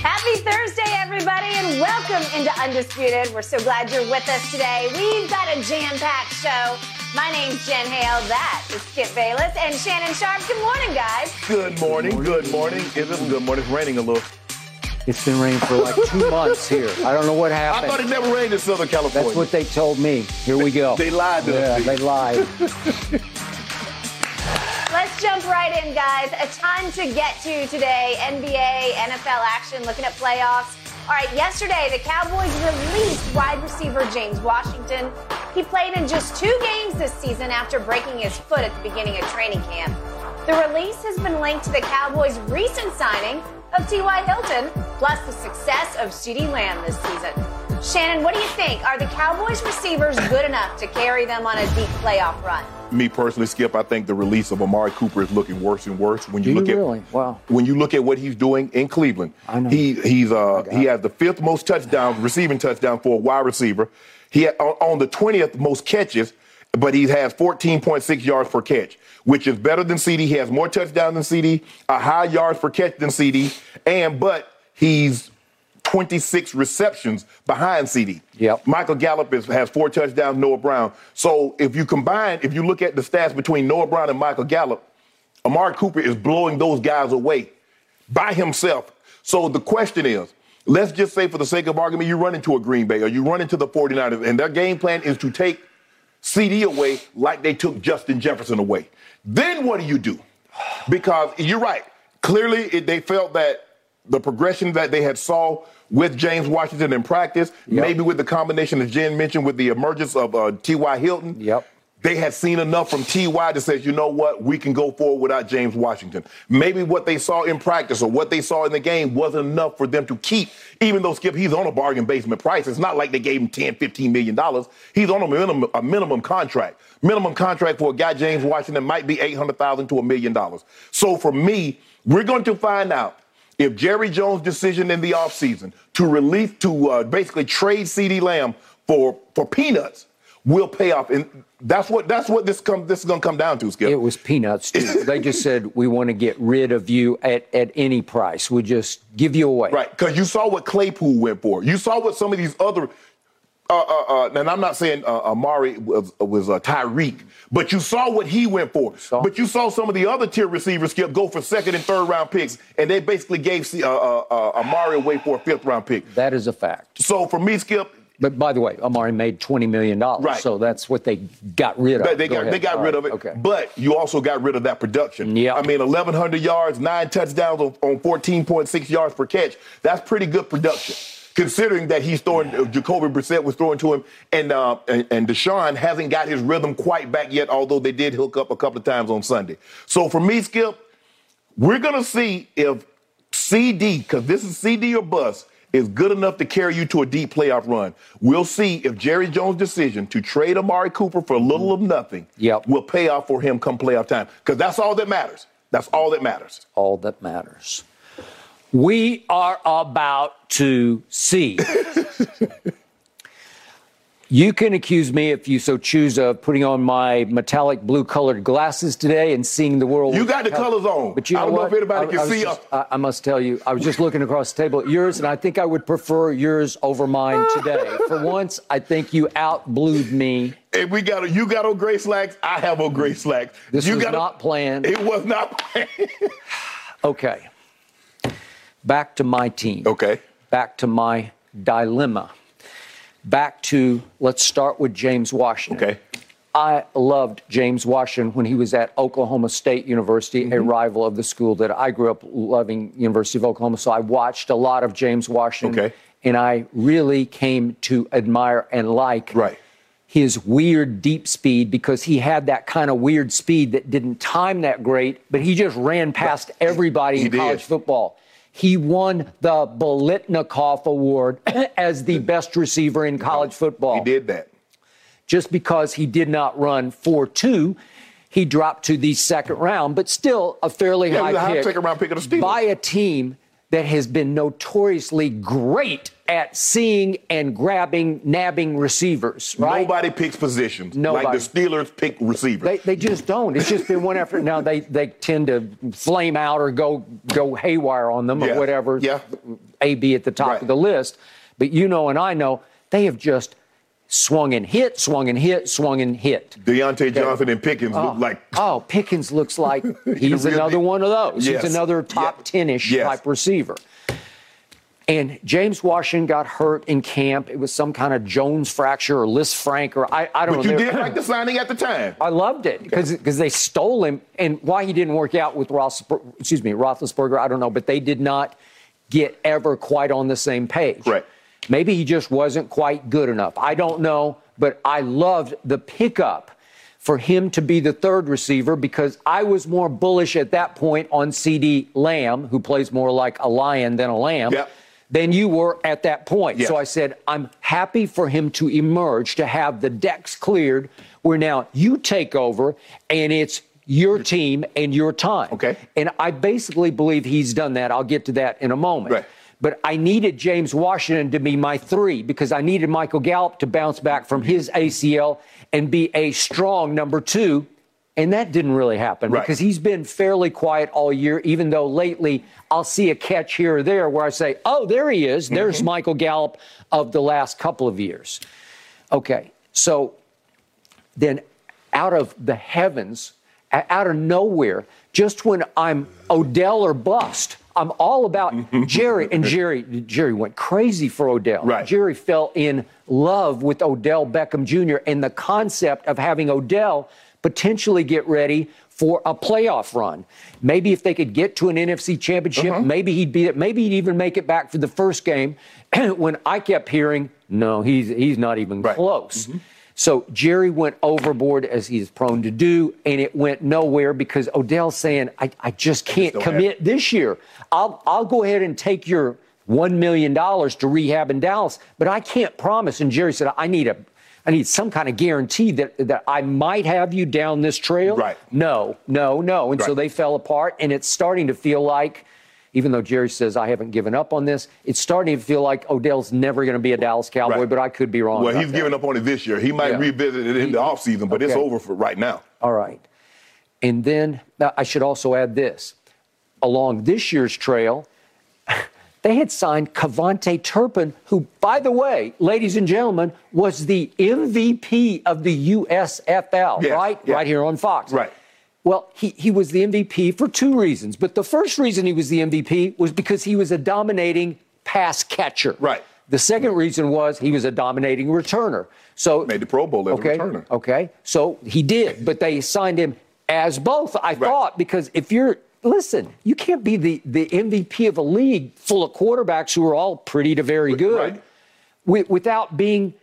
Happy Thursday, everybody, and welcome into Undisputed. We're so glad you're with us today. We've got a jam packed show. My name's Jen Hale. That is Skip Bayless and Shannon Sharpe. Good morning, guys. Good morning. Good morning. It is good morning. It's raining a little. It's been raining for like two months here. I don't know what happened. I thought it never rained in Southern California. That's what they told me. Here we go. They lied to yeah, us. they lied. Let's jump right in, guys. A ton to get to today. NBA, NFL action, looking at playoffs. All right, yesterday the Cowboys released wide receiver James Washington. He played in just two games this season after breaking his foot at the beginning of training camp. The release has been linked to the Cowboys' recent signing of T.Y. Hilton, plus the success of CeeDee Lamb this season. Shannon, what do you think? Are the Cowboys receivers good enough to carry them on a deep playoff run? Me personally, Skip, I think the release of Amari Cooper is looking worse and worse. When you Do look you at really? Wow. when you look at what he's doing in Cleveland, I know. he he's uh he has the fifth most touchdowns, receiving touchdown for a wide receiver. He had, on, the twentieth most catches, but he has 14.6 yards per catch, which is better than CD. He has more touchdowns than CD, a high yards per catch than CD, and but he's 26 receptions behind CD. Yep. Michael Gallup is, has four touchdowns, Noah Brown. So if you combine, if you look at the stats between Noah Brown and Michael Gallup, Amari Cooper is blowing those guys away by himself. So the question is, let's just say for the sake of argument, you run into a Green Bay or you run into the 49ers, and their game plan is to take CD away like they took Justin Jefferson away. Then what do you do? Because you're right. Clearly, it, they felt that the progression that they had saw with James Washington in practice, Yep. maybe with the combination as Jen mentioned with the emergence of uh, T.Y. Hilton, Yep. they had seen enough from T.Y. to say, you know what, we can go forward without James Washington. Maybe what they saw in practice or what they saw in the game wasn't enough for them to keep, even though Skip, he's on a bargain basement price. It's not like they gave him 10, 15 million dollars. He's on a minimum, a minimum contract. Minimum contract for a guy, James Washington, might be 800,000 to a million dollars. So for me, we're going to find out if Jerry Jones' decision in the offseason to release, to uh, basically trade CD Lamb for, for peanuts will pay off. And that's what that's what this come this is gonna come down to, Skip. It was peanuts, too. they just said, we want to get rid of you at, at any price. We just give you away. Right, because you saw what Claypool went for. You saw what some of these other. Uh, uh, uh, and I'm not saying uh, Amari was, was uh, Tyreek, but you saw what he went for. But you saw some of the other tier receivers skip go for second and third round picks, and they basically gave uh, uh, uh, Amari away for a fifth round pick. That is a fact. So for me, Skip, But by the way, Amari made $20 million. Right. So that's what they got rid of. They, they Go got ahead. they got All rid right. of it, Okay. but you also got rid of that production. Yeah. I mean, 1,100 yards, nine touchdowns on, on 14.6 yards per catch. That's pretty good production, considering that he's throwing. uh, Jacoby Brissett was throwing to him, and uh, and, and Deshaun hasn't got his rhythm quite back yet. Although they did hook up a couple of times on Sunday. So for me, Skip, we're gonna see if CD, because this is CD or bust, is good enough to carry you to a deep playoff run. We'll see if Jerry Jones' decision to trade Amari Cooper for a little of nothing Yep. will pay off for him come playoff time. Because that's all that matters. That's all that matters. all that matters. We are about to see. you can accuse me, if you so choose, of putting on my metallic blue colored glasses today and seeing the world. You got the colors on. But you I know don't know what? if anybody I- can I see just- us. I, I must tell you, I was just looking across the table at yours, and I think I would prefer yours over mine today. For once, I think you outblued me. And we got a, you got on gray slacks. I have on gray slacks. This you was got a- not planned. It was not planned. Okay. Back to my team. okay. back to my dilemma. Back to, let's start with James Washington. Okay. I loved James Washington when he was at Oklahoma State University, a Mm-hmm. rival of the school that I grew up loving, University of Oklahoma. So I watched a lot of James Washington. Okay. And I really came to admire and like Right. his weird deep speed because he had that kind of weird speed that didn't time that great, but he just ran past everybody He in college football. He won the Biletnikoff Award as the best receiver in college football. He did that. Just because he did not run 4 2, he dropped to the second round, but still a fairly Yeah, high, high pick second round pick of the Steelers. by a team that has been notoriously great at seeing and grabbing, nabbing receivers, right? Nobody picks positions Nobody. like the Steelers pick receivers. They, they just don't. It's just been one after now. They they tend to flame out or go go haywire on them Yeah. or whatever. Yeah. A B at the top Right. of the list. But you know and I know they have just swung and hit, swung and hit, swung and hit. Diontae Johnson and Pickens look oh. like Oh, Pickens looks like he's another one of those. Yes. He's another top Yeah. 10 ish Yes. type receiver. And James Washington got hurt in camp. It was some kind of Jones fracture or Lisfranc or I, I don't But know. you did like the signing at the time. I loved it because they stole him, and why he didn't work out with Ross, excuse me, Roethlisberger, I don't know, but they did not get ever quite on the same page. Right. Maybe he just wasn't quite good enough. I don't know, but I loved the pickup for him to be the third receiver because I was more bullish at that point on CD Lamb, who plays more like a lion than a lamb. Yep. Than you were at that point. Yes. So I said, I'm happy for him to emerge, to have the decks cleared, where now you take over and it's your team and your time. Okay. And I basically believe he's done that. I'll get to that in a moment. Right. But I needed James Washington to be my three because I needed Michael Gallup to bounce back from his ACL and be a strong number two. And that didn't really happen Right. because he's been fairly quiet all year, even though lately I'll see a catch here or there where I say, oh, there he is. There's mm-hmm. Michael Gallup of the last couple of years. Okay. So then out of the heavens, out of nowhere, just when I'm Odell or bust, I'm all about Jerry. And Jerry, Jerry went crazy for Odell. Right. Jerry fell in love with Odell Beckham Jr. and the concept of having Odell potentially get ready for a playoff run. Maybe if they could get to an NFC championship, Uh-huh. maybe he'd be maybe he'd even make it back for the first game. when I kept hearing, no, he's he's not even Right. close. Mm-hmm. So Jerry went overboard as he's prone to do, and it went nowhere because Odell's saying, I, I just can't don't have commit this year. I'll I'll go ahead and take your one million dollars to rehab in Dallas, but I can't promise. And Jerry said, I need a I need some kind of guarantee that that I might have you down this trail. Right. No, no, no. And so they fell apart, and it's starting to feel like even though Jerry says I haven't given up on this, it's starting to feel like Odell's never going to be a Dallas Cowboy, Right. but I could be wrong. Well, he's that. giving up on it this year. He might Yeah. revisit it in the offseason, but it's over for right now. All right. And then I should also add this. Along this year's trail, they had signed KaVontae Turpin, who, by the way, ladies and gentlemen, was the MVP of the USFL, Yes, right? Right here on Fox. Right. Well, he, he was the MVP for two reasons. But the first reason he was the MVP was because he was a dominating pass catcher. Right. The second reason was he was a dominating returner. So Made the Pro Bowl as a okay, returner. Okay, so he did, but they signed him as both. I thought because if you're listen, you can't be the the MVP of a league full of quarterbacks who are all pretty to very good Right. wi- without being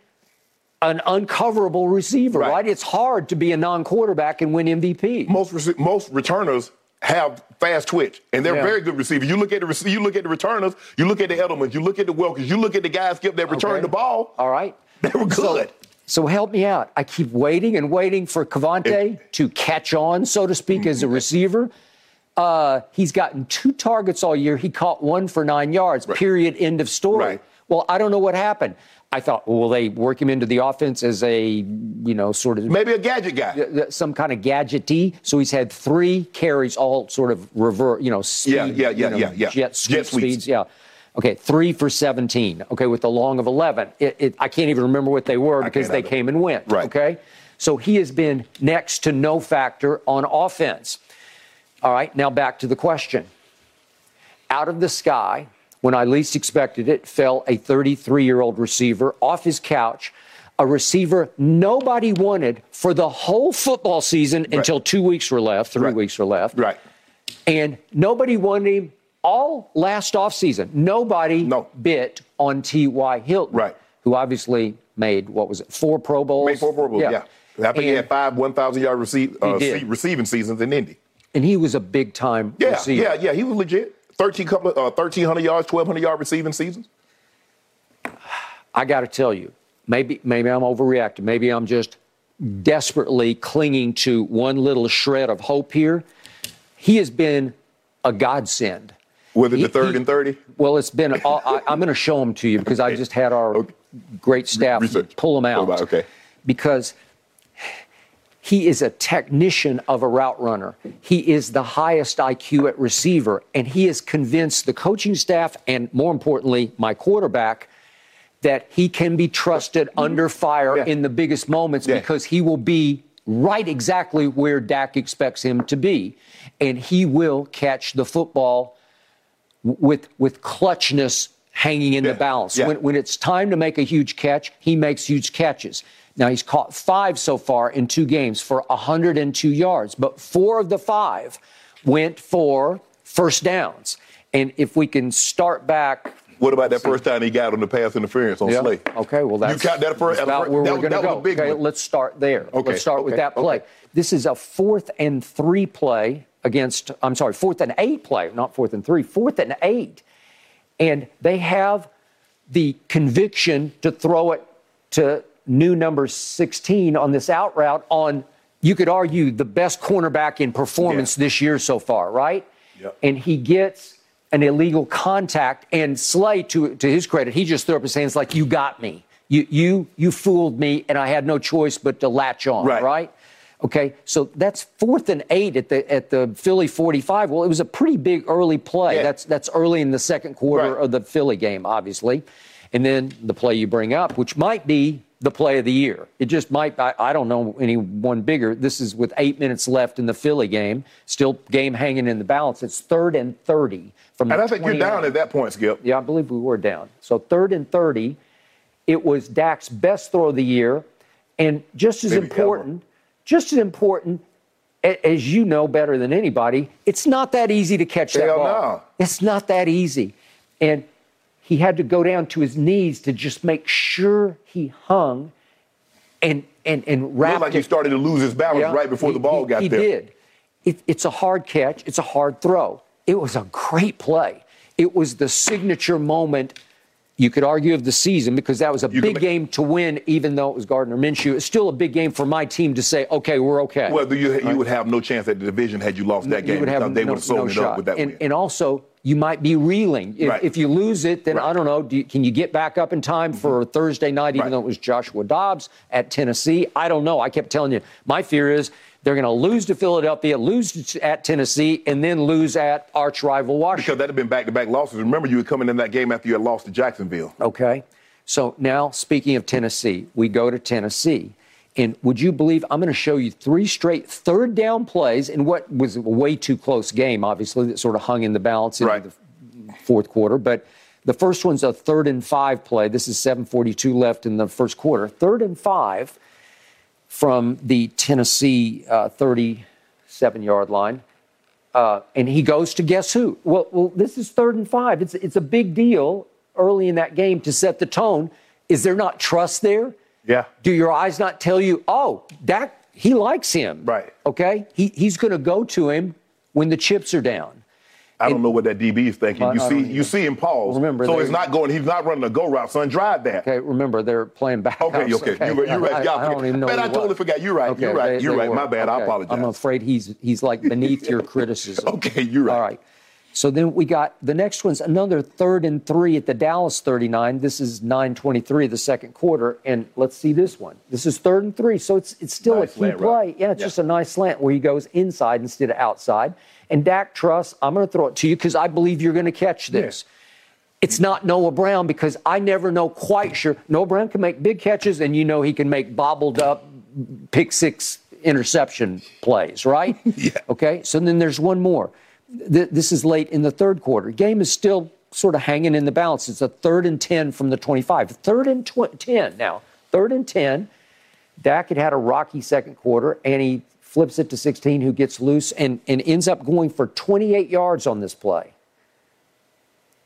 an uncoverable receiver. Right. Right. It's hard to be a non-quarterback and win MVP. Most rece- most returners have fast twitch, and they're Yeah. very good receivers. You look at the you look at the returners, you look at the Edelmans, you look at the Wilkins, you look at the guys that return Okay. the ball. All right. They were So- good. So, help me out. I keep waiting and waiting for KaVontae to catch on, so to speak, as a mm-hmm. receiver. Uh, he's gotten two targets all year. He caught one for nine yards. Right. Period. End of story. Right. Well, I don't know what happened. I thought, well, will they work him into the offense as a, you know, sort of Maybe a gadget guy. some kind of gadgety. So he's had three carries, all sort of revert, you know, speed, Yeah, yeah, yeah, you know, yeah, yeah. jet, Jet speeds. Yeah. Okay, three for 17. Okay, with the long of 11. It, it, I can't even remember what they were because they either. came and went. Right. Okay, so he has been next to no factor on offense. All right, now back to the question. Out of the sky, when I least expected it, fell a 33 year old receiver off his couch, a receiver nobody wanted for the whole football season until two weeks were left, three Right. weeks were left. Right. And nobody wanted him all last offseason. Nobody No. bit on T.Y. Hilton, Right. who obviously made, what was it, four Pro Bowls? Made four Pro Bowls, yeah. I think he had five 1,000 yard receive, uh, receiving seasons in Indy. And he was a big time Yeah, receiver. yeah, yeah. He was legit. 13 couple uh, 1,300 yards, 1,200 yard receiving seasons? I got to tell you, maybe maybe I'm overreacting. Maybe I'm just desperately clinging to one little shred of hope here. He has been a godsend. Was it He- the third he- and 30? Well, it's been. all- I, I'm going to show them to you because I just had our Okay. great staff Research. pull them out. Out, okay. Because he is a technician of a route runner. He is the highest IQ at receiver, and he has convinced the coaching staff and, more importantly, my quarterback that he can be trusted under fire Yeah. in the biggest moments Yeah. because he will be right exactly where Dak expects him to be, and he will catch the football with with clutchness hanging in Yeah, the balance. When, when it's time to make a huge catch, he makes huge catches. Now he's caught five so far in two games for 102 yards, but four of the five went for first downs. And if we can start back What about that first time he got on the pass interference on yeah. Slay? Okay, well, that's, you count that first. that's about where that, we're going to go. was a big okay, one. let's start there. Okay, Let's start with that play. okay. This is a fourth and three play against, I'm sorry, fourth and eight play, not fourth and three, fourth and eight. And they have the conviction to throw it to new number 16 on this out route on, you could argue, the best cornerback in performance Yeah. this year so far, right? Yep. And he gets an illegal contact. And Slay, to, to his credit, he just threw up his hands like, you got me. You, you, you fooled me, and I had no choice but to latch on, Right. right? Okay, so that's fourth and eight at the at the Philly 45. Well, it was a pretty big early play. Yeah. That's that's early in the second quarter Right. of the Philly game, obviously. And then the play you bring up, which might be the play of the year. It just might, I, I don't know any one bigger. This is with eight minutes left in the Philly game, still game hanging in the balance. It's third and 30 from the And I think you're down at that point, Skip. Yeah, I believe we were down. So third and 30, it was Dak's best throw of the year. And just as Maybe important, just as important, as you know better than anybody, it's not that easy to catch that ball. no. It's not that easy. And he had to go down to his knees to just make sure he hung and and and wrapped Looked like it. he started to lose his balance Yeah, right before he- the ball he- got he there. did. It, it's a hard catch. It's a hard throw. It was a great play. It was the signature moment. You could argue of the season because that was a You big make- game to win, even though it was Gardner Minshew. It's still a big game for my team to say, okay, we're okay. Well, you, you would have no chance at the division had you lost that game you would have because they no, would have sewn no it shot. up with that and, win. and also, you might be reeling. If, Right. if you lose it, then I don't know. Do you, can you get back up in time mm-hmm. for Thursday night, even Right. though it was Joshua Dobbs at Tennessee? I don't know. I kept telling you, my fear is they're going to lose to Philadelphia, lose at Tennessee, and then lose at arch rival Washington. because that had been back-to-back losses. Remember, you were coming in that game after you had lost to Jacksonville. Okay. So now, speaking of Tennessee, we go to Tennessee. And would you believe I'm going to show you three straight third down plays in what was a way too close game, obviously, that sort of hung in the balance in Right. the fourth quarter. But the first one's a third and five play. This is 7:42 left in the first quarter. Third and five from the Tennessee uh, 37 yard line. Uh, and he goes to guess who? Well, well, this is third and five. It's it's a big deal early in that game to set the tone. Is there not trust there? Yeah. Do your eyes not tell you, oh, Dak, he likes him? Right. Okay. He, he's going to go to him when the chips are down. I don't know what that DB is thinking. You see, you see him pause. Remember, so it's not going. He's not running a go route, son. Drive that. Okay. Remember, they're playing back. Okay, okay. You're, you're right. I, I don't even know. Man, I totally was. forgot. You're right. Okay, you're right. they- you're they right. were. My bad. I apologize. I'm afraid he's he's like beneath your criticism. Okay, you're right. All right. So then we got the next one's another third and three at the Dallas 39. This is 9:23 of the second quarter, and let's see this one. This is third and three, so it's it's still Nice a key play. route. Yeah, it's Yeah. just a nice slant where he goes inside instead of outside. And Dak trusts. I'm going to throw it to you because I believe you're going to catch this. It's not Noah Brown because I never know quite sure. Noah Brown can make big catches, and you know he can make bobbled up pick six interception plays, right? Yeah. Okay. So then there's one more. Th- This is late in the third quarter. Game is still sort of hanging in the balance. It's a third and 10 from the 25. Third and tw- 10 now. Third and 10. Dak had had a rocky second quarter, and he flips it to 16, who gets loose and, and ends up going for 28 yards on this play.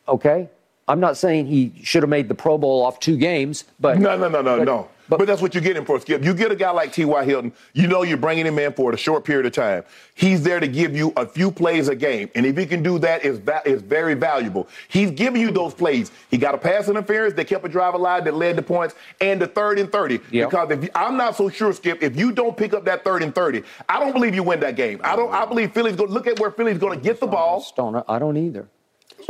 Okay? I'm not saying he should have made the Pro Bowl off two games, but No, no, no, no, but- no. But, But, that's what you're getting for Skip. You get a guy like T.Y. Hilton, you know you're bringing him in for a short period of time. He's there to give you a few plays a game. And if he can do that, it's, va- it's very valuable. He's giving you those plays. He got a pass interference that kept a drive alive that led to points and the third and 30. Yep. Because if you, I'm not so sure, Skip, if you don't pick up that third and 30, I don't believe you win that game. I don't I oh. believe Philly's going to look at where Philly's going to get the ball. don't, I don't either.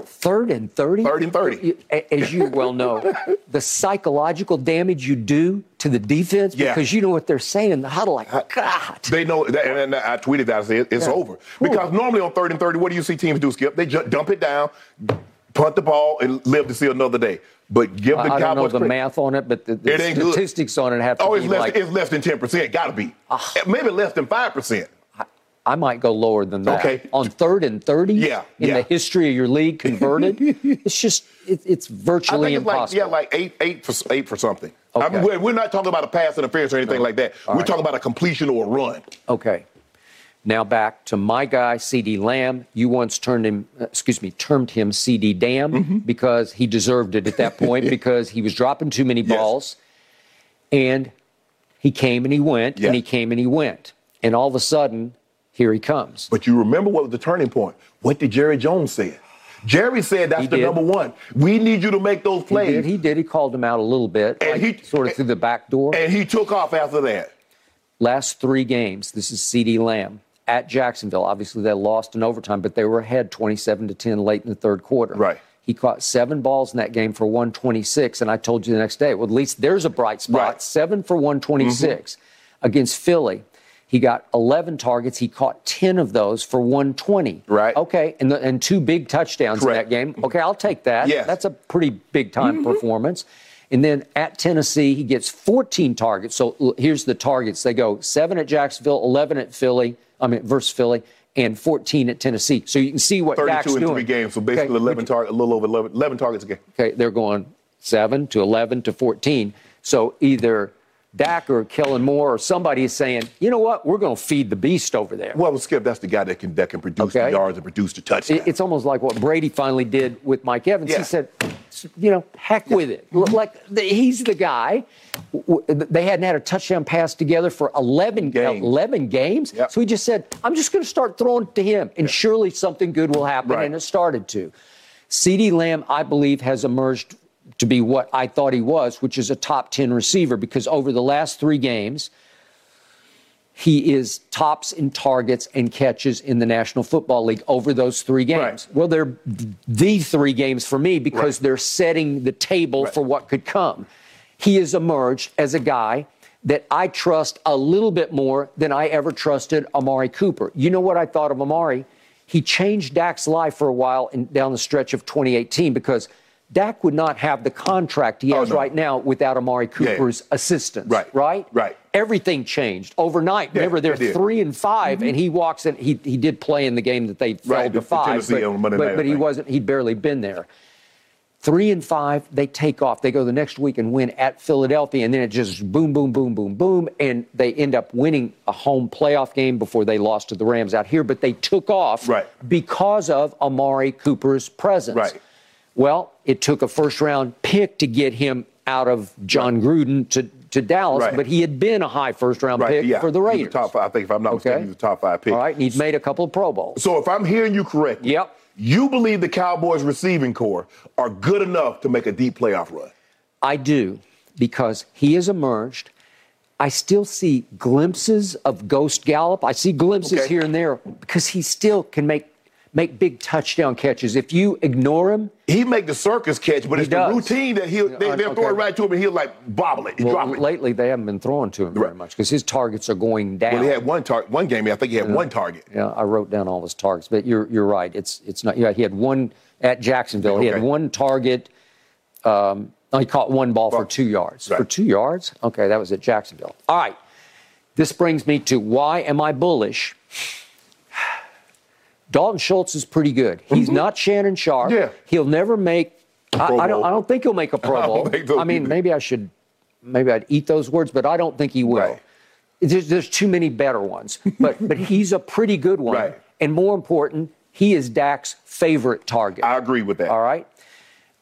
Third and 30? Third and 30. As you well know, the psychological damage you do to the defense Yeah. because you know what they're saying in the huddle, like, God. They know, that, and, I tweeted that. I said it's Yeah. over because normally on third and thirty, what do you see teams do? Skip, they just dump it down, punt the ball, and live to see another day. But give the I don't know the credit. math on it, but the, the It ain't good. statistics on it have to Oh, be it's less, like, it's less than ten percent. Got to be, ah. maybe less than five percent. I might go lower than that. Okay. On third and 30 Yeah, in yeah. the history of your league converted, it's just, it, it's I virtually it's like impossible. yeah, like eight, eight for eight for something. I mean, we're, not talking about a pass interference or anything like that. we're right. talking about a completion or a run. Okay. Now back to my guy, C.D. Lamb. You once turned him, uh, excuse me, termed him C.D. Dam Mm-hmm. because he deserved it at that point because he was dropping too many Yes. balls, and he came and he went, Yeah. and he came and he went, and all of a sudden, here he comes. But you remember what was the turning point? What did Jerry Jones say? Jerry said that's He the did. number one. We need you to make those He plays. did. He did. He called him out a little bit, And like he- sort of through the back door. and he took off after that. last three games, this is CD Lamb at Jacksonville. Obviously, they lost in overtime, but they were ahead 27 to 10 late in the third quarter. Right. He caught seven balls in that game for 126, and I told you the next day, well, at least there's a bright spot. Right. Seven for 126 mm-hmm. against Philly. He got 11 targets. He caught 10 of those for 120. Right. Okay, and, the, and two big touchdowns Correct. in that game. Okay, I'll take that. Yes. That's a pretty big time mm-hmm. performance. And then at Tennessee, he gets 14 targets. So here's the targets. They go seven at Jacksonville, 11 at Philly, I mean, versus Philly, and 14 at Tennessee. So you can see what 32 Dak's in doing. three games, so basically Okay, 11 targets, a little over 11, 11 targets a game. Okay, they're going seven to 11 to 14. So either Dak or Kellen Moore or somebody is saying, you know what, we're going to feed the beast over there. Well, Skip, that's the guy that can that can produce Okay. the yards and produce the touchdowns. It's almost like what Brady finally did with Mike Evans. Yeah. He said, you know, heck with it. Like the, he's the guy. They hadn't had a touchdown pass together for 11 Games. 11 games. Yep. So he just said, I'm just going to start throwing to him, and surely something good will happen. Right. And it started to. CeeDee Lamb, I believe, has emerged to be what I thought he was, which is a top 10 receiver, because over the last three games, he is tops in targets and catches in the National Football League over those three games. Right. Well, they're the three games for me because Right. they're setting the table Right. for what could come. He has emerged as a guy that I trust a little bit more than I ever trusted Amari Cooper. You know what I thought of Amari? He changed Dak's life for a while in, down the stretch of 2018 because Dak would not have the contract he Oh, has no. right now without Amari Yeah. Cooper's assistance. Right. Right? Right. Everything changed overnight. Yeah, Remember, they're three and 5 and he walks in. He, he did play in the game that they fell Right, to the- the five, Tennessee but, but, but he wasn't. He'd barely been there. Three and five, they take off. They go the next week and win at Philadelphia, and then it just boom, boom, boom, boom, boom, and they end up winning a home playoff game before they lost to the Rams out here. But they took off Right. because of Amari Cooper's presence. Right. Well, it took a first round pick to get him out of Jon Gruden to, to Dallas, Right. but he had been a high first round right, pick yeah. for the He was a Raiders. top five. I think if I'm not mistaken, Okay. he was a top five pick. All right, and he's made a couple of Pro Bowls. So if I'm hearing you correctly, Yep. you believe the Cowboys receiving corps are good enough to make a deep playoff run. I do because he has emerged. I still see glimpses of Ghost Gallup. I see glimpses Okay. here and there because he still can make make big touchdown catches. If you ignore him, He make the circus catch, but it's does. the routine that he'll they, Uh, they'll throw it right to him and he'll like bobble it, well, drop it. lately they haven't been throwing to him very much because his targets are going down. Well, he had one target, one game. I think he had one target. Yeah, I wrote down all his targets, but you're you're right. It's it's not. Yeah, he had one at Jacksonville. He had one target. Um, he caught one ball for two yards. right. For two yards? Okay, that was at Jacksonville. All right. This brings me to why am I bullish? Dalton Schultz is pretty good. He's not Shannon Sharpe. Mm-hmm. Yeah. He'll never make. I, I don't. I don't think he'll make a Pro I Bowl. I mean, either. maybe I should. Maybe I'd eat those words, but I don't think he will. Right. There's, there's too many better ones, but but he's a pretty good one. Right. And more important, he is Dak's favorite target. I agree with that. All right.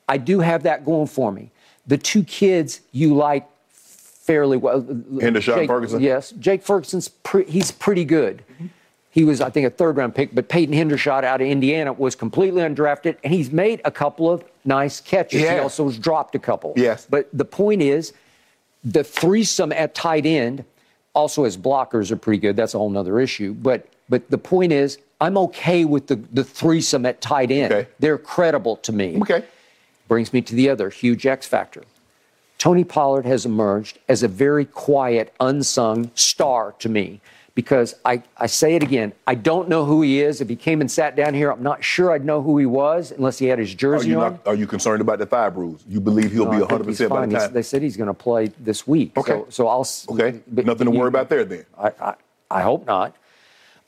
I do have that going for me. The two kids you like fairly well. Jake, Ferguson? Yes, Jake Ferguson's pre- he's pretty good. He was, I think, a third round pick, but Peyton Hendershot out of Indiana was completely undrafted, and he's made a couple of nice catches. He also has dropped a couple. Yes. But the point is, the threesome at tight end, also his blockers are pretty good. That's a whole nother issue. But but the point is, I'm okay with the, the threesome at tight end. Okay. They're credible to me. Okay. Brings me to the other huge X factor. Tony Pollard has emerged as a very quiet, unsung star to me because I, I say it again, I don't know who he is. If he came and sat down here, I'm not sure I'd know who he was unless he had his Are jersey you on. not? Are you concerned about the thigh bruise? You believe he'll No, be I think 100 he's percent by fine. the He's- time? They said he's going to play this week. Okay. So, so I'll. Okay. but Nothing to you- worry about there then. I, I, I hope not.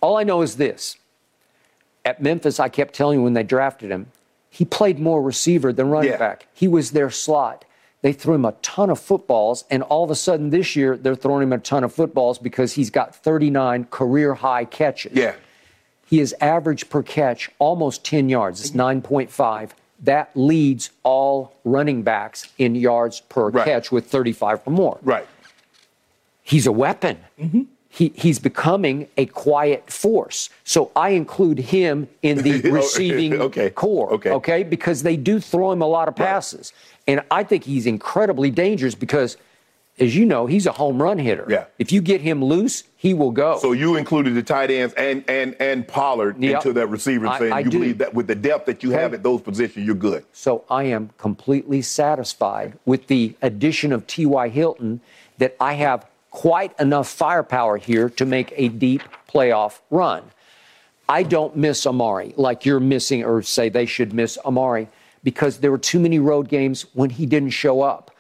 All I know is this. At Memphis, I kept telling you when they drafted him, he played more receiver than running Yeah. back. He was their slot. They threw him a ton of footballs, and all of a sudden this year, they're throwing him a ton of footballs because he's got 39 career high catches. Yeah. He is average per catch almost 10 yards. It's 9.5. That leads all running backs in yards per Right. catch with 35 or more Right. he's a weapon. Mm-hmm. He, he's becoming a quiet force. So I include him in the receiving Okay, corps. okay. Okay. Because they do throw him a lot of passes. And I think he's incredibly dangerous because, as you know, he's a home run hitter. Yeah. If you get him loose, he will go. So you included the tight ends and and and Pollard Yep. into that receiver, I- saying I you do. believe that with the depth that you have at those positions, you're good. So I am completely satisfied with the addition of T.Y. Hilton that I have quite enough firepower here to make a deep playoff run. I don't miss Amari like you're missing, or say they should miss Amari, because there were too many road games when he didn't show up.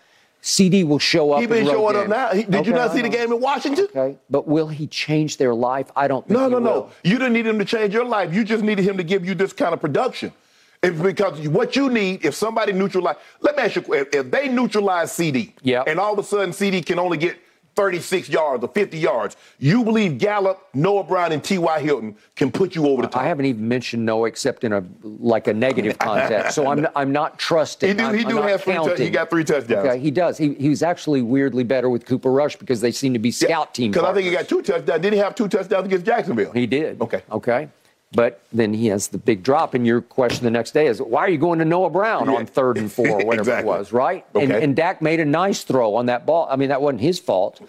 CD will show up. He been showing up now. He- did you not see the game in Washington? Okay, but will he change their life? I don't think No, no, no. You didn't need him to change your life. You just needed him to give you this kind of production. It's because what you need, if somebody neutralize, let me ask you, if, if they neutralize CD, Yep. and all of a sudden CD can only get 36 yards or 50 yards, you believe Gallup, Noah Brown, and T.Y. Hilton can put you over the top? I haven't even mentioned Noah except in a like a negative context. So I'm I'm not trusting. He do- I'm- he I'm do have three he got three touchdowns. Okay, he does. He he was actually weirdly better with Cooper Rush because they seem to be scout team. Because I think he got two touchdowns. Did he have two touchdowns against Jacksonville? He did. Okay. Okay. But then he has the big drop, and your question the next day is, why are you going to Noah Brown Yeah. on third and four, or whatever Exactly. it was, right? And, Okay. and Dak made a nice throw on that ball. I mean, that wasn't his fault.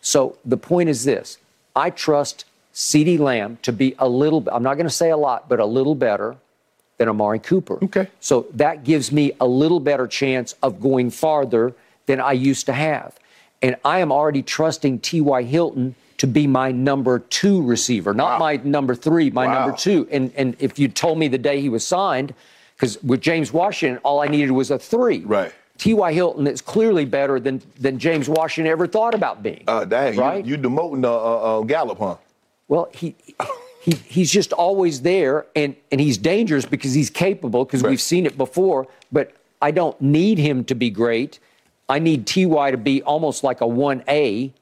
So the point is this I trust CeeDee Lamb to be a little, I'm not going to say a lot, but a little better than Amari Cooper. Okay. So that gives me a little better chance of going farther than I used to have. And I am already trusting T.Y. Hilton to be my number two receiver, not Wow. my number three, my Wow. number two. And, and if you told me the day he was signed, because with James Washington, all I needed was a three. Right. T.Y. Hilton is clearly better than, than James Washington ever thought about being. Uh, dang, right? you, you demoting uh, uh, uh, Gallup, huh? Well, he, he he's just always there, and and he's dangerous because he's capable because Right. we've seen it before. But I don't need him to be great. I need Ty to be almost like a one A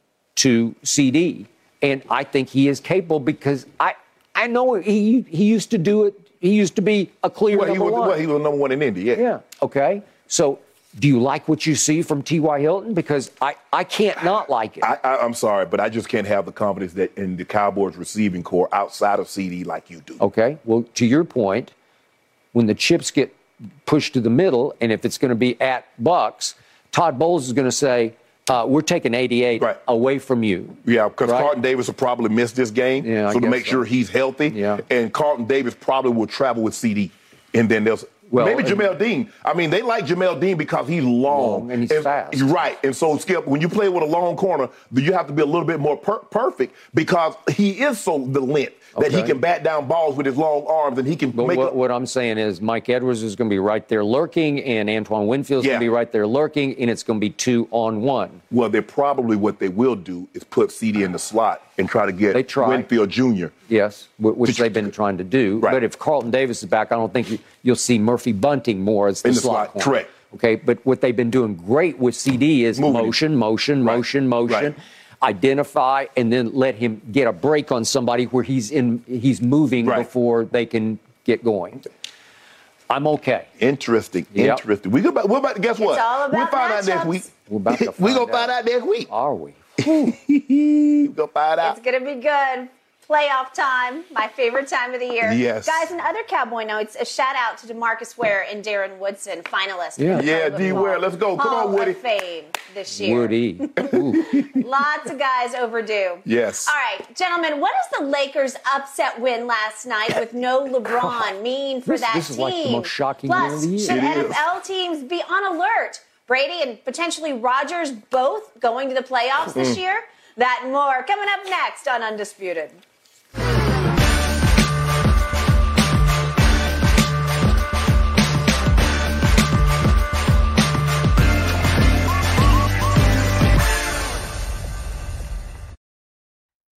to CD, and I think he is capable because I I know he he used to do it. He used to be a clear Well, he number was, one. well, he was number one in Indy, yeah. yeah. Okay. So. Do you like what you see from T.Y. Hilton? Because I, I can't not like it. I, I, I'm sorry, but I just can't have the confidence that in the Cowboys receiving corps outside of CD like you do. Okay. Well, to your point, when the chips get pushed to the middle, and if it's going to be at Bucks, Todd Bowles is going to say, uh, "We're taking 88 Right. away from you." Yeah, because Right. Carlton Davis will probably miss this game. Yeah, I so to make so. sure he's healthy. Yeah. And Carlton Davis probably will travel with CD. And then there's Well, maybe and- Jamel Dean. I mean, they like Jamel Dean because he's long, Long and he's fast. Right. And so, Skip, when you play with a long corner, you have to be a little bit more per- perfect because he is so the length that he can bat down balls with his long arms and he can But make what, a- what I'm saying is Mike Edwards is going to be right there lurking, and Antoine Winfield's Yeah. going to be right there lurking, and it's going to be two on one. Well, they're probably what they will do is put CD in the slot and try to get They try. Winfield Jr. Yes, which they've been trying to do. Right. But if Carlton Davis is back, I don't think you, you'll see Murphy Bunting more as the, In the slot. slot, correct. Okay, but what they've been doing great with CD is Moving motion, motion, Right. motion, motion. Right. Identify and then let him get a break on somebody where he's in he's moving Right. before they can get going. I'm okay. Interesting. Yep. Interesting. We go back, we're about to guess what? all about we'll find out next week. We're about to we find gonna find out. out next week. Are we? We're gonna find out. It's going to be good. Playoff time, my favorite time of the year. Yes. Guys, in other Cowboy notes, a shout out to DeMarcus Ware and Darren Woodson, finalists. Yeah. Yeah, D. Ware, let's go. Come Hall on, Woody. Of Fame this year. Woody. Lots of guys overdue. Yes. All right, gentlemen, what does the Lakers' upset win last night with no LeBron mean for This- that this is team? like the most shocking Plus, win of the year. should It is. NFL teams be on alert? Brady and potentially Rodgers both going to the playoffs Mm. this year? That and more coming up next on Undisputed.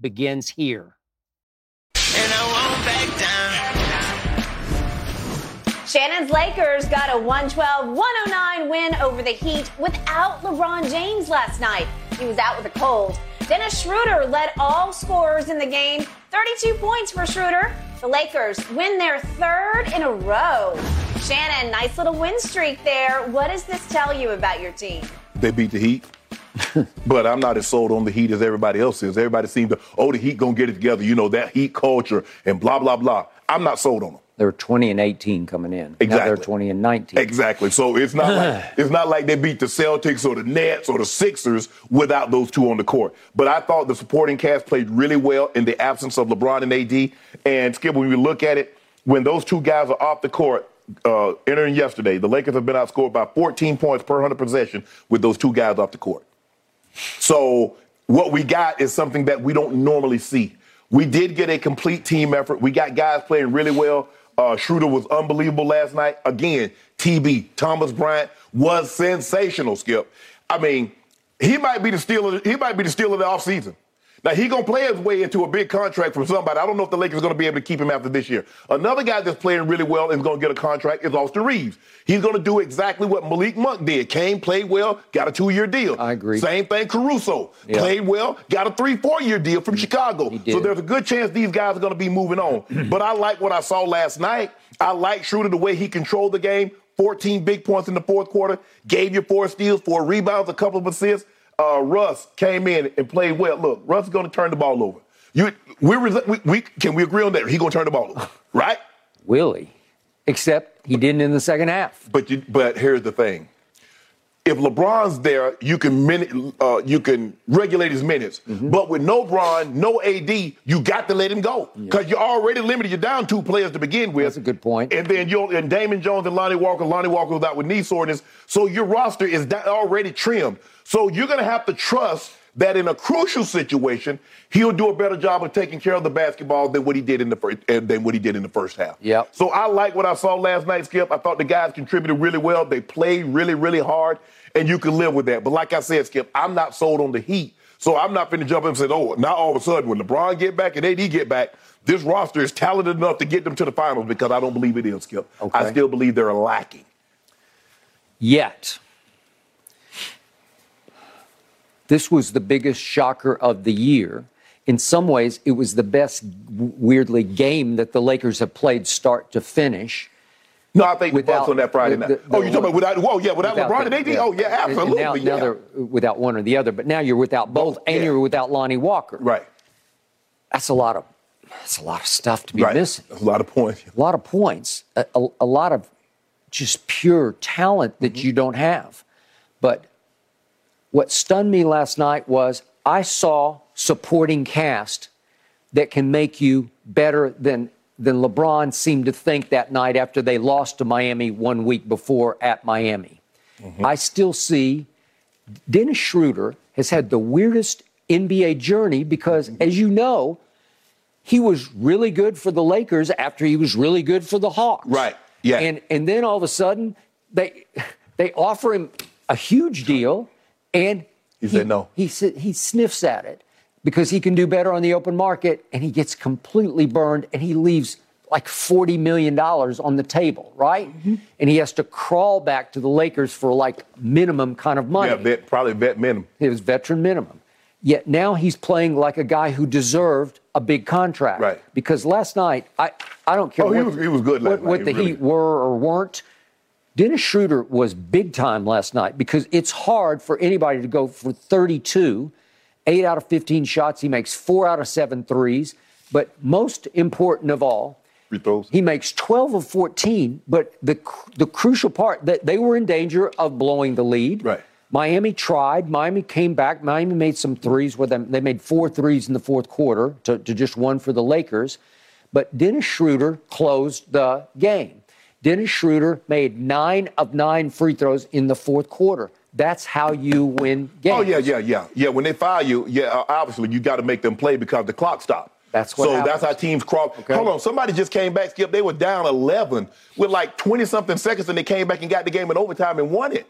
begins here. and I won't back down. Shannon's Lakers got a 112 109 win over the Heat without LeBron James last night. He was out with a cold. Dennis Schroeder led all scorers in the game, 32 points for Schroeder. The Lakers win their third in a row. Shannon, nice little win streak there. What does this tell you about your team? They beat the Heat. but I'm not as sold on the Heat as everybody else is. Everybody seems to, oh, the Heat gonna get it together. You know that Heat culture and blah blah blah. I'm not sold on them. They were 20 and 18 coming in. Exactly. Now they're 20 and 19. Exactly. So it's not like it's not like they beat the Celtics or the Nets or the Sixers without those two on the court. But I thought the supporting cast played really well in the absence of LeBron and AD. And Skip, when you look at it, when those two guys are off the court, uh, entering yesterday, the Lakers have been outscored by 14 points per 100 possession with those two guys off the court. So what we got is something that we don't normally see. We did get a complete team effort. We got guys playing really well. Uh, Schroeder was unbelievable last night. Again, TB Thomas Bryant was sensational. Skip. I mean, he might be the steal. Of, he might be the steal of the offseason. Now he gonna play his way into a big contract from somebody. I don't know if the Lakers are gonna be able to keep him after this year. Another guy that's playing really well and is gonna get a contract is Austin Reaves. He's gonna do exactly what Malik Monk did. Came, played well, got a two-year deal. I agree. Same thing, Caruso Yeah. played well, got a three, four-year deal from Chicago. So there's a good chance these guys are gonna be moving on. but I like what I saw last night. I like Schroeder the way he controlled the game. 14 big points in the fourth quarter, gave you four steals, four rebounds, a couple of assists. Uh, Russ came in and played well. Look, Russ is going to turn the ball over. You, we're, we, we, can we agree on that? He's going to turn the ball over, right? Willie. Except he didn't in the second half. But you, but here's the thing: if LeBron's there, you can minute, uh, you can regulate his minutes. Mm-hmm. But with no Bron, no AD, you got to let him go because you're already limited. You're down two players to begin with. That's a good point. And then you and Damon Jones and Lonnie Walker. Lonnie Walker was out with knee soreness, so your roster is already trimmed. So you're going to have to trust that in a crucial situation, he'll do a better job of taking care of the basketball than what he did in the first than what he did in the first half. Yep. So I like what I saw last night, Skip. I thought the guys contributed really well. They played really, really hard, and you can live with that. But like I said, Skip, I'm not sold on the Heat. So I'm not going to jump in and say, oh, now all of a sudden when LeBron get back and AD get back, this roster is talented enough to get them to the finals because I don't believe it is, Skip. Okay. I still believe they're lacking. Yet. This was the biggest shocker of the year. In some ways, it was the best, weirdly, game that the Lakers have played start to finish. No, I think the Without Bucks on that Friday night. the- oh, the you talking about without? Whoa, yeah, without, without LeBron the- and AD. yeah. Oh, yeah, And- and absolutely. now, yeah. now they're without one or the other, but now you're without both, and yeah. you're without Lonnie Walker. right, That's a lot of that's a lot of stuff to be right. missing. A lot of points. A lot of points, a, a, a lot of just pure talent that Mm-hmm. you don't have. But what stunned me last night was I saw supporting cast that can make you better than than LeBron seemed to think that night after they lost to Miami one week before at Miami. Mm-hmm. I still see Dennis Schroeder has had the weirdest NBA journey because, Mm-hmm. as you know, he was really good for the Lakers after he was really good for the Hawks. Right. Yeah. And and then all of a sudden they they offer him a huge deal, and He said no. He he sniffs at it because he can do better on the open market, and he gets completely burned, and he leaves like forty million dollars on the table, right? Mm-hmm. And he has to crawl back to the Lakers for like minimum kind of money. Yeah, bet, probably bet minimum. It was veteran minimum. Yet now he's playing like a guy who deserved a big contract. Right. Because last night, I, I don't care Oh, he was- he was good what, what He the really- Heat were or weren't. Dennis Schroeder was big time last night because it's hard for anybody to go for 32, 8 out of 15 shots. He makes 4 out of 7 threes. But most important of all, he makes 12 of 14, but the the crucial part that they were in danger of blowing the lead. Right. Miami tried. Miami came back. Miami made some threes with them. They made four threes in the fourth quarter to, to just one for the Lakers. But Dennis Schroeder closed the game. Dennis Schroeder made nine of nine free throws in the fourth quarter. That's how you win games. Oh yeah, yeah, yeah, yeah. When they foul you, yeah, uh, obviously you got to make them play because the clock stopped. That's what So happens. that's how teams cross. Hold on, somebody just came back. Skip, they were down 11 with like 20 something seconds, and they came back and got the game in overtime and won it.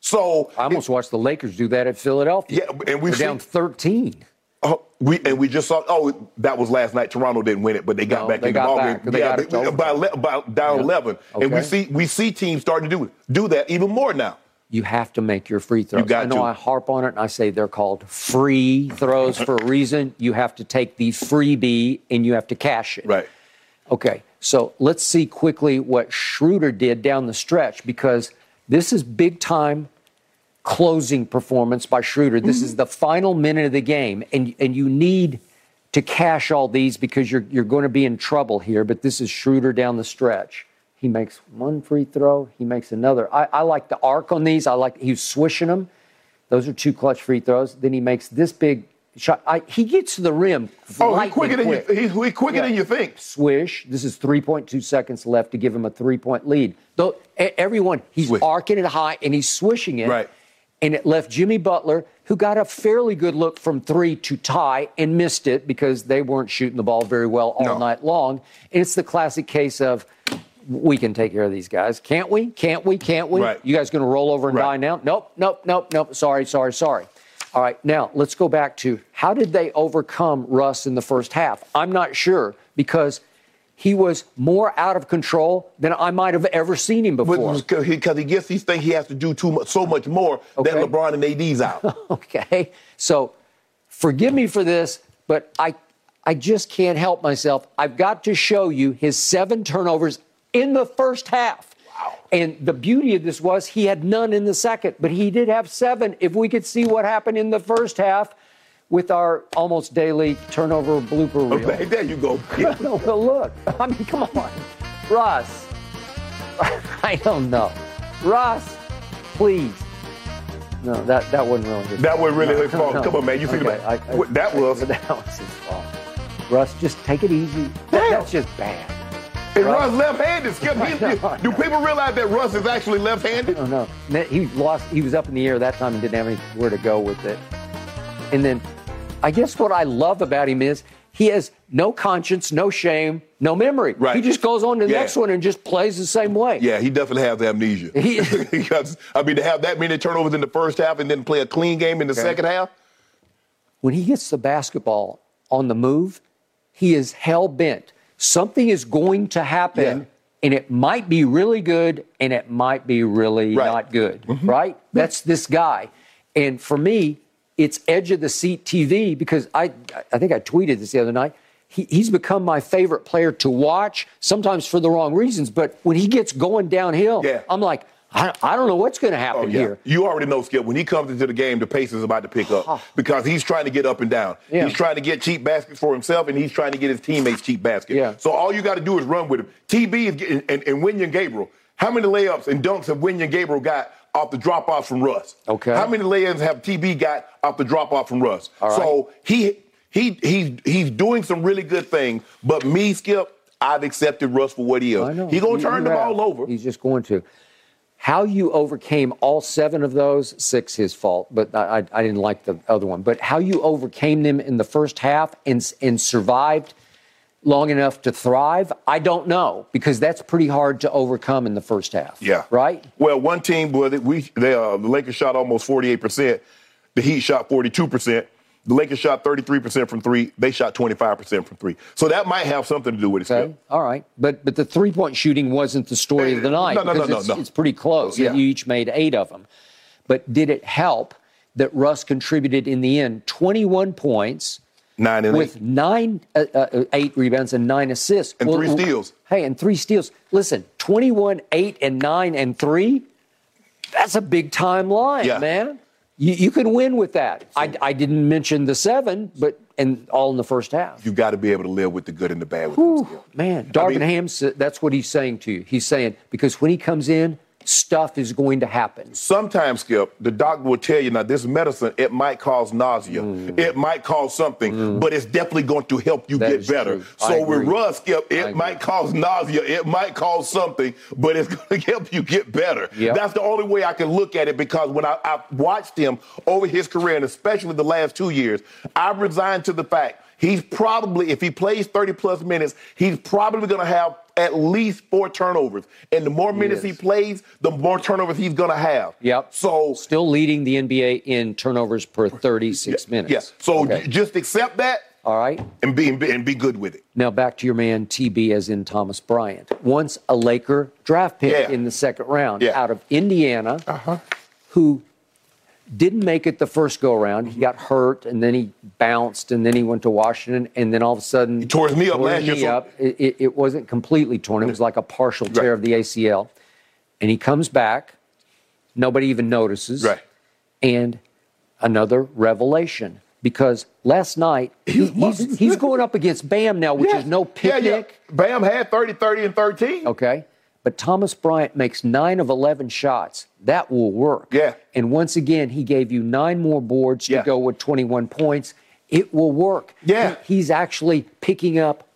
So I almost watched the Lakers do that at Philadelphia. Yeah, and we've They're down 13. Oh, we and we just saw. Oh, that was last night. Toronto didn't win it, but they got No, back they in got the ball back. They yeah, got they- by, ele- by down Yeah. eleven, and we see we see teams starting to do do that even more now. you have to make your free throws. got I know to. I harp on it and I say they're called free throws for a reason. You have to take the freebie and you have to cash it. Right. Okay, so let's see quickly what Schroeder did down the stretch because this is big time closing performance by Schroeder. This is mm-hmm. the final minute of the game, and and you need to cash all these because you're you're going to be in trouble here. But this is Schroeder down the stretch. He makes one free throw. He makes another. I, I like the arc on these. I like he was swishing them. Those are two clutch free throws. Then he makes this big shot. I, he gets to the rim. Oh, he's quicker than you. He's, he's quicker Yeah. than you think. Swish. This is 3.2 seconds left to give him a three point lead. Though everyone, he's Swish. arcing it high and he's swishing it. Right. And it left Jimmy Butler, who got a fairly good look from three to tie and missed it because they weren't shooting the ball very well all No. night long. And it's the classic case of we can take care of these guys. Can't we? Can't we? Can't we? Right. You guys going to roll over and Right. die now? Nope, nope, nope, nope. Sorry, sorry, sorry. All right, now let's go back to how did they overcome Russ in the first half? I'm not sure because he was more out of control than I might have ever seen him before. Because he, gets these things, he has to do too much, so much more Okay. than LeBron and AD's out. Okay. So forgive me for this, but I I just can't help myself. I've got to show you his seven turnovers in the first half. Wow. And the beauty of this was he had none in the second, but he did have seven. If we could see what happened in the first half with our almost daily turnover blooper reel. Okay, there you go. Well, look. I mean, come on. Russ. I don't know. Russ, please. No, that, that wasn't really his That wasn't really No, his fault. no. Come on, man. You see Okay, I- I- that was. That was his fault. Russ, just take it easy. That- that's just bad. And Russ- Russ left-handed. Skip. He, I I do people realize that Russ is actually left-handed? No, And He lost. He was up in the air that time and didn't have anywhere to go with it. And then, I guess what I love about him is he has no conscience, no shame, no memory. Right. He just goes on to the Yeah. next one and just plays the same way. Yeah, he definitely has amnesia. He- because I mean, to have that many turnovers in the first half and then play a clean game in the second half. when he gets the basketball on the move, he is hell bent. Something is going to happen, Yeah. and it might be really good, and it might be really Right. Mm-hmm. not good. Right? That's this guy. And for me, it's edge of the seat TV because I I think I tweeted this the other night. He, he's become my favorite player to watch, sometimes for the wrong reasons. But when he gets going downhill, Yeah. I'm like, I, I don't know what's going to happen Oh, yeah. here. You already know, Skip, when he comes into the game, the pace is about to pick up because he's trying to get up and down. Yeah. He's trying to get cheap baskets for himself, and he's trying to get his teammates cheap baskets. Yeah. So all you got to do is run with him. TB is getting, and, and Wenyen Gabriel. How many layups and dunks have Wenyen Gabriel got off the drop off from Russ? Okay. How many layups have TB got off the drop off from Russ? All right. So he he he's he's doing some really good things. But me, Skip, I've accepted Russ for what he is. He's gonna You- turn the ball over. He's just going to. How you overcame all seven of those, six his fault, but I, I, I didn't like the other one. But how you overcame them in the first half and, and survived long enough to thrive, I don't know because that's pretty hard to overcome in the first half. Yeah. Right? Well, one team, well, we they, uh, the Lakers shot almost 48%. The Heat shot 42%. The Lakers shot 33% from three. They shot 25% from three. So that might have something to do with it. Okay. All right. But but the three point shooting wasn't the story of the night. No, no, no, because no, it's, no. it's pretty close. Yeah. You each made eight of them. But did it help that Russ contributed in the end 21 points? Nine and with eight. nine, uh, uh, eight rebounds and nine assists. And three steals. Hey, and three steals. Listen, 21, eight, and nine, and three, that's a big time line, Yeah. man. You, you can win with that. I, I didn't mention the seven, but and all in the first half. You got to be able to live with the good and the bad with. Man, I mean- Darvin Ham, that's what he's saying to you. He's saying, because when he comes in, stuff is going to happen. Sometimes, Skip, the doctor will tell you now this medicine, it might cause nausea. Mm. It might cause something, but it's definitely going to help you That get better. true. So with. Russ, Skip, it might cause nausea. It might cause something, but it's going to help you get better. Yep. That's the only way I can look at it because when I, I've watched him over his career, and especially the last two years, I've resigned to the fact he's probably, if he plays 30 plus minutes, he's probably going to have at least four turnovers. And the more minutes he is. plays, the more turnovers he's going to have. Yep. So Still leading the NBA in turnovers per 36 minutes. Yes. So Okay. just accept that All right. and be, and be and be good with it. Now back to your man TB, as in Thomas Bryant. Once a Laker draft pick Yeah. in the second round Yeah. out of Indiana, uh-huh. who didn't make it the first go around. He got hurt, and then he bounced, and then he went to Washington, and then all of a sudden He tore his knee up last year, knee up. It, it, it wasn't completely torn; it was like a partial tear Right. of the ACL. And he comes back. Nobody even notices. Right. And another revelation because last night he, he's, he's going up against Bam now, which is no Yeah, picnic. yeah. Bam had 30, 30, and 13. Okay. But Thomas Bryant makes nine of 11 shots. That will work. Yeah. And once again, he gave you nine more boards to go with 21 points. It will work. Yeah. He- he's actually picking up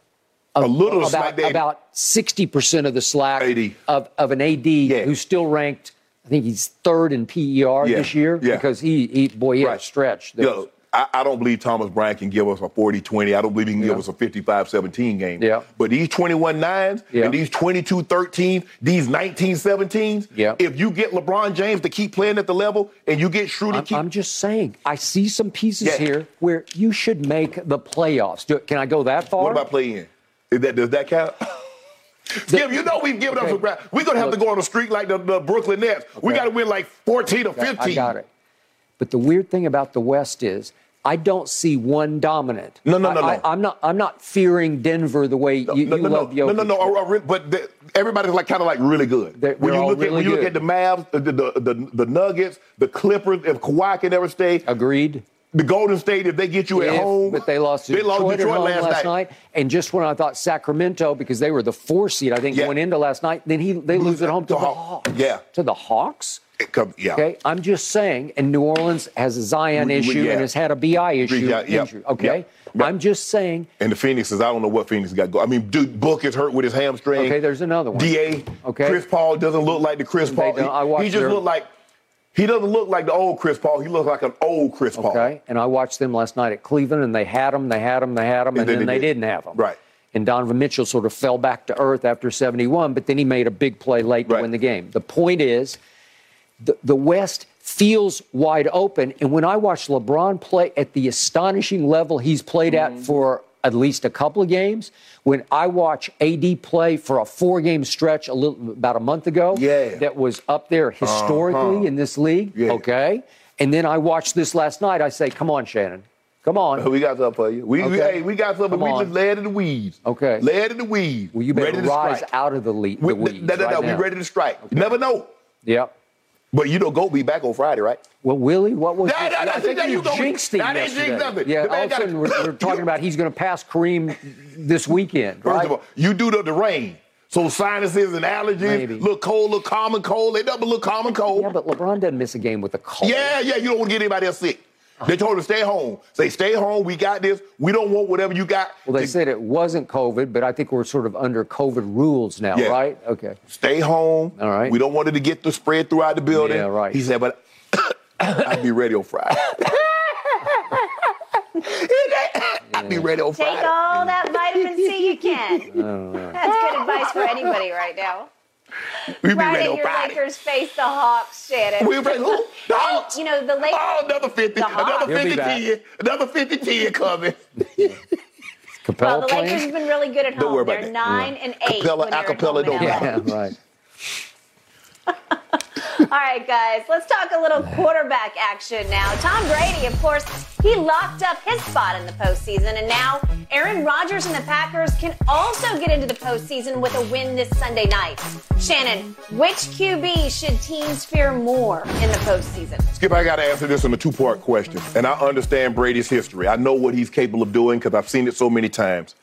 A little about, about 60% of the slack AD. Of, of an AD who's still ranked, I think he's third in PER Yeah, this year yeah. because he, he boy, he had a stretch. that I, I don't believe Thomas Bryant can give us a 40 20. I don't believe he can give us a 55 17 game. Yeah. But these 21 nines Yeah. and these 22 13s, these 19 17s, Yeah. if you get LeBron James to keep playing at the level and you get Schroeder I'm, keep. I'm just saying, I see some pieces Yeah. here where you should make the playoffs. Do, can I go that far? what about play in? Is that, does that count? Skip, you know we've given up some ground. We're going to have Look. to go on a streak like the, the Brooklyn Nets. We got to win like 14 or 15. I got it. But the weird thing about the West is I don't see one dominant. No, no, no, I, no. I, am not. I'm not fearing Denver the way you, no, you no, no, love no, Jokic. no, no, no, uh, uh, But the, everybody's like kind of like really good. They're- when you look at really when you look at the Mavs, the the, the, the Nuggets, the Clippers, if Kawhi can ever stay, Agreed. the Golden State, if they get you at home, but they lost to they lost Detroit, Detroit at home last, night. And just when I thought Sacramento, because they were the four seed, I think Yeah. going into last night, then he they lose at home to To the Haw- Hawks. yeah. To the Hawks. Come- yeah. Okay, I'm just saying, and New Orleans has a Zion We- issue yeah. and has had a BI issue. Yeah, yeah, injury, okay. I'm just saying. And the Phoenix is, I don't know what Phoenix got going. I mean, dude, Book is hurt with his hamstring. Okay, there's another one. Da. Okay. Chris Paul doesn't look like the Chris They Paul. don't- I He, watched he just their- look like he doesn't look like the old Chris Paul. He looks like an old Chris Paul. Okay, and I watched them last night at Cleveland, and they had him, they had him, they had him, and, then then they they did. didn't have him. Right. And Donovan Mitchell sort of fell back to earth after 71, but then he made a big play late to win the game. The point is, the, the West feels wide open, and when I watch LeBron play at the astonishing level he's played Mm-hmm. at for at least a couple of games, when I watch AD play for a four-game stretch a little about a month ago, Yeah. that was up there historically in this league. Yeah. Okay, And then I watched this last night. I say, come on, Shannon. Come on. We got something for you. We, we hey, we got something. Come We on. just led in the weeds. Okay. Led in the weeds. Well, you better ready to rise strike. out of the, le- the We, weeds. no, no, no. right We ready to strike. You never know. Yep. But you know, go be back on Friday, right? Well, Willie, what was No, it? no, no, I think there you jinxed him I didn't yesterday. nothing. Yeah, The all of a sudden we're, we're talking about he's going to pass Kareem this weekend, First of all, you do the, the rain. So sinuses and allergies, Maybe. look cold, look common cold. They double look common cold. yeah, but LeBron doesn't miss a game with a cold. Yeah, yeah, you don't want to get anybody else sick. They told him to stay home. Say, stay home. We got this. We don't want whatever you got. Well, they to- said it wasn't COVID, but I think we're sort of under COVID rules now, Yeah. right? Okay. stay home. All right. We don't want it to get the spread throughout the building. Yeah, right. He said, but I'd be ready on Friday. I'll be ready on Friday. Take all that vitamin C you can. That's good advice for anybody right now. We'll be Right ready in on your Lakers face the Hawks, Shannon. We'll be ready. Who? The Hawks. You know, the Lakers. Oh, another 50. The Hawks. Another He'll 50 back. 10. Another 50 10 coming. Capela well, the Lakers have been really good at Don't home. worry about They're that. nine and eight. Capela, when they're acapella don't and matter. out. Yeah, right. All right, guys, let's talk a little quarterback action now. Tom Brady, of course, he locked up his spot in the postseason, and now Aaron Rodgers and the Packers can also get into the postseason with a win this Sunday night. Shannon, which QB should teams fear more in the postseason? Skip, I got to answer this in a two part question. And I understand Brady's history. I know what he's capable of doing because I've seen it so many times.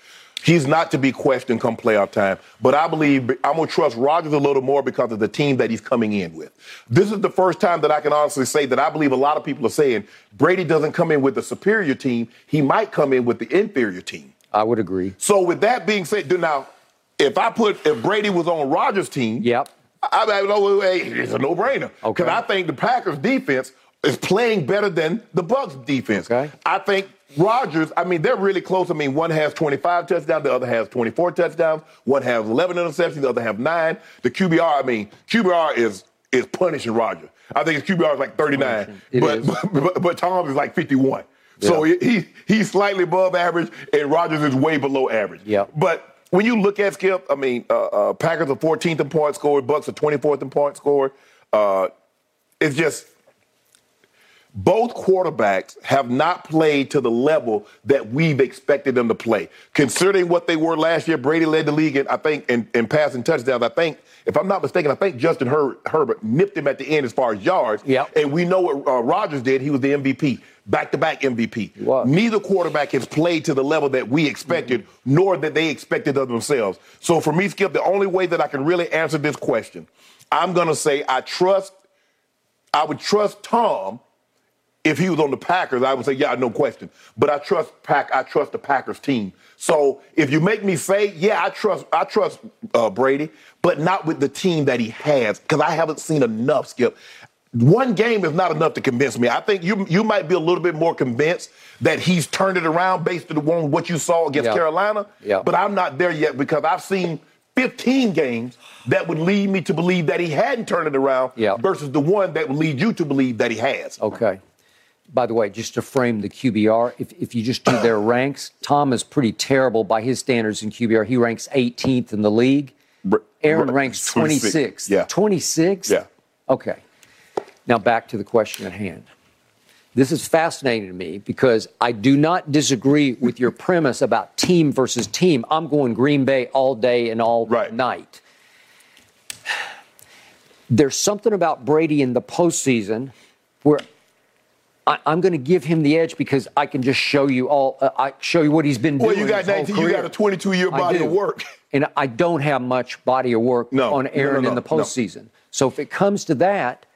He's not to be questioned come playoff time. But I believe I'm going to trust Rodgers a little more because of the team that he's coming in with. This is the first time that I can honestly say that I believe a lot of people are saying Brady doesn't come in with the superior team. He might come in with the inferior team. I would agree. So with that being said, now, if I put, if Brady was on Rodgers' team, Yep. I, I know it's a no-brainer. Okay. Because I think the Packers defense is playing better than the Bucs defense. Okay. I think Rodgers, I mean, they're really close. I mean, one has 25 touchdowns, the other has 24 touchdowns, one has 11 interceptions, the other have nine. The QBR, I mean, QBR is is punishing Rodgers. I think his QBR is like 39, but, but, but but Tom is like 51. So Yeah. he he's slightly above average, and Rodgers is way below average. Yeah. But when you look at Skip, I mean, uh, uh, Packers are 14th in points scored, Bucs are 24th in points scored. Uh, it's just both quarterbacks have not played to the level that we've expected them to play. Considering what they were last year, Brady led the league, in, I think, in, in passing touchdowns. I think, if I'm not mistaken, I think Justin Her- Herbert nipped him at the end as far as yards. Yep. And we know what uh, Rodgers did. He was the MVP, back-to-back MVP. Neither quarterback has played to the level that we expected, nor that they expected of themselves. So for me, Skip, the only way that I can really answer this question, I'm going to say I trust, I would trust Tom if he was on the Packers, I would say, yeah, no question. But I trust Pack. I trust the Packers team. So if you make me say, yeah, I trust, I trust uh, Brady, but not with the team that he has, because I haven't seen enough. Skip, one game is not enough to convince me. I think you you might be a little bit more convinced that he's turned it around based on what you saw against Yeah. Carolina. Yeah. But I'm not there yet because I've seen 15 games that would lead me to believe that he hadn't turned it around Yeah. versus the one that would lead you to believe that he has. Okay. By the way, just to frame the QBR, if, if you just do their ranks, Tom is pretty terrible by his standards in QBR. He ranks 18th in the league. Aaron ranks 26. 26th. Yeah. 26th? Yeah. Okay. Now back to the question at hand. This is fascinating to me because I do not disagree with your premise about team versus team. I'm going Green Bay all day and all Right. night. There's something about Brady in the postseason where I, I'm going to give him the edge because I can just show you all. Uh, I show you what he's been Well, doing. you got his whole 19, you got a 22 year body of work. And I don't have much body of work No, on no, no, Aaron no, in the postseason. So if it comes to that,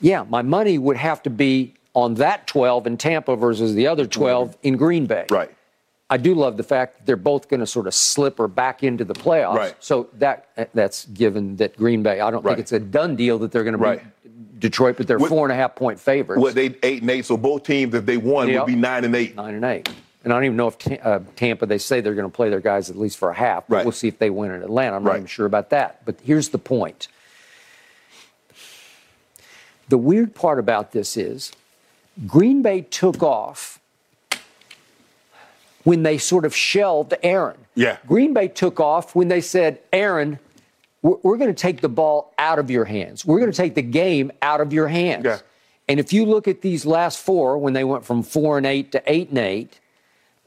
yeah, my money would have to be on that 12 in Tampa versus the other 12 in Green Bay. Right. I do love the fact that they're both going to sort of slip or back into the playoffs. Right. So that that's given that Green Bay. I don't Right. think it's a done deal that they're going to Right. Detroit, but they're What- four and a half point favorites. Well, they eight and eight, so both teams, if they won, Yep. would be nine and eight. nine and eight. And I don't even know if Ta- uh, Tampa, they say they're going to play their guys at least for a half. But Right. We'll see if they win in Atlanta. I'm not Right. even sure about that. But here's the point. The weird part about this is Green Bay took off when they sort of shelved Aaron. Yeah. Green Bay took off when they said, Aaron, we're, going to take the ball out of your hands. We're going to take the game out of your hands. Yeah. And if you look at these last four, when they went from four and eight to eight and eight,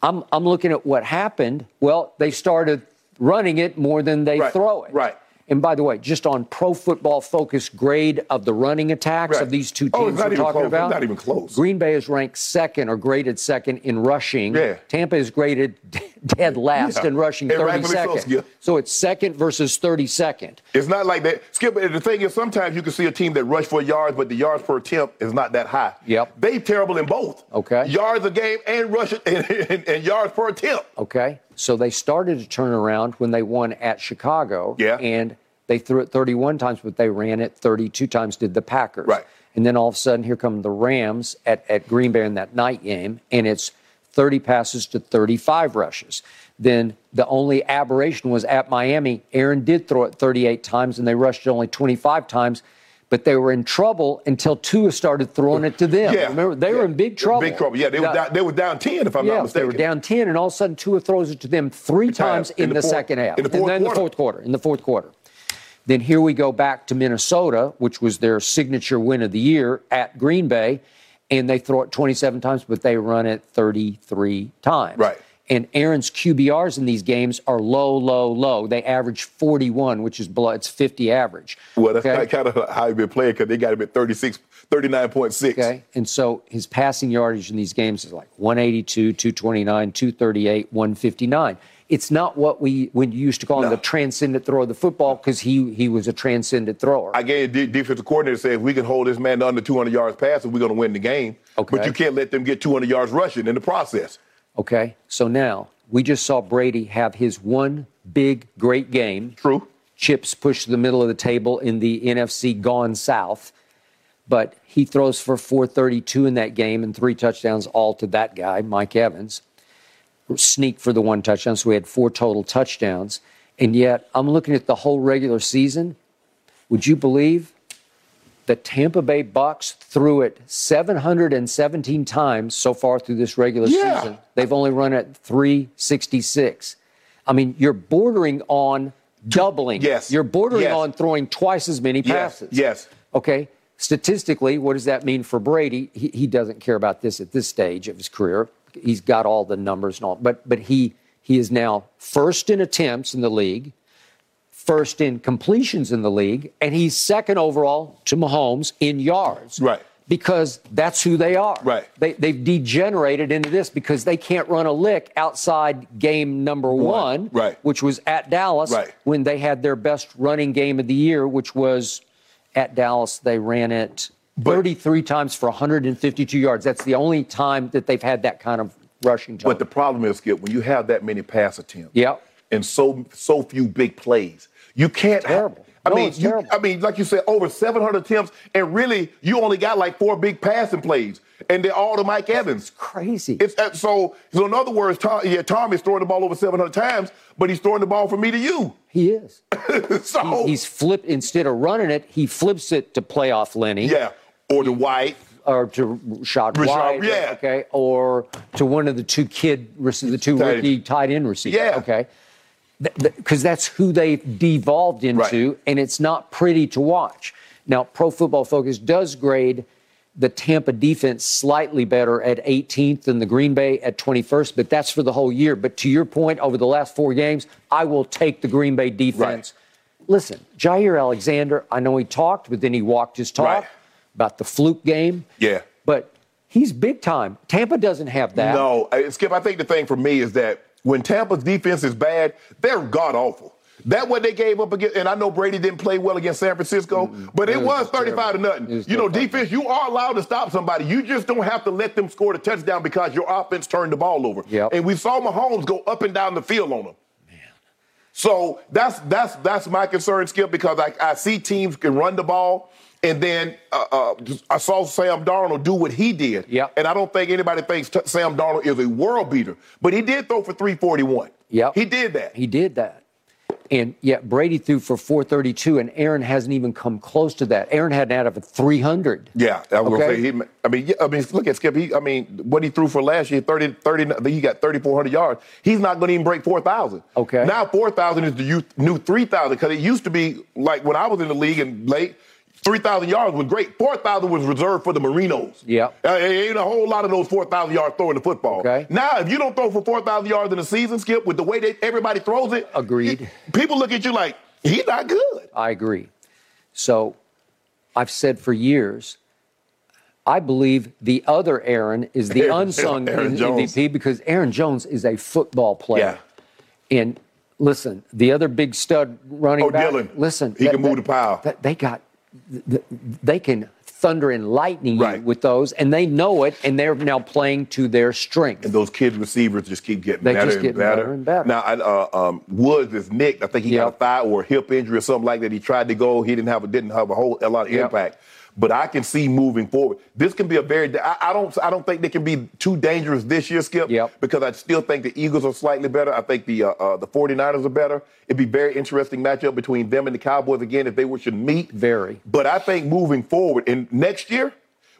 I'm, I'm looking at what happened. Well, they started running it more than they Right, throw it. right. And by the way, just on pro football focus grade of the running attacks Right. of these two oh, teams it's not we're talking close. About, not even close. Green Bay is ranked second or graded second in rushing. Yeah. Tampa is graded dead last Yeah. in rushing, And so, 32nd. Skip. So it's second versus 32nd. It's not like that. Skip, the thing is, sometimes you can see a team that rush for yards, but the yards per attempt is not that high. Yep. They terrible in both. Okay. Yards a game and rush and, and, and yards per attempt. Okay. So they started to turn around when they won at Chicago. Yeah. And they threw it 31 times, but they ran it 32 times, did the Packers. Right. And then all of a sudden, here come the Rams at, at Green Bay in that night game, and it's 30 passes to 35 rushes. Then the only aberration was at Miami. Aaron did throw it 38 times, and they rushed it only 25 times. But they were in trouble until Tua started throwing it to them. Yeah. Remember, they were in big trouble. Big trouble. Yeah, they were, down, they were down 10, if I'm yeah, not mistaken. they were down 10, and all of a sudden Tua throws it to them three times times in, the, fourth- second half. in the fourth and then quarter. the fourth quarter. In the fourth quarter. Then here we go back to Minnesota, which was their signature win of the year at Green Bay, and they throw it 27 times, but they run it 33 times. Right. And Aaron's QBRs in these games are low, low, low. They average 41, which is below, it's 50 average. Well, that's Okay? kind of how he's been playing because they got him at 36, 39.6. Okay. And so his passing yardage in these games is like 182, 229, 238, 159. It's not what we when you used to call him No. the transcendent thrower of the football because he he was a transcendent thrower. I gave the defensive coordinator said if we can hold this man to under 200 yards passing, we're going to win the game. Okay. But you can't let them get 200 yards rushing in the process. Okay. So now we just saw Brady have his one big great game. True. Chips pushed to the middle of the table in the NFC gone south. But he throws for 432 in that game and three touchdowns all to that guy, Mike Evans. Sneak for the one touchdown, so we had four total touchdowns. And yet, I'm looking at the whole regular season. Would you believe the Tampa Bay Bucs threw it 717 times so far through this regular Yeah. season? They've only run it 366. I mean, you're bordering on doubling. Yes. You're bordering Yes. on throwing twice as many Yes. passes. Yes. Okay. Statistically, what does that mean for Brady? He, he doesn't care about this at this stage of his career. He's got all the numbers and all, but but he he is now first in attempts in the league, first in completions in the league, and he's second overall to Mahomes in yards. Right. Because that's who they are. Right. They, they've degenerated into this because they can't run a lick outside game number one, Right. which was at Dallas Right. when they had their best running game of the year, which was at Dallas. They ran it But- 33 times for 152 yards. That's the only time that they've had that kind of rushing total. But the problem is, Skip, when you have that many pass attempts Yep. and so so few big plays, you can't. Terrible. I No, mean, you, terrible. I mean, like you said, over 700 attempts, and really, you only got like four big passing plays, and they're all to Mike Evans. crazy. It's uh, so. So in other words, Tom, yeah, Tom is throwing the ball over 700 times, but he's throwing the ball from me to you. he is. so He's flipped instead of running it, he flips it to playoff Lenny. yeah, or to White. Or to Rachaad Rachaad, White, yeah. okay, or to one of the two kid, the two rookie tight end receivers, Yeah. okay, because that's who they've devolved into, Right. and it's not pretty to watch. Now, Pro Football Focus does grade the Tampa defense slightly better at 18th than the Green Bay at 21st, but that's for the whole year. But to your point, over the last four games, I will take the Green Bay defense. Listen, Jaire Alexander, I know he talked, but then he walked his talk Right. about the fluke game. Yeah. But he's big time. Tampa doesn't have that. No, uh, Skip. I think the thing for me is that when Tampa's defense is bad, they're god awful. That what they gave up against, and I know Brady didn't play well against San Francisco, but it, It was, was 35 to nothing. You know, terrible. defense, you are allowed to stop somebody. You just don't have to let them score the touchdown because your offense turned the ball over. Yep. And we saw Mahomes go up and down the field on them. So that's that's that's my concern, Skip, because I, I see teams can run the ball, and then uh, uh, I saw Sam Darnold do what he did. Yep. And I don't think anybody thinks t- Sam Darnold is a world beater, but he did throw for 341. Yep. He did that. He did that. And yet Brady threw for 432, and Aaron hasn't even come close to that. Aaron had an out of a 300. yeah, I was Okay. gonna say. He, I mean, yeah, I mean, look at Skip. He, I mean, what he threw for last year, 30, 30 he got 3,400 yards. He's not going to even break 4,000. Okay. Now 4,000 is the youth- new 3,000 because it used to be like when I was in the league and late, 3,000 yards was great. 4,000 was reserved for the Marinos. Yeah. Uh, ain't a whole lot of those 4,000 yards throwing the football. Okay. Now, if you don't throw for 4,000 yards in a season, Skip, with the way that everybody throws it, Agreed. it- people look at you like, he's not good. I agree. So I've said for years, I believe the other Aaron is the Aaron- unsung Aaron. MVP because Aaron Jones is a football player. Yeah. And listen, the other big stud running Oh, back. Dylan. Listen, He can move the pile. that- They got, they can thunder and lightning you Right. with those, and they know it, and they're now playing to their strength. And those kids receivers just keep getting better just and get better. better and better. Now, I, uh, um, Woods is nicked. I think he got a thigh or hip injury or something like that. He tried to go. He didn't have a, didn't have a whole a lot of Yep. impact. But I can see moving forward. This can be a very. I, I don't. I don't think they can be too dangerous this year, Skip. Yep. Because I still think the Eagles are slightly better. I think the uh, uh, the 49ers are better. It'd be very interesting matchup between them and the Cowboys again if they were should meet. Very. But I think moving forward and next year,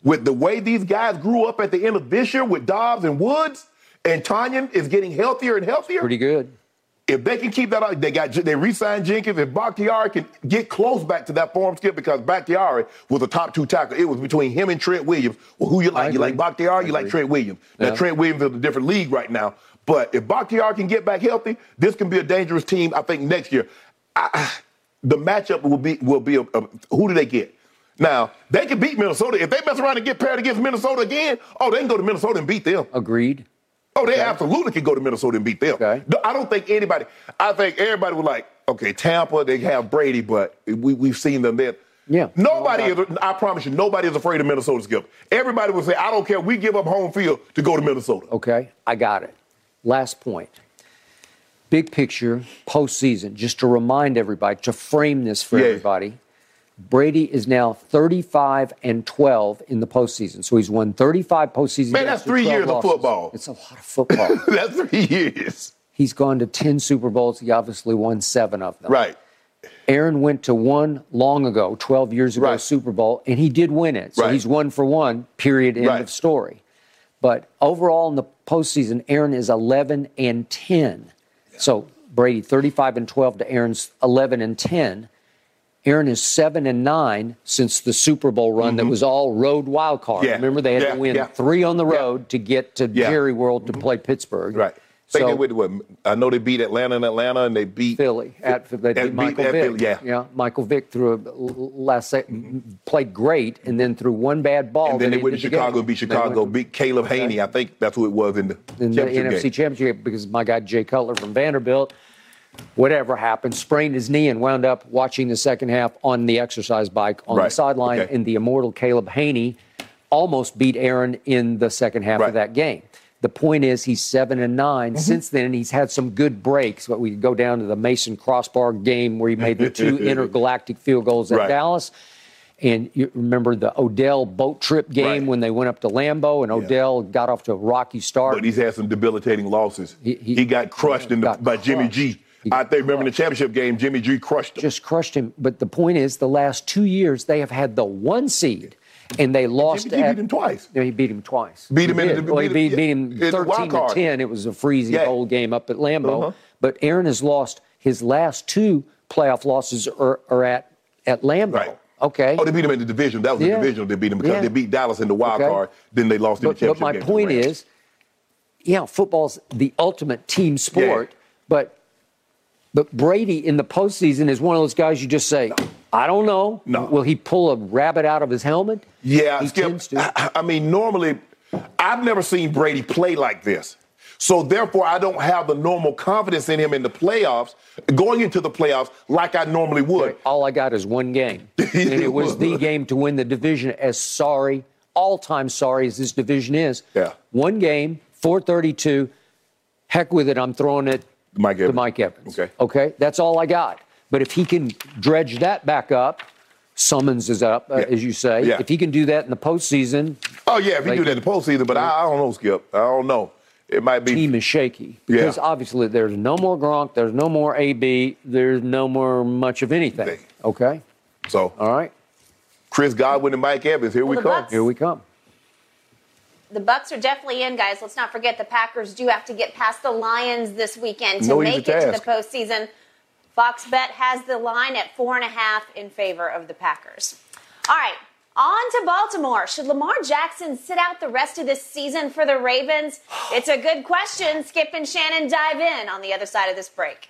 with the way these guys grew up at the end of this year with Doubs and Woods, and Tanyan is getting healthier and healthier. Pretty good. If they can keep that up, they got they re-signed Jenkins. If Bakhtiari can get close back to that form skip, because Bakhtiari was a top two tackle. It was between him and Trent Williams. Well, who you like? You like Bakhtiari? You like. Trent Williams? Now Yeah. Trent Williams is a different league right now. But if Bakhtiari can get back healthy, this can be a dangerous team. I think next year, I, I- the matchup will be will be a, a- who do they get? Now they can beat Minnesota if they mess around and get paired against Minnesota again. Oh, they can go to Minnesota and beat them. Agreed. Oh, they absolutely can go to Minnesota and beat them. Okay. I don't think anybody. I think everybody was like, okay, Tampa, they have Brady, but we, we've seen them there. Yeah. Nobody is. I promise you, nobody is afraid of Minnesota's Skip. Everybody would say, I don't care. We give up home field to go to Minnesota. Okay, I got it. Last point. Big picture, postseason, just to remind everybody, to frame this for Yeah. everybody. Brady is now 35 and 12 in the postseason. So he's won 35 postseason Man, that's three 12 years of football. It's a lot of football. That's three years. he's gone to 10 Super Bowls. He obviously won seven of them. Right. Aaron went to one long ago, 12 years ago, Right. Super Bowl, and he did win it. So Right. he's one for one, period, end Right. of story. But overall in the postseason, Aaron is 11 and 10. So Brady, 35 and 12 to Aaron's 11 and 10. Aaron is 7 and 9 since the Super Bowl run that was all road wild card. Mm-hmm. Yeah. Remember, they had Yeah, to win yeah. three on the Yeah. road to get to Yeah. Jerry World to play Pittsburgh. Right. So- they what, I know they beat Atlanta in Atlanta, and they beat Philly at they at- beat Michael Vick. Philly, yeah. Michael Vick threw a last sec- played great, and then threw one bad ball. And then they went to the. Chicago, beat Chicago, went beat Caleb Hanie. I think that's who it was in the in the championship NFC game. Championship because my guy Jay Cutler from Vanderbilt, whatever happened, sprained his knee and wound up watching the second half on the exercise bike on the sideline. Okay. And the immortal Caleb Hanie almost beat Aaron in the second half Right. of that game. The point is, he's seven and 9 Mm-hmm. Since then, he's had some good breaks. But we go down to the Mason Crosby game where he made the two intergalactic field goals at Right. Dallas. And you remember the Odell boat trip game Right. when they went up to Lambeau and Odell got off to a rocky start. But he's had some debilitating losses. He- He, he- got crushed in the, got by Jimmy. G. I think remember in the championship game, Jimmy G crushed him. just crushed him. But the point is, the last two years they have had the one seed, and they lost. Jimmy G at- beat him twice. Yeah, he beat him twice. Beat him He in did. the- well, he beat him- beat him in the wild thirteen to ten. It was a freezing Yeah. cold game up at Lambeau. Uh-huh. But Aaron has lost his last two playoff losses are, are at at Lambeau. Right. Okay. Oh, they beat him in the division. That was Yeah. the divisional they beat him because Yeah. they beat Dallas in the wild Okay. card. Then they lost in the but, but championship my game to the point is, yeah, football's the ultimate team sport, but but Brady in the postseason is one of those guys you just say, I don't know. No. Will he pull a rabbit out of his helmet? Yeah, he Skip. I, I mean, normally, I've never seen Brady play like this. So therefore, I don't have the normal confidence in him in the playoffs, going into the playoffs like I normally would. All I got is one game, and it was the uh, game to win the division. As sorry, all-time sorry as this division is, Yeah. one game, 432. Heck with it, I'm throwing it Mike to Evans. Mike Evans. Okay. Okay, that's all I got. But if he can dredge that back up, summons is up, uh, Yeah. as you say. Yeah. If he can do that in the postseason, Oh yeah, if he Like- do that in the postseason, but I, I don't know, Skip. I don't know. It might be. team is shaky because Yeah. obviously there's no more Gronk, there's no more AB, there's no more much of anything. Okay, So all right, Chris Godwin and Mike Evans, here we Well, the come. Bucs- here we come. The Bucs are definitely in, guys. Let's not forget the Packers do have to get past the Lions this weekend to No make it to the postseason. Fox Bet has the line at four and a half in favor of the Packers. All right. On to Baltimore. Should Lamar Jackson sit out the rest of this season for the Ravens? It's a good question. Skip and Shannon dive in on the other side of this break.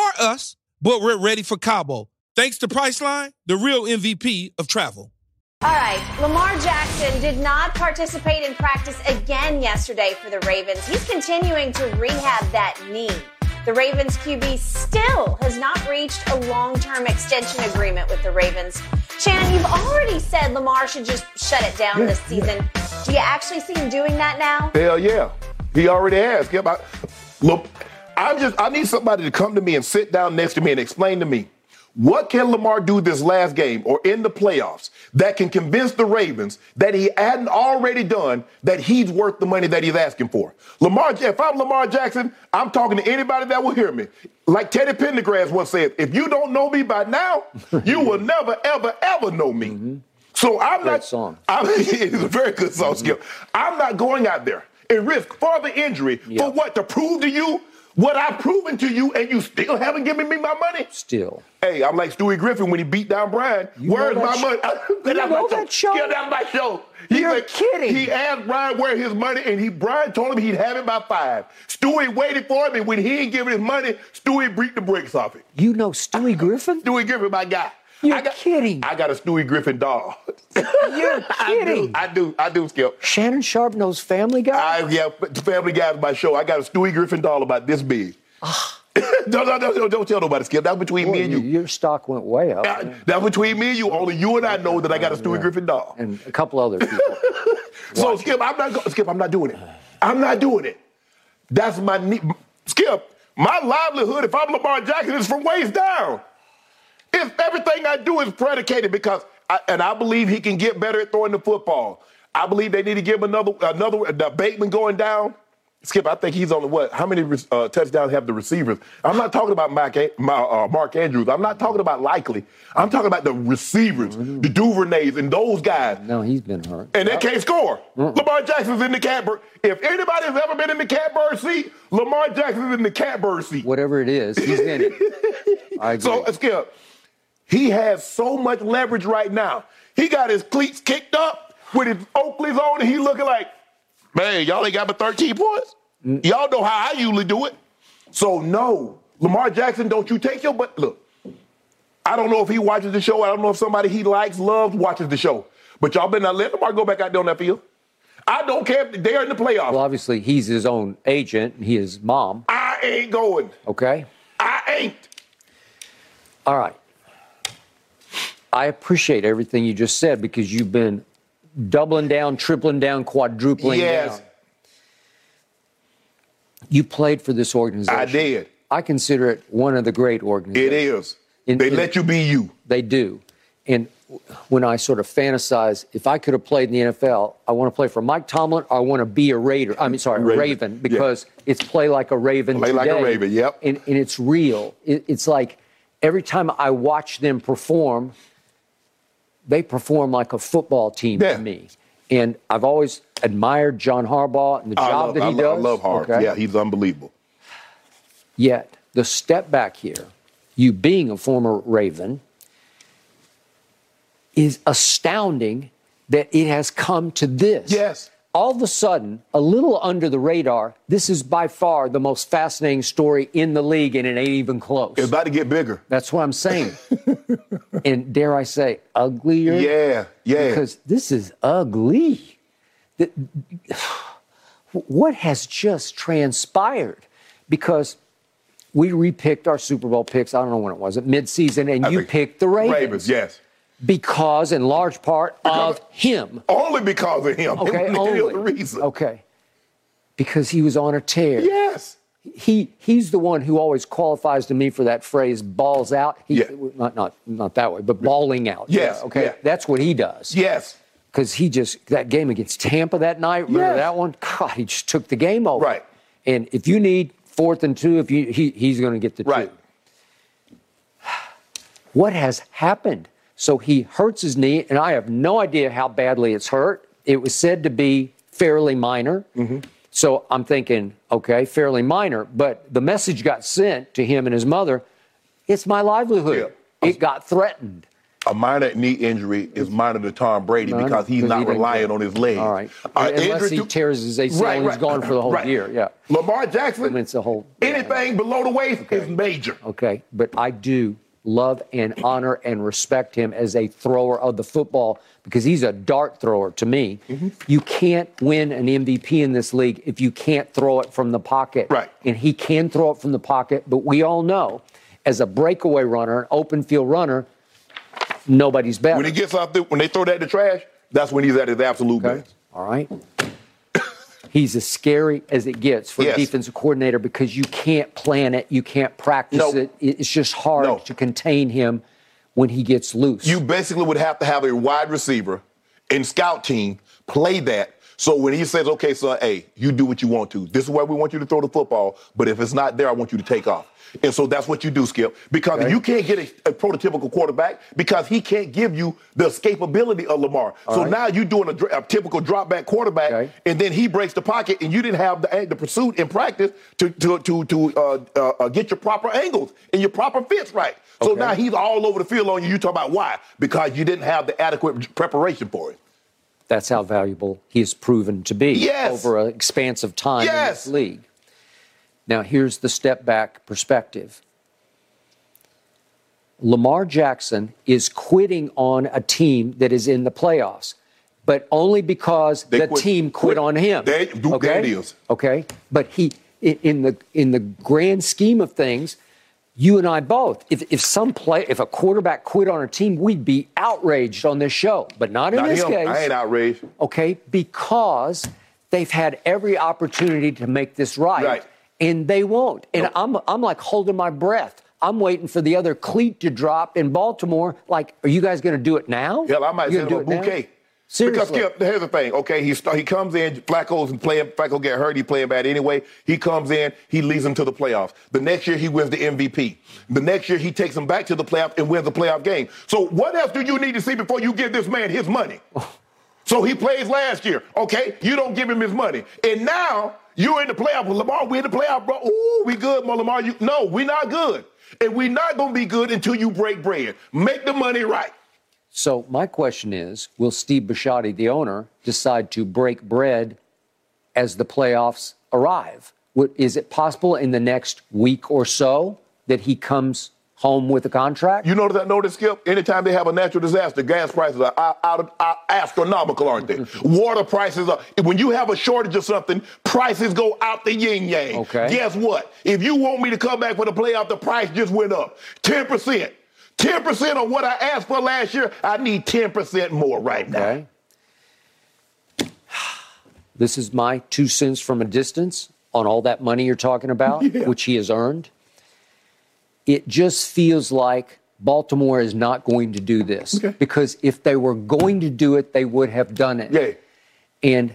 or us, but we're ready for Cabo. Thanks to Priceline, the real MVP of travel. All right, Lamar Jackson did not participate in practice again yesterday for the Ravens. He's continuing to rehab that knee. The Ravens QB still has not reached a long term extension agreement with the Ravens. Shannon, you've already said Lamar should just shut it down this season. Do you actually see him doing that now? Hell yeah. He already has. Get look, I'm just I need somebody to come to me and sit down next to me and explain to me what can Lamar do this last game or in the playoffs that can convince the Ravens that he hadn't already done that he's worth the money that he's asking for? Lamar, if I'm Lamar Jackson, I'm talking to anybody that will hear me. Like Teddy Pendergrass once said, if you don't know me by now, you will never, ever, ever know me. Mm-hmm. So I'm Great not. song. I'm, it's a very good song, mm-hmm. Skip. I'm not going out there and risk further injury Yeah. for what? To prove to you what I've proven to you, and you still haven't given me my money? Still. Hey, I'm like Stewie Griffin when he beat down Brian. You Where's my that money? sh- you know my that show? Yeah, that's my show. He You're kidding. He asked Brian where his money, and he Brian told him he'd have it by five. Stewie waited for him, and when he ain't giving his money, Stewie beat the brakes off it. You know Stewie Griffin? Stewie Griffin, my guy. You're I got, kidding. I got a Stewie Griffin doll. You're I do. kidding. I do. I do, Skip. Shannon Sharpe knows Family Guy? I, yeah, Family Guy's my show. I got a Stewie Griffin doll about this big. don't, don't, tell nobody, Skip. That's between Boy, me and you. Your stock went way up. Uh, That's between me and you. Only you and I know that I got a Stewie Griffin doll. and a couple other people. So Skip, I'm not go- Skip. I'm not doing it. I'm not doing it. That's my ne- Skip. My livelihood, if I'm Lamar Jackson, is from waist down. If everything I do is predicated because, I, and I believe he can get better at throwing the football. I believe they need to give him another another the Bateman going down. Skip, I think he's on the what? How many uh, touchdowns have the receivers? I'm not talking about Mike, my, uh, Mark Andrews. I'm not talking about likely. I'm talking about the receivers, the Duvernays, and those guys. no, he's been hurt. And they can't score. Lamar Jackson's in the catbird. If anybody's ever been in the catbird seat, Lamar Jackson's in the catbird seat. Whatever it is, he's in it. I agree. So, uh, Skip, he has so much leverage right now. He got his cleats kicked up with his Oakleys on, and he looking like, man, y'all ain't got but 13 points? Mm. Y'all know how I usually do it. So, no, Lamar Jackson, don't you take your butt. Look, I don't know if he watches the show. I don't know if somebody he likes, loves, watches the show. But y'all better not let Lamar go back out there on that field. I don't care if they're in the playoffs. well, obviously, he's his own agent. He is mom. I ain't going. Okay. I ain't. All right. I appreciate everything you just said because you've been doubling down, tripling down, quadrupling Yes, down. You played for this organization. I did. I consider it one of the great organizations. It is. In- they in- let you be you. They do. And when I sort of fantasize, if I could have played in the NFL, I want to play for Mike Tomlin or I want to be a Raider. I mean, sorry, Raven. Raven, Yeah. because it's play like a Raven Play like a. Raven, yep. And, and it's real. It, it's like every time I watch them perform, they perform like a football team Yeah. to me. And I've always admired John Harbaugh and the job love, that he I does. love, I love Hart. Okay? Yeah, he's unbelievable. Yet, the step back here, you being a former Raven, is astounding that it has come to this. Yes. All of a sudden, a little under the radar, this is by far the most fascinating story in the league, and it ain't even close. It's about to get bigger. That's what I'm saying. and dare I say, uglier? Yeah, yeah. Because this is ugly. The- what has just transpired? Because we repicked our Super Bowl picks. I don't know when it was, at midseason, and I you picked the Ravens. Ravens, yes. Because, in large part, of him. Only because of him. Okay, only. reason. Okay. Because he was on a tear. Yes. He he's the one who always qualifies to me for that phrase "balls out." He, Yeah. Not not not that way, but balling out. Yes, Yeah, okay. yeah. That's what he does. Yes. Because he just that game against Tampa that night. Remember Yes. that one? God, he just took the game over. Right. And if you need fourth and two, if you he, he's going to get the Right. two. What has happened? So he hurts his knee, and I have no idea how badly it's hurt. It was said to be fairly minor. Mm-hmm. So I'm thinking, okay, fairly minor. But the message got sent to him and his mother it's my livelihood. Yeah. It got threatened. A minor knee injury is minor to Tom Brady Minor, because he's not he relying on his leg. All right. Uh, Unless injury he tears his ACL and he's gone for the whole right. year. Yeah. Lamar Jackson, I mean, it's a whole- anything below the waist is major. Okay. But I do love and honor and respect him as a thrower of the football because he's a dart thrower to me. Mm-hmm. You can't win an MVP in this league if you can't throw it from the pocket. Right. And he can throw it from the pocket, but we all know as a breakaway runner, an open field runner, nobody's better. When he gets out there, when they throw that in the trash, that's when he's at his absolute Okay. best. All right. He's as scary as it gets for Yes. a defensive coordinator because you can't plan it, you can't practice No. it. It's just hard No. to contain him when he gets loose. You basically would have to have a wide receiver and scout team play that. So when he says, okay, son, hey, you do what you want to. This is where we want you to throw the football, but if it's not there, I want you to take off. And so that's what you do, Skip. Because Okay. you can't get a, a prototypical quarterback because he can't give you the escapability of Lamar. so right. now you're doing a, a typical drop back quarterback, Okay. and then he breaks the pocket, and you didn't have the, the pursuit in practice to to to, to uh, uh, uh, get your proper angles and your proper fits right. So Okay. now he's all over the field on you. You talk about why? Because you didn't have the adequate preparation for it. That's how valuable he has proven to be Yes. over an expanse of time in this league. Now, here's the step back perspective. Lamar Jackson is quitting on a team that is in the playoffs, but only because They the quit- team quit, quit. on him. There- there okay? Okay, but he in the in the grand scheme of things, you and I both. If if some play, if a quarterback quit on a team, we'd be outraged on this show, but not in Not this him. case I ain't outraged. okay, because they've had every opportunity to make this right, Right. and they won't. And Nope. I'm I'm like holding my breath. I'm waiting for the other cleat to drop in Baltimore. Like, are you guys going to do it now? Hell, I might send gonna a do it now? Seriously. Because Skip, here's the thing. Okay, he start, he comes in. Flacco's playing. Flacco get hurt. He playing bad anyway. He comes in. He leads them to the playoffs. The next year he wins the MVP. The next year he takes them back to the playoff and wins the playoff game. So what else do you need to see before you give this man his money? So he plays last year. Okay, you don't give him his money, and now you're in the playoff. Well, Lamar, we're in the playoff, bro. Ooh, we good, Mo Lamar. You no, we not good, and we not gonna be good until you break bread. Make the money right. So my question is: Will Steve Bisciotti, the owner, decide to break bread as the playoffs arrive? Is it possible in the next week or so that he comes home with a contract? You know that notice, Skip? Anytime they have a natural disaster, gas prices are out, out, astronomical, aren't they? Water prices are. When you have a shortage of something, prices go out the yin yang. Okay. Guess what? If you want me to come back for the playoff, the price just went up ten percent. Ten percent of what I asked for last year. I need ten percent more right now. Okay. This is my two cents from a distance on all that money you're talking about, Yeah. which he has earned. It just feels like Baltimore is not going to do this Okay. because if they were going to do it, they would have done it. Yeah. And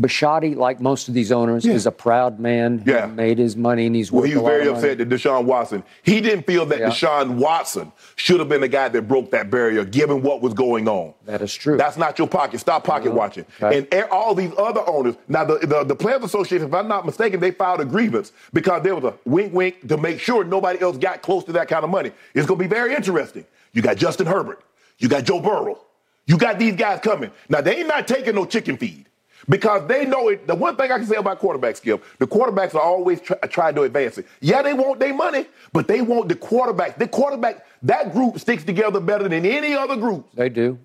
Bisciotti, like most of these owners, Yeah. is a proud man who Yeah. made his money and he's Well, worth he's a lot very upset that Deshaun Watson. He didn't feel that Yeah. Deshaun Watson should have been the guy that broke that barrier, given what was going on. That is true. That's not your pocket. Stop pocket watching. Okay. And all these other owners. Now, the, the the Players Association, if I'm not mistaken, they filed a grievance because there was a wink, wink to make sure nobody else got close to that kind of money. It's going to be very interesting. You got Justin Herbert. You got Joe Burrow. You got these guys coming. Now they ain't not taking no chicken feed. Because they know it. The one thing I can say about quarterbacks, Skip, the quarterbacks are always try, uh, trying to advance it. Yeah, they want their money, but they want the quarterback. The quarterback, that group sticks together better than any other group. They do.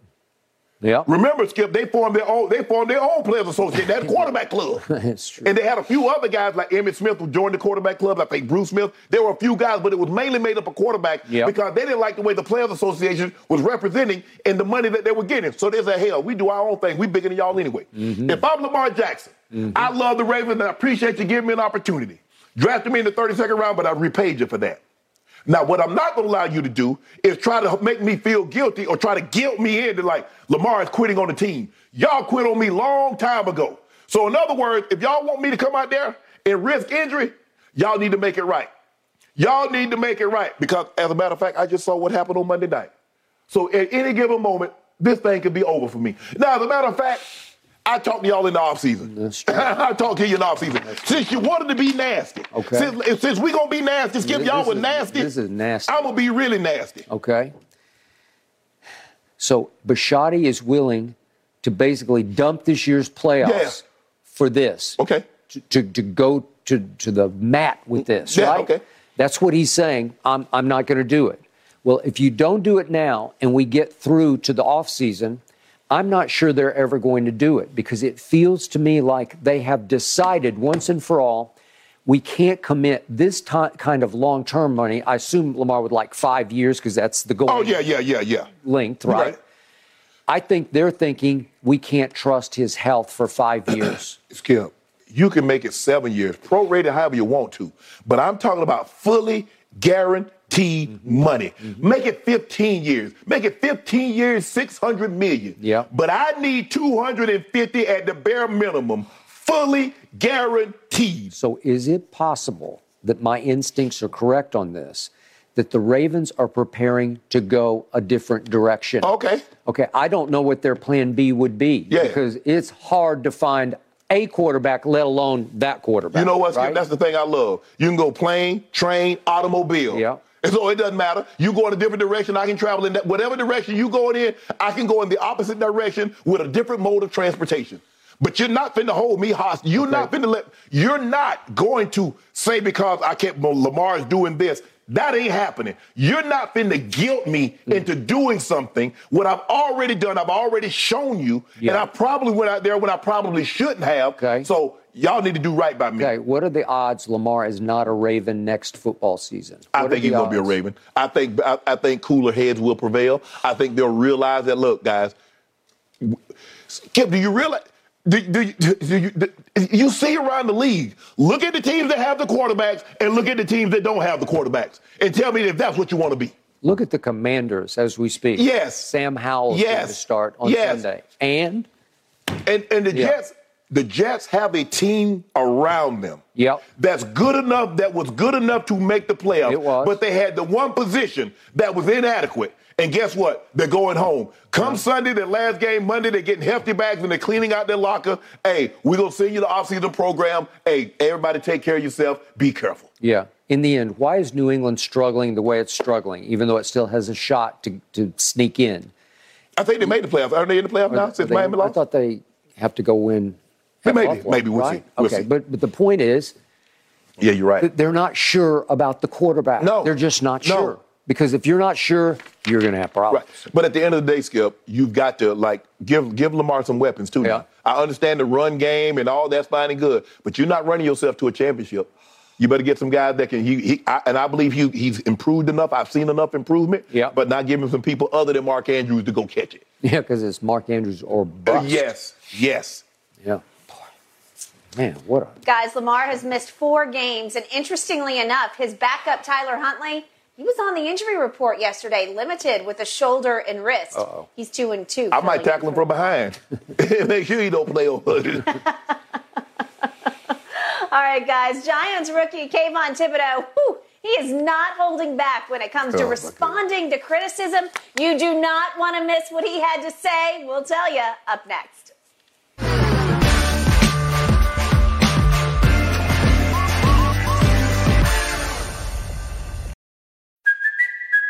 Yeah. Remember, Skip, they formed their own. They formed their own players association. That quarterback club. It's true. And they had a few other guys like Emmitt Smith who joined the quarterback club. I think Bruce Smith. There were a few guys, but it was mainly made up of quarterback Yep. because they didn't like the way the players association was representing and the money that they were getting. So they said, "Hell, we do our own thing. We bigger than y'all anyway." Mm-hmm. If I'm Lamar Jackson, I love the Ravens and I appreciate you giving me an opportunity. Drafted me in the 32nd round, but I repaid you for that. Now, what I'm not going to allow you to do is try to make me feel guilty or try to guilt me into like Lamar is quitting on the team. Y'all quit on me long time ago. So, in other words, if y'all want me to come out there and risk injury, y'all need to make it right. Y'all need to make it right because, as a matter of fact, I just saw what happened on Monday night. So, at any given moment, this thing could be over for me. Now, as a matter of fact, I talked to y'all in the offseason. I talked to you in the offseason. Since you wanted to be nasty, Okay. since, since we going to be nasty, Skip, This y'all were nasty. this is nasty. I'm going to be really nasty. Okay. So Bisciotti is willing to basically dump this year's playoffs Yeah. for this. Okay. To, to, to go to, to the mat with this, Yeah, right? okay. That's what he's saying. I'm, I'm not going to do it. Well, if you don't do it now and we get through to the offseason, I'm not sure they're ever going to do it because it feels to me like they have decided once and for all we can't commit this ti kind of long term money. I assume Lamar would like five years because that's the goal Oh, yeah, yeah, yeah, yeah. length, right? Right. I think they're thinking we can't trust his health for five years. Skip, you can make it seven years, prorated however you want to. But I'm talking about fully guaranteed Mm-hmm. money. Make it 15 years. Make it 15 years, 600 million. Yeah. But I need 250 at the bare minimum, fully guaranteed. so, is it possible that my instincts are correct on this? That the Ravens are preparing to go a different direction. Okay. Okay, I don't know what their plan B would be Yeah. because it's hard to find a quarterback, let alone that quarterback. You know what, right? That's the thing I love. You can go plane, train, automobile. Yeah. And so it doesn't matter. You go in a different direction, I can travel in that. Whatever direction you going in, I can go in the opposite direction with a different mode of transportation. But you're not finna hold me hostage. You're not finna let. You're not going to say because I can't. well, Lamar is doing this. That ain't happening. You're not finna guilt me Mm. into doing something what I've already done. I've already shown you, and I probably went out there when I probably shouldn't have. Okay. So y'all need to do right by me. Okay, what are the odds Lamar is not a Raven next football season? I What are think he's to be a? Raven. I think I, I think cooler heads will prevail. I think they'll realize that. Look, guys, Kip, do you realize? Do, do, you- do, you, do you see around the league? Look at the teams that have the quarterbacks and look at the teams that don't have the quarterbacks, and tell me if that's what you want to be. Look at the Commanders as we speak. Yes. Sam Howell is going to start on Yes. Sunday, and And and the Yeah. Jets, the Jets have a team around them. Yep. That's good enough. That was good enough to make the playoffs. It was. But they had the one position that was inadequate. And guess what? They're going home. Come Sunday, their last game, Monday, they're getting hefty bags and they're cleaning out their locker. Hey, we're gonna send you the offseason program. Hey, everybody take care of yourself. Be careful. yeah. In the end, why is New England struggling the way it's struggling, even though it still has a shot to, to sneak in? I think they made the playoffs. Are they in the playoffs now since They- Miami I thought they have to go win. Maybe, Buffalo, maybe we'll right? see. We'll okay, see. but but the point is, yeah, you're right. they're not sure about the quarterback. No. they're just not No. sure because if you're not sure, you're going to have problems. Right. But at the end of the day, Skip, you've got to like give give Lamar some weapons too. now. Yeah. I understand the run game and all that's fine and good, but you're not running yourself to a championship. You better get some guys that can. He, he I, and I believe he, he's improved enough. I've seen enough improvement. Yeah. But not giving some people other than Mark Andrews to go catch it. Yeah, because it's Mark Andrews or Uh, bust. yes. Yes. Yeah. Man, what a Guys, Lamar has missed four games, and interestingly enough, his backup Tyler Huntley, He was on the injury report yesterday, limited with a shoulder and wrist. Uh-oh. He's two and two. I might tackle him from behind. Make sure he don't play on. All right, guys. Giants rookie Kayvon Thibodeaux. Whew, he is not holding back when it comes to Oh, responding to criticism. You do not want to miss what he had to say. We'll tell you up next.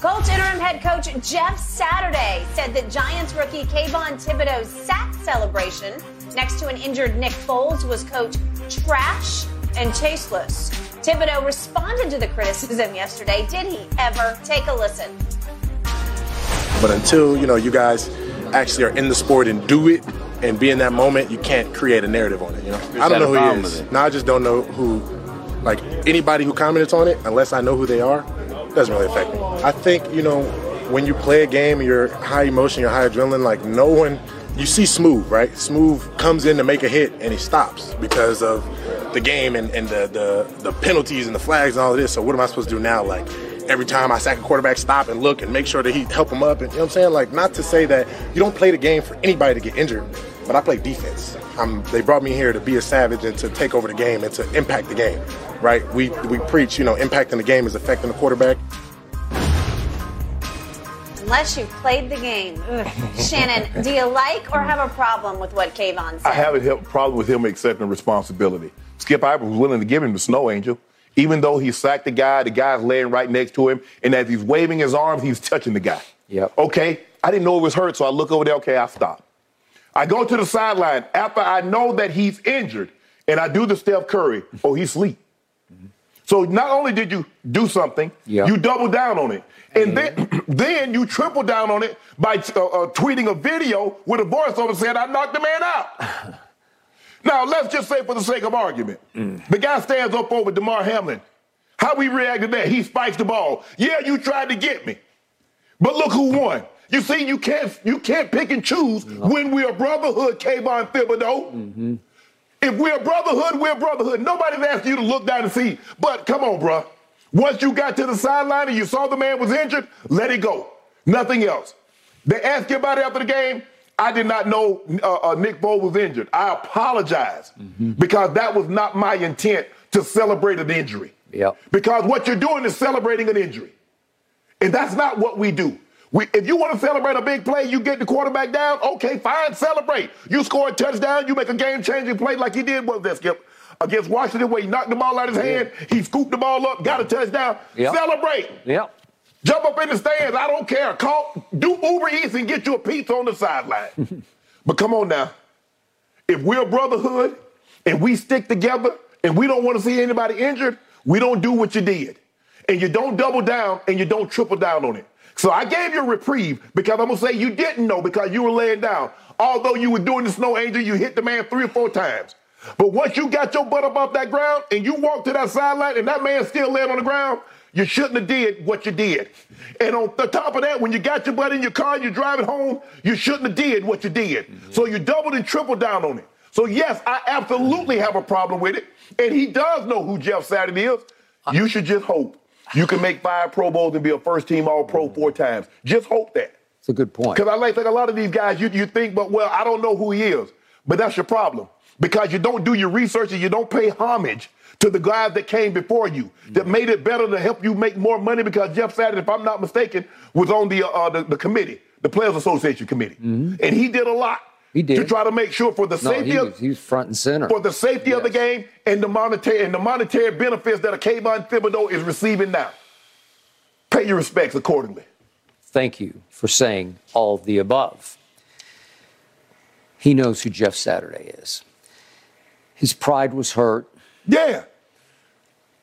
Colts interim head coach Jeff Saturday said that Giants rookie Kayvon Thibodeaux's sack celebration next to an injured Nick Foles was, quote, trash and tasteless. Thibodeaux responded to the criticism yesterday. Did he ever? Take a listen. But until you know you guys actually are in the sport and do it and be in that moment, you can't create a narrative on it. You know, I don't know who he is. No, I just don't know who. Like anybody who commented on it, unless I know who they are, doesn't really affect me. I think you know when you play a game, and you're high emotion, you're high adrenaline. Like no one, you see Smooth, right? Smooth comes in to make a hit and he stops because of the game and, and the, the the penalties and the flags and all of this. So what am I supposed to do now? Like every time I sack a quarterback, stop and look and make sure that he help him up. And you know what I'm saying? Like not to say that you don't play the game for anybody to get injured, but I play defense. I'm, they brought me here to be a savage and to take over the game and to impact the game, right? We we preach, you know, impacting the game is affecting the quarterback. Unless you played the game. Ugh. Shannon, do you like or have a problem with what Kayvon said? I have a problem with him accepting responsibility. Skip Ivers was willing to give him the snow angel. Even though he sacked the guy, the guy's laying right next to him, and as he's waving his arms, he's touching the guy. Yep. Okay, I didn't know it was hurt, so I look over there. Okay, I stop. I go to the sideline after I know that he's injured, and I do the Steph Curry. Oh, he's asleep. So not only did you do something, Yeah. you double down on it, and then then you triple down on it by uh, uh, tweeting a video with a voiceover saying, "I knocked the man out." now let's just say, for the sake of argument, the guy stands up over Damar Hamlin. How we react to that? He spikes the ball. Yeah, you tried to get me, but look who won. You see, you can't you can't pick and choose when we're a brotherhood, Kayvon Thibodeaux. If we're a brotherhood, we're a brotherhood. Nobody's asking you to look down and see. But come on, bruh. Once you got to the sideline and you saw the man was injured, let it go. Nothing else. They asked you about it after the game. I did not know uh, uh, Nick Foles was injured. I apologize because that was not my intent to celebrate an injury. Yep. Because what you're doing is celebrating an injury. And that's not what we do. We, if you want to celebrate a big play, you get the quarterback down, okay, fine, celebrate. You score a touchdown, you make a game changing play like he did, was that, Skip? Against Washington, where he knocked the ball out of his hand, he scooped the ball up, got a touchdown. Yep. Celebrate. Yep. Jump up in the stands, I don't care. Call, do Uber Eats and get you a pizza on the sideline. but come on now. If we're a brotherhood and we stick together and we don't want to see anybody injured, we don't do what you did. And you don't double down and you don't triple down on it. So I gave you a reprieve because I'm gonna say you didn't know because you were laying down. Although you were doing the snow angel, you hit the man three or four times. But once you got your butt up off that ground and you walked to that sideline and that man still laying on the ground, you shouldn't have did what you did. And on the top of that, when you got your butt in your car and you're driving home, you shouldn't have did what you did. Mm-hmm. So you doubled and tripled down on it. So yes, I absolutely have a problem with it. And he does know who Jeff Saturday is. You should just hope you can make five Pro Bowls and be a first team All Pro four times. Just hope that. It's a good point. Because I like think a lot of these guys, you, you think, but well, I don't know who he is. But that's your problem. Because you don't do your research and you don't pay homage to the guys that came before you, that made it better to help you make more money because Jeff Saturday, if I'm not mistaken, was on the uh, the, the committee, the Players Association committee. And he did a lot He did. to try to make sure for the no, safety he of, was, he was front and center. for the safety of the game and the monetary and the monetary benefits that a Kayvon Thibodeaux is receiving now. Pay your respects accordingly. Thank you for saying all of the above. He knows who Jeff Saturday is. His pride was hurt. Yeah.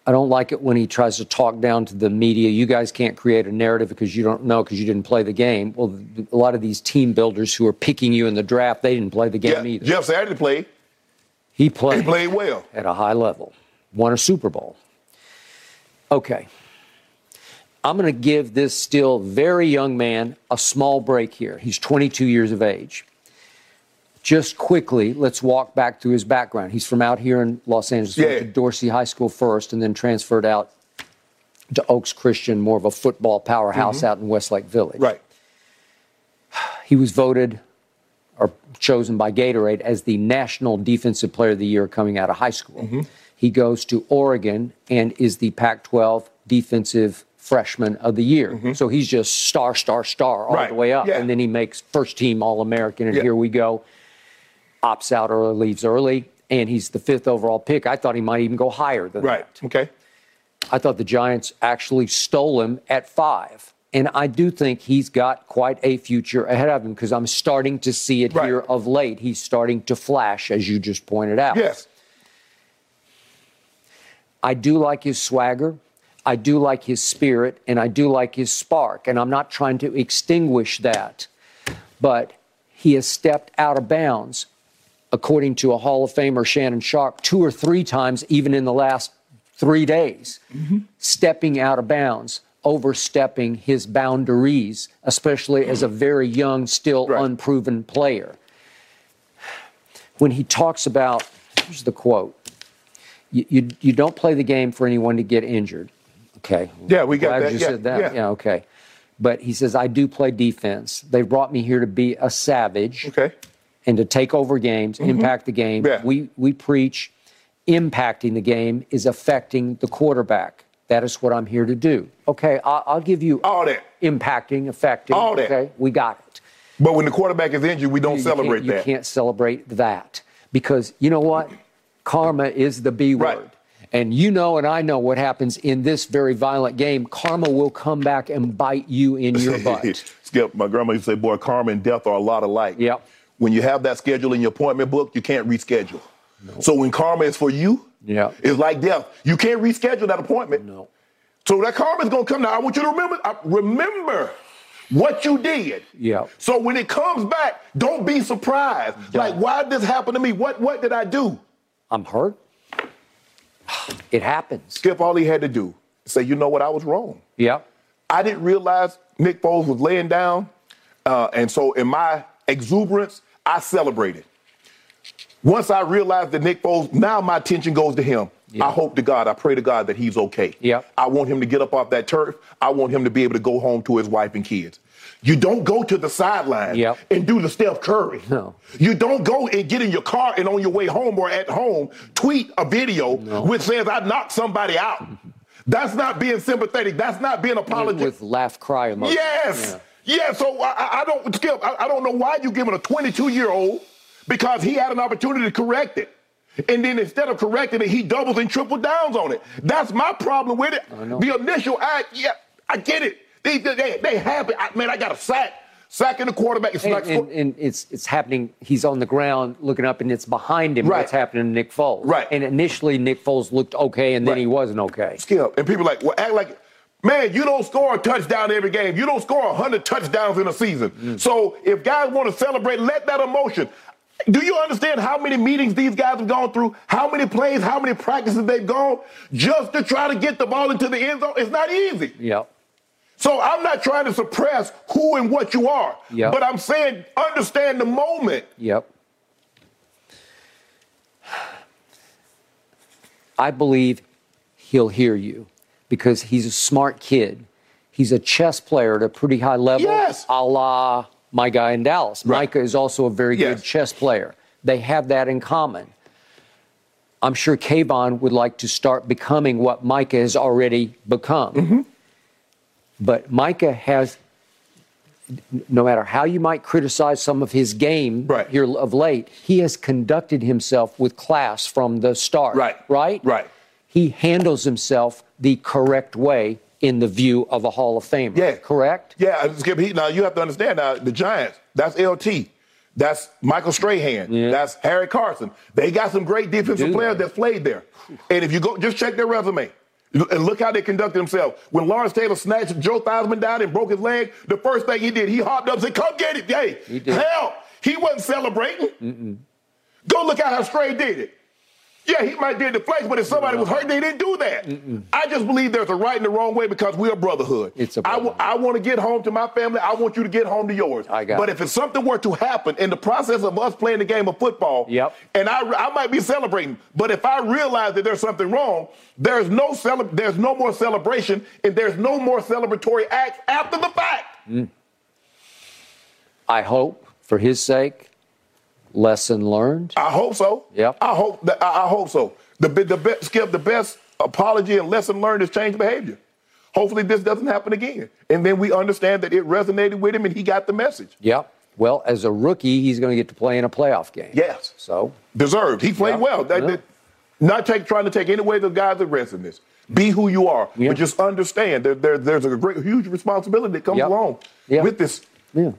I don't like it when he tries to talk down to the media. You guys can't create a narrative because you don't know because you didn't play the game. Well, a lot of these team builders who are picking you in the draft, they didn't play the game Yeah, either. Jeff Saturday played. He played. He played well. At a high level. Won a Super Bowl. Okay. I'm going to give this still very young man a small break here. He's 22 years of age. Just quickly, let's walk back through his background. He's from out here in Los Angeles. Went Yeah. to Dorsey High School first and then transferred out to Oaks Christian, more of a football powerhouse mm-hmm. out in Westlake Village. Right. He was voted or chosen by Gatorade as the National Defensive Player of the Year coming out of high school. Mm-hmm. He goes to Oregon and is the Pac 12 Defensive Freshman of the Year. Mm-hmm. So he's just star, star, star all Right. the way up. Yeah. And then he makes first team All American, and Yeah. here we go. Opts out early, leaves early, and he's the fifth overall pick. I thought he might even go higher than Right. that. Right. Okay. I thought the Giants actually stole him at five. And I do think he's got quite a future ahead of him because I'm starting to see it Right. here of late. He's starting to flash, as you just pointed out. Yes. I do like his swagger. I do like his spirit, and I do like his spark. And I'm not trying to extinguish that. But he has stepped out of bounds, according to a Hall of Famer, Shannon Sharpe, two or three times, even in the last three days, stepping out of bounds, overstepping his boundaries, especially as a very young, still Right. unproven player. When he talks about, here's the quote you, you, you don't play the game for anyone to get injured. Okay. Yeah, we got Glad that. you Yeah, said that. yeah. okay. But he says, I do play defense. They brought me here to be a savage Okay. And to take over games, impact the game. Mm-hmm. Yeah. We, we preach impacting the game is affecting the quarterback. That is what I'm here to do. Okay, I'll, I'll give you All that. impacting, affecting. All that. Okay, we got it. But when the quarterback is injured, we don't You celebrate can't, You can't celebrate that because you know what? Karma is the B word. Right. And you know, and I know what happens in this very violent game. Karma will come back and bite you in your butt. Skip, my grandma used to say, boy, karma and death are a lot alike. Yep. When you have that schedule in your appointment book, you can't reschedule. So when karma is for you, Yeah. it's like death. You can't reschedule that appointment. No. So that karma is going to come now. I want you to remember, uh, remember what you did. Yeah. So when it comes back, don't be surprised. Like, why did this happen to me? What what did I do? I'm hurt. It happens. Skip, all he had to do, say, you know what, I was wrong. Yeah. I didn't realize Nick Foles was laying down. Uh, and so in my exuberance, I celebrated. Once I realized that Nick Foles, now my attention goes to him. I hope to God, I pray to God that he's okay. Yep. I want him to get up off that turf. I want him to be able to go home to his wife and kids. You don't go to the sideline Yep. and do the Steph Curry. No. You don't go and get in your car and on your way home or at home tweet a video which says I knocked somebody out. That's not being sympathetic. That's not being apologetic. With laugh cry emoji. Yes. Yeah. So I, I- don't, Skip, I, I don't know why you're giving a 22 year old because he had an opportunity to correct it. And then instead of correcting it, he doubles and triple downs on it. That's my problem with it. The initial act, yeah, I get it. They, they, they, it. I, man, I got a sack. Sacking the quarterback. It's And, like, and, and it's it's happening. He's on the ground looking up, and it's behind him. Right. What's happening to Nick Foles? Right. And initially, Nick Foles looked okay, and then Right. he wasn't okay. Skip. And people like, well, act like, man, you don't score a touchdown every game. You don't score 100 touchdowns in a season. Mm. So if guys want to celebrate, let that emotion. Do you understand how many meetings these guys have gone through? How many plays, how many practices they've gone just to try to get the ball into the end zone? It's not easy. Yep. So I'm not trying to suppress who and what you are. Yep. But I'm saying understand the moment. Yep. I believe he'll hear you because he's a smart kid. He's a chess player at a pretty high level, Yes. a la my guy in Dallas. Right. Micah is also a very Yes. good chess player. They have that in common. I'm sure Kayvon would like to start becoming what Micah has already become. Mm-hmm. But Micah has no matter how you might criticize some of his game Right. here of late, he has conducted himself with class from the start. Right. Right? Right. He handles himself the correct way in the view of a Hall of Famer. Yeah. Correct? Yeah, Skip. He, now you have to understand. Now the Giants. That's LT. That's Michael Strahan. Yeah. That's Harry Carson. They got some great defensive players that played there. And if you go, just check their resume. And look how they conducted themselves. When Lawrence Taylor snatched Joe Theismann down and broke his leg, the first thing he did, he hopped up and said, Come get it. Hey, He help. He wasn't celebrating. Go look at how Stray did it. Yeah, he might did the flex, but if somebody was hurt, they didn't do that. I just believe there's a right and a wrong way because we're a brotherhood. It's a I brotherhood. want to get home to my family. I want you to get home to yours. I got but it. if it's something were to happen in the process of us playing the game of football, Yep. and I, I might be celebrating, but if I realize that there's something wrong, there's no cele- there's no more celebration, and there's no more celebratory acts after the fact. Mm. I hope, for his sake, lesson learned. I hope so. Yep. I hope that I hope so. The the best skip the best apology and lesson learned is change behavior. Hopefully this doesn't happen again, and then we understand that it resonated with him and he got the message. Yep. Well, as a rookie, he's going to get to play in a playoff game. Yes. So Deserved. He played Yeah. well. That- Yeah. that- not take, trying to take any away the guys' aggressiveness. Be who you are, Yeah. but just understand there, there, there's a great, huge responsibility that comes Yep. along Yeah. with this. yeah.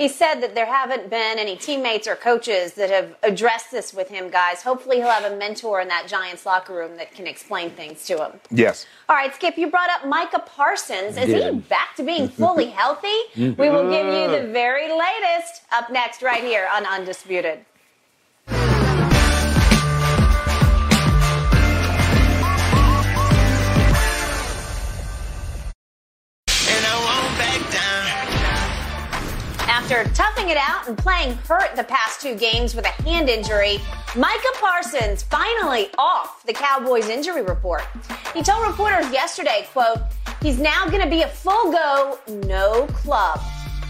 He said that there haven't been any teammates or coaches that have addressed this with him, guys. Hopefully, he'll have a mentor in that Giants locker room that can explain things to him. Yes. All right, Skip, you brought up Micah Parsons. Is he back to being fully healthy? we will give you the very latest up next, right here on Undisputed. After toughing it out and playing hurt the past two games with a hand injury, Micah Parsons finally off the Cowboys injury report. He told reporters yesterday, quote, he's now going to be a full go, no club.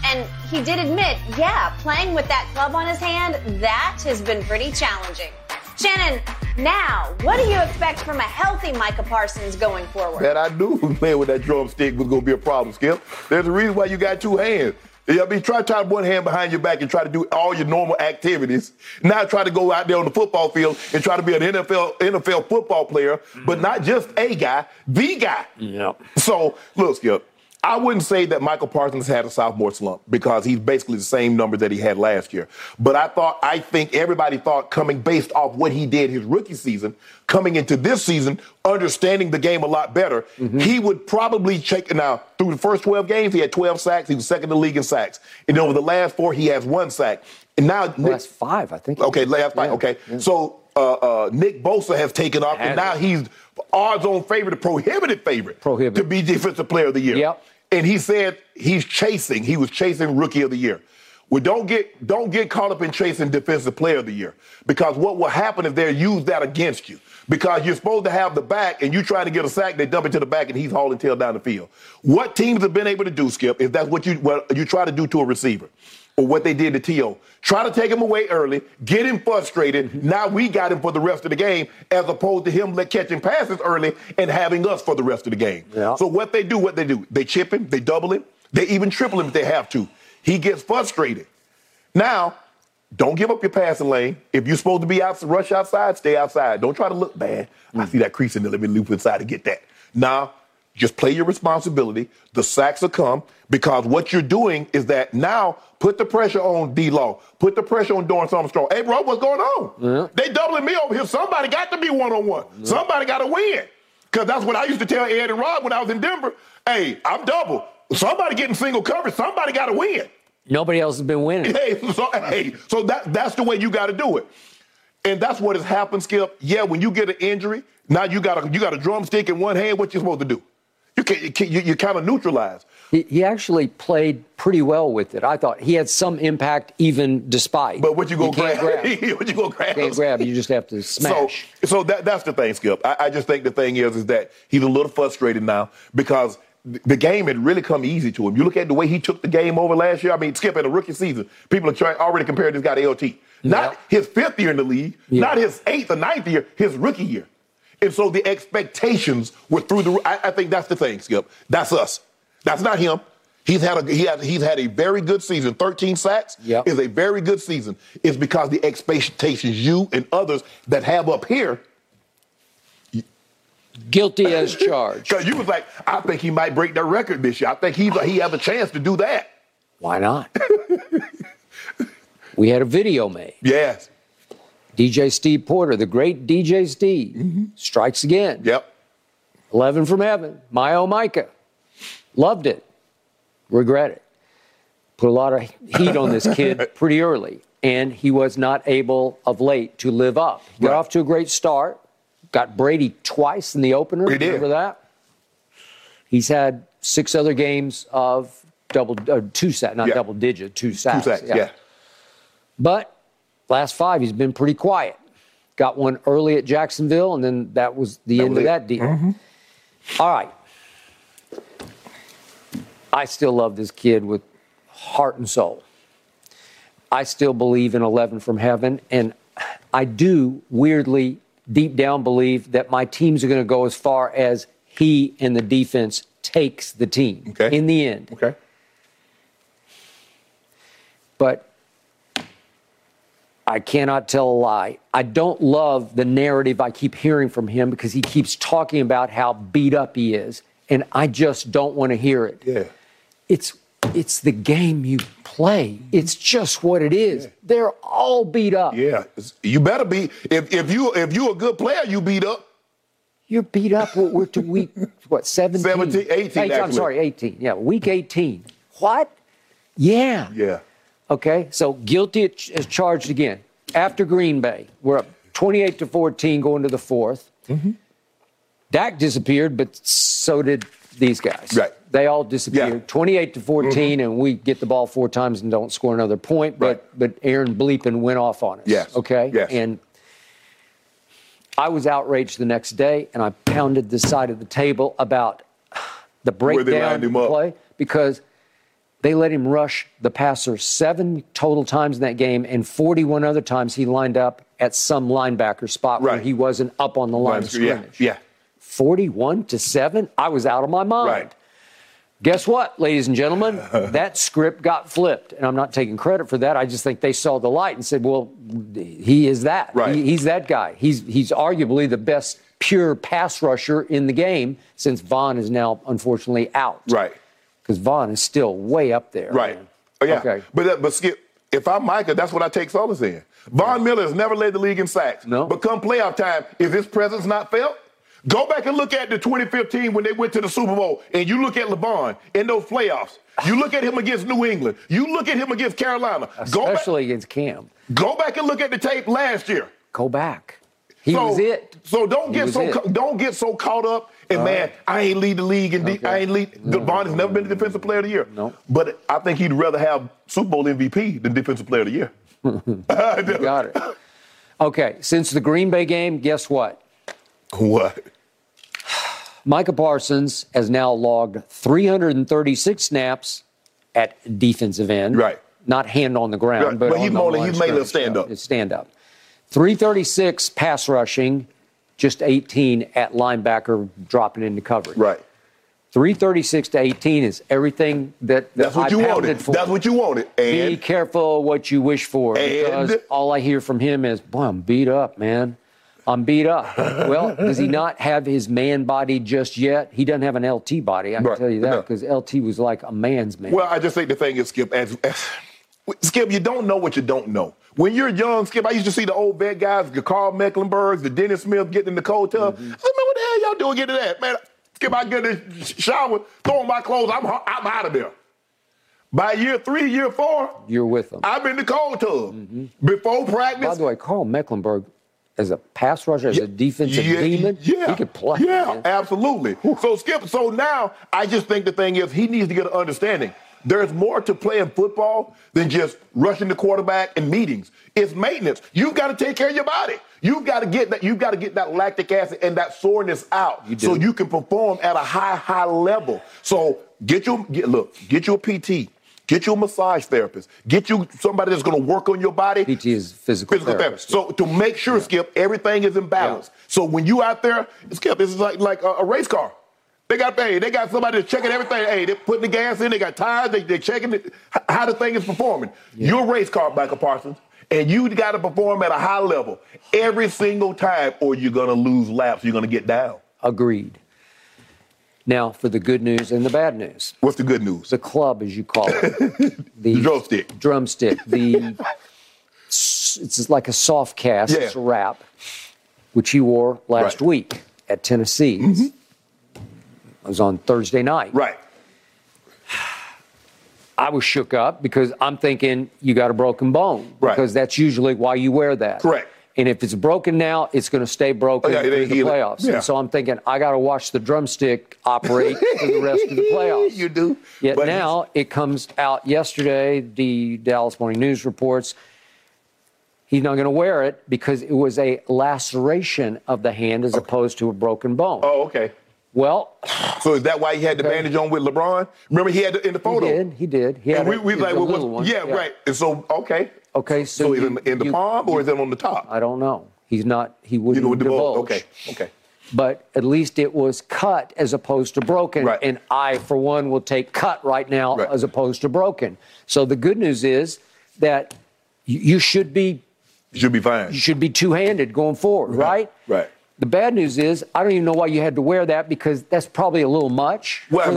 And he did admit, yeah, playing with that club on his hand, that has been pretty challenging. Shannon, now, what do you expect from a healthy Micah Parsons going forward? That I knew playing with that drumstick was going to be a problem, Skip. There's a reason why you got two hands. I mean, try to tie one hand behind your back and try to do all your normal activities. Now try to go out there on the football field and try to be an NFL NFL football player, but mm-hmm. not just a guy, the guy. Yep. So, look, Skip, I wouldn't say that Michael Parsons had a sophomore slump because he's basically the same number that he had last year. But I thought, I think everybody thought coming based off what he did his rookie season, coming into this season, understanding the game a lot better, he would probably check. Now, through the first 12 games, he had 12 sacks. He was second in the league in sacks. And over the last four, he has one sack. And now, Last five, I think. Okay, last fight. Yeah, Okay, yeah. so uh, uh, Nick Bosa has taken off, and now he's odds-on favorite, a prohibited favorite, Prohibited. to be defensive player of the year. Yep. And he said he's chasing. He was chasing rookie of the year. Well, don't get don't get caught up in chasing defensive player of the year because what will happen is they'll use that against you because you're supposed to have the back and you try to get a sack, they dump it to the back and he's hauling tail down the field. What teams have been able to do, Skip, is that's what you what you try to do to a receiver or what they did to T.O. Try to take him away early, get him frustrated. Mm-hmm. Now we got him for the rest of the game, as opposed to him catching passes early and having us for the rest of the game. Yeah. So what they do, what they do, they chip him, they double him, they even triple him if they have to. He gets frustrated. Now, don't give up your passing lane. If you're supposed to be out, rush outside, stay outside. Don't try to look bad. I mm. see that crease in there. Let me loop inside to get that. Now, just play your responsibility. The sacks will come because what you're doing is that now put the pressure on D Law. Put the pressure on Dorance Armstrong. Hey, bro, what's going on? They doubling me over here. Somebody got to be one on one. Somebody got to win. Because that's what I used to tell Ed and Rob when I was in Denver. Hey, I'm double. Somebody getting single coverage. Somebody got to win. Nobody else has been winning. Hey, so, hey, so that, that's the way you got to do it. And that's what has happened, Skip. Yeah, when you get an injury, now you got a you got a drumstick in one hand. What you supposed to do? You can you, you, you kind of neutralize. He, he actually played pretty well with it. I thought he had some impact, even despite. But what you gonna can't grab? grab? what you gonna grab? can't grab. You just have to smash. So, so that, that's the thing, Skip. I, I just think the thing is, is that he's a little frustrated now because the game had really come easy to him. You look at the way he took the game over last year. I mean, Skip in a rookie season, people are trying already compared this guy to LT. Not Yeah. his fifth year in the league, Yeah. not his eighth or ninth year, his rookie year. And so the expectations were through the. I, I think that's the thing, Skip. That's us. That's not him. He's had a he had, he's had a very good season. 13 sacks Yep. is a very good season. It's because the expectations you and others that have up here. Guilty as charged. Because you was like, I think he might break their record this year. I think he's he has a chance to do that. Why not? we had a video made. Yes. DJ Steve Porter, the great DJ Steve, mm-hmm. strikes again. Yep. 11 from heaven. My oh Micah. Loved it. Regret it. Put a lot of heat on this kid pretty early, and he was not able of late to live up. He got Right. off to a great start. Got Brady twice in the opener. He did. Remember that? He's had six other games of double, uh, two sack, not Yeah. double digit, two sacks. Two sacks. sacks. Yeah. But last five, he's been pretty quiet. Got one early at Jacksonville, and then that was the That end was of it. that deal. All right. I still love this kid with heart and soul. I still believe in 11 from heaven, and I do weirdly, deep down, believe that my teams are going to go as far as he and the defense takes the team Okay. in the end. Okay. but I cannot tell a lie. I don't love the narrative I keep hearing from him because he keeps talking about how beat up he is, and I just don't want to hear it. Yeah. It's it's the game you play. It's just what it is. They're all beat up. Yeah. You better be if if you if you a good player, you beat up. You're beat up. We're, we're to week what 17? 17, 18 I'm sorry, 18. Yeah, week 18. What? Yeah. Yeah. Okay, so guilty as charged again. After Green Bay, we're up 28 to 14 going to the 4th Mm-hmm. Dak disappeared, but so did these guys. Right. They all disappeared. Yeah. Mm-hmm. 28 to 14, and we get the ball four times and don't score another point. But Right. but Aaron Bleepin went off on us. Yes. Okay. Yes. And I was outraged the next day, and I pounded the side of the table about the breakdown of the play because they let him rush the passer seven total times in that game, and 41 other times he lined up at some linebacker spot where he wasn't up on the line of scrimmage. yeah. Yeah. 41 to 7? I was out of my mind. Right. Guess what, ladies and gentlemen? that script got flipped. And I'm not taking credit for that. I just think they saw the light and said, well, he is that. Right. He- he's that guy. He's, he's arguably the best pure pass rusher in the game since Von is now, unfortunately, out. Right. Because Von is still way up there. Right. man. Oh, yeah. Okay. But that- but Skip, if I'm Micah, that's what I take solace in. Von Miller has never led the league in sacks. No. But come playoff time, is his presence not felt? Go back and look at the 2015 when they went to the Super Bowl, and you look at LeBron in those playoffs. You look at him against New England. You look at him against Carolina. Back, Especially against Cam. go back and look at the tape last year. Go back. He so, was it. So don't He get so ca- don't get so caught up. And man, I ain't lead the league, and Okay. I ain't lead. LeBron has never been the defensive player of the year. No. But I think he'd rather have Super Bowl MVP than defensive player of the year. Got it. Okay, since the Green Bay game, guess what? What? Micah Parsons has now logged 336 snaps at defensive end. Right. Not hand on the ground, Right, but, but on he's the mainly- line he's mainly a stand-up. Yeah, stand up. 336 pass rushing, just 18 at linebacker dropping into coverage. Right. 336 to 18 is everything that, that That's what I you wanted. for. That's what you wanted. Be careful what you wish for because all I hear from him is, boy, I'm beat up, man. I'm beat up. well, does he not have his man body just yet? He doesn't have an LT body, I can Right. tell you that, No. because LT was like a man's man. well, I just think the thing is, Skip, as, as Skip, you don't know what you don't know. When you're young, Skip, I used to see the old vet guys, the Karl Mecklenburgs, the Dennis Smith getting in the cold tub. Mm-hmm. I said, man, what the hell y'all doing getting that? Man, Skip, I get in the shower, throw on my clothes, I'm, I'm out of there. By year three, year four, You're with them. I'm in the cold tub. Before practice, By the way, Carl Mecklenburg, as a pass rusher, as a defensive yeah, demon, yeah, he could play. Yeah, man. absolutely. So Skip, so now I just think the thing is he needs to get an understanding. There's more to playing football than just rushing the quarterback and meetings. It's maintenance. You've got to take care of your body. You've got to get that. You've got to get that lactic acid and that soreness out, You so you can perform at a high, high level. So get your get, look. Get your PT. Get you a massage therapist. Get you somebody that's going to work on your body. PT is physical, Physical therapist. therapist. So to make sure, Skip, everything is in balance. So when you out there, Skip, this is like like a, a race car. They got hey, they got somebody that's checking everything. Hey, they're putting the gas in. They got tires. They, they're checking it, how the thing is performing. You're a race car, Michael Parsons, and you got to perform at a high level every single time, or you're gonna lose laps. You're gonna get down. Agreed. Now, for the good news and the bad news. What's the good news? The club, as you call it. The, The drumstick. Drumstick. The it's like a soft cast. Yeah. It's a wrap, which he wore last Right. Mm-hmm. week at Tennessee. It was on Thursday night. Right. I was shook up because I'm thinking you got a broken bone Right. because that's usually why you wear that. Correct. And if it's broken now, it's going to stay broken Oh, yeah, through the playoffs. Yeah. And so I'm thinking I got to watch the drumstick operate for the rest of the playoffs. You do. Yet But now it comes out yesterday. The Dallas Morning News reports he's not going to wear it because it was a laceration of the hand as opposed to a broken bone. Oh, okay. Well, So is that why he had the bandage on with LeBron? Remember, he had it in the he photo. did. He did. He had And we, we like, well, one. yeah, right. And so, okay. Okay, so, So, you- in, the- in the you- palm or is it on the top? I don't know. He's not. He You wouldn't you know, divulge. Okay. Okay. But at least it was cut as opposed to broken. Right. And I, for one, will take cut right now Right. as opposed to broken. So the good news is that you, you should be You should be fine. you should be two-handed going forward, right? Right. The bad news is I don't even know why you had to wear that because that's probably a little much Well,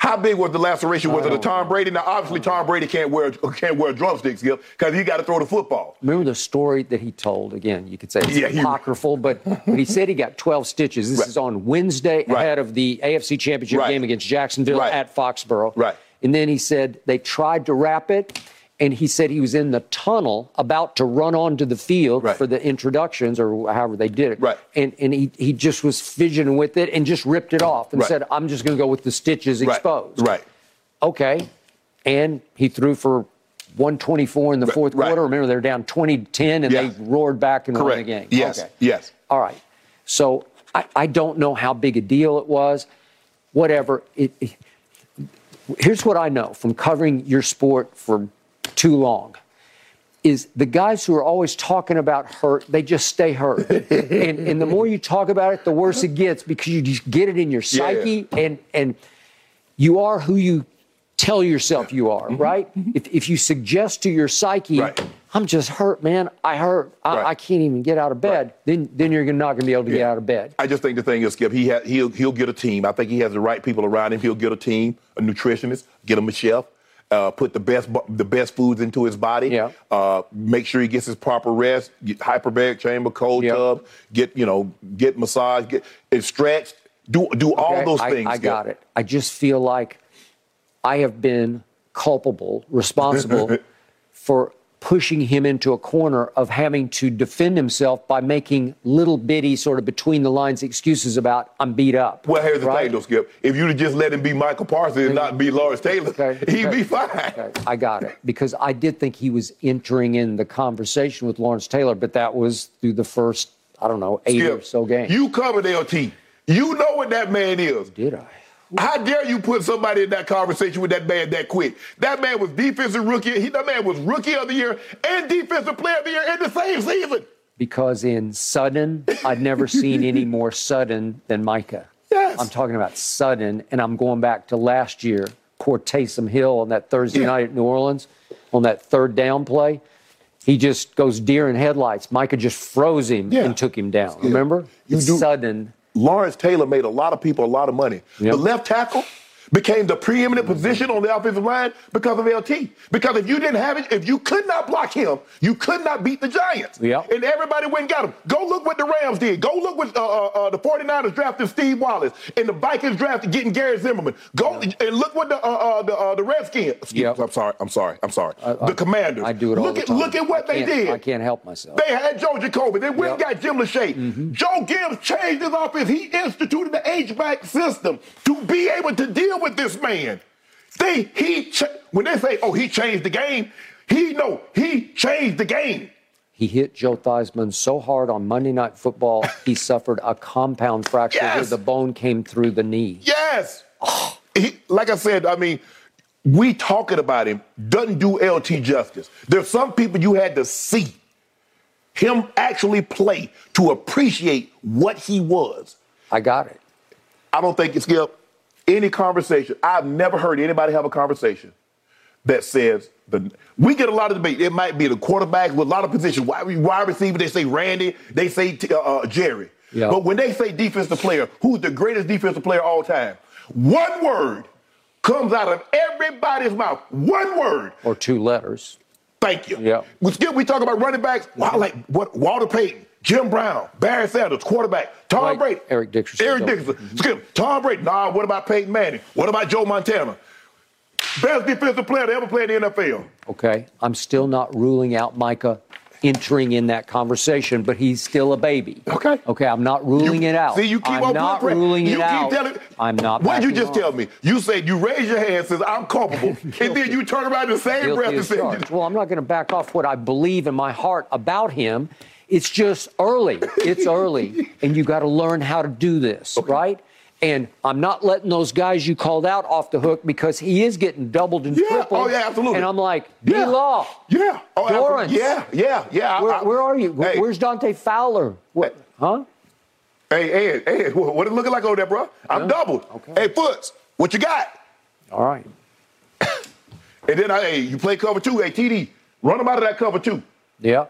for I that. heard that- it- it- how big was the laceration? Was it a Tom Brady? Now, obviously, Tom Brady can't wear can't wear drumsticks, Skip, because he got to throw the football. Remember the story that he told? Again, you could say it's Yeah, he- apocryphal, but but he said he got 12 stitches. This Right. is on Wednesday Right. ahead of the AFC Championship Right. game against Jacksonville at Foxborough. Right. And then he said they tried to wrap it, and he said he was in the tunnel about to run onto the field Right. for the introductions or however they did it. Right. And and he, he just was fidgeting with it and just ripped it off and Right. said, I'm just going to go with the stitches exposed. Right. right. Okay. And he threw for 124 in the fourth right. quarter. Remember, they're down 20 10 and they roared back and won the game. Yes. Okay. Yes. All right. So I, I don't know how big a deal it was. Whatever. It, it- here's what I know from covering your sport for too long is the guys who are always talking about hurt, they just stay hurt. and, and the more you talk about it, the worse it gets because you just get it in your Yeah. psyche and and you are who you tell yourself you are, right? If, if you suggest to your psyche, Mm-hmm. Right. I'm just hurt, man. I hurt. I, Right. I can't even get out of bed. Then then you're not going to be able to get out of bed. I just think the thing is, Skip, he ha- he'll he'll get a team. I think he has the right people around him. He'll get a team, a nutritionist, get him a chef, uh, put the best the best foods into his body. Yeah. Uh, make sure he gets his proper rest. Get hyperbaric chamber, cold Yeah. tub. Get you know get massage. Get it stretched. Do do all those I, things. I got it. I just feel like I have been culpable, responsible for pushing him into a corner of having to defend himself by making little bitty sort of between the lines excuses about I'm beat up. Well, here's the right? thing, though, Skip. If you'd have just let him be Micah Parsons and not be Lawrence Taylor, Okay, he'd okay, be fine. okay, I got it because I did think he was entering in the conversation with Lawrence Taylor, but that was through the first I don't know eight or so games. You covered LT. You know what that man is. did I? How dare you put somebody in that conversation with that man that quick? That man was defensive rookie. He, that man was rookie of the year and defensive player of the year in the same season. because in sudden, I'd never seen any more sudden than Micah. Yes. I'm talking about sudden, and I'm going back to last year, poor Taysom Hill on that Thursday Yeah. night at New Orleans, on that third down play. He just goes deer in headlights. Micah just froze him Yeah. and took him down. Remember? You It's do- sudden. Lawrence Taylor made a lot of people a lot of money. Yep. The left tackle became the preeminent position on the offensive line because of LT. Because if you didn't have it, if you could not block him, you could not beat the Giants. Yep. And everybody went and got him. Go look what the Rams did. Go look what uh, uh, uh, the 49ers drafted Steve Wallace and the Vikings drafted getting Gary Zimmerman. Go and look what the uh, uh, the, uh, the Redskins. Excuse- Yep. I'm sorry. I'm sorry. I'm sorry. the Commanders. I do it all look the at. Look at what they did. I can't help myself. They had Joe Jacoby. They went Yep. and got Jim Lachey. Joe Gibbs changed his offense. He instituted the H-back system to be able to deal with this man. They he cha- when they say, "Oh, he changed the game," he no, he changed the game. He hit Joe Theismann so hard on Monday Night Football, he suffered a compound fracture where the bone came through the knee. Yes. He, like I said, I mean, we talking about him doesn't do LT justice. There's some people you had to see him actually play to appreciate what he was. I got it. I don't think it's Skip. Any conversation, I've never heard anybody have a conversation that says the. We get a lot of debate. It might be the quarterback with a lot of positions. Wide, wide receiver, they say Randy, they say uh, uh, Jerry. Yeah. But when they say defensive player, who's the greatest defensive player of all time? One word comes out of everybody's mouth. One word. Or two letters. Thank you. Yeah. We. We talk about running backs. Wow, like what? Walter Payton, Jim Brown, Barry Sanders, quarterback, Tom Like Brady, Eric Dickerson. Eric Dickerson. Mm-hmm. Skip. Tom Brady. Nah. What about Peyton Manning? What about Joe Montana? Best defensive player to ever play in the NFL. Okay. I'm still not ruling out Micah entering in that conversation, but he's still a baby. Okay. Okay. I'm not ruling it out. See, you keep I'm on not ruling you it keep out. Telling, I'm not. What did you just off. tell me? You said you raise your hand, says I'm culpable, and then you turn around the same Guilty breath and say. Well, I'm not going to back off what I believe in my heart about him. It's just early. It's early, and you got to learn how to do this, right? And I'm not letting those guys you called out off the hook because he is getting doubled and Yeah. Oh, tripled. Oh, yeah, absolutely. And I'm like, B Yeah. Law. Yeah. Oh. Dorance. Yeah, yeah, yeah. Where, I- where are you? Hey. Where's Dante Fowler? What? Huh? Hey, Ed, Ed, what it looking like over there, bro? I'm Yeah. doubled. Okay. Hey, Foots, what you got? All right. And then, I, hey, you play cover two. Hey, TD, run them out of that cover two. Yeah.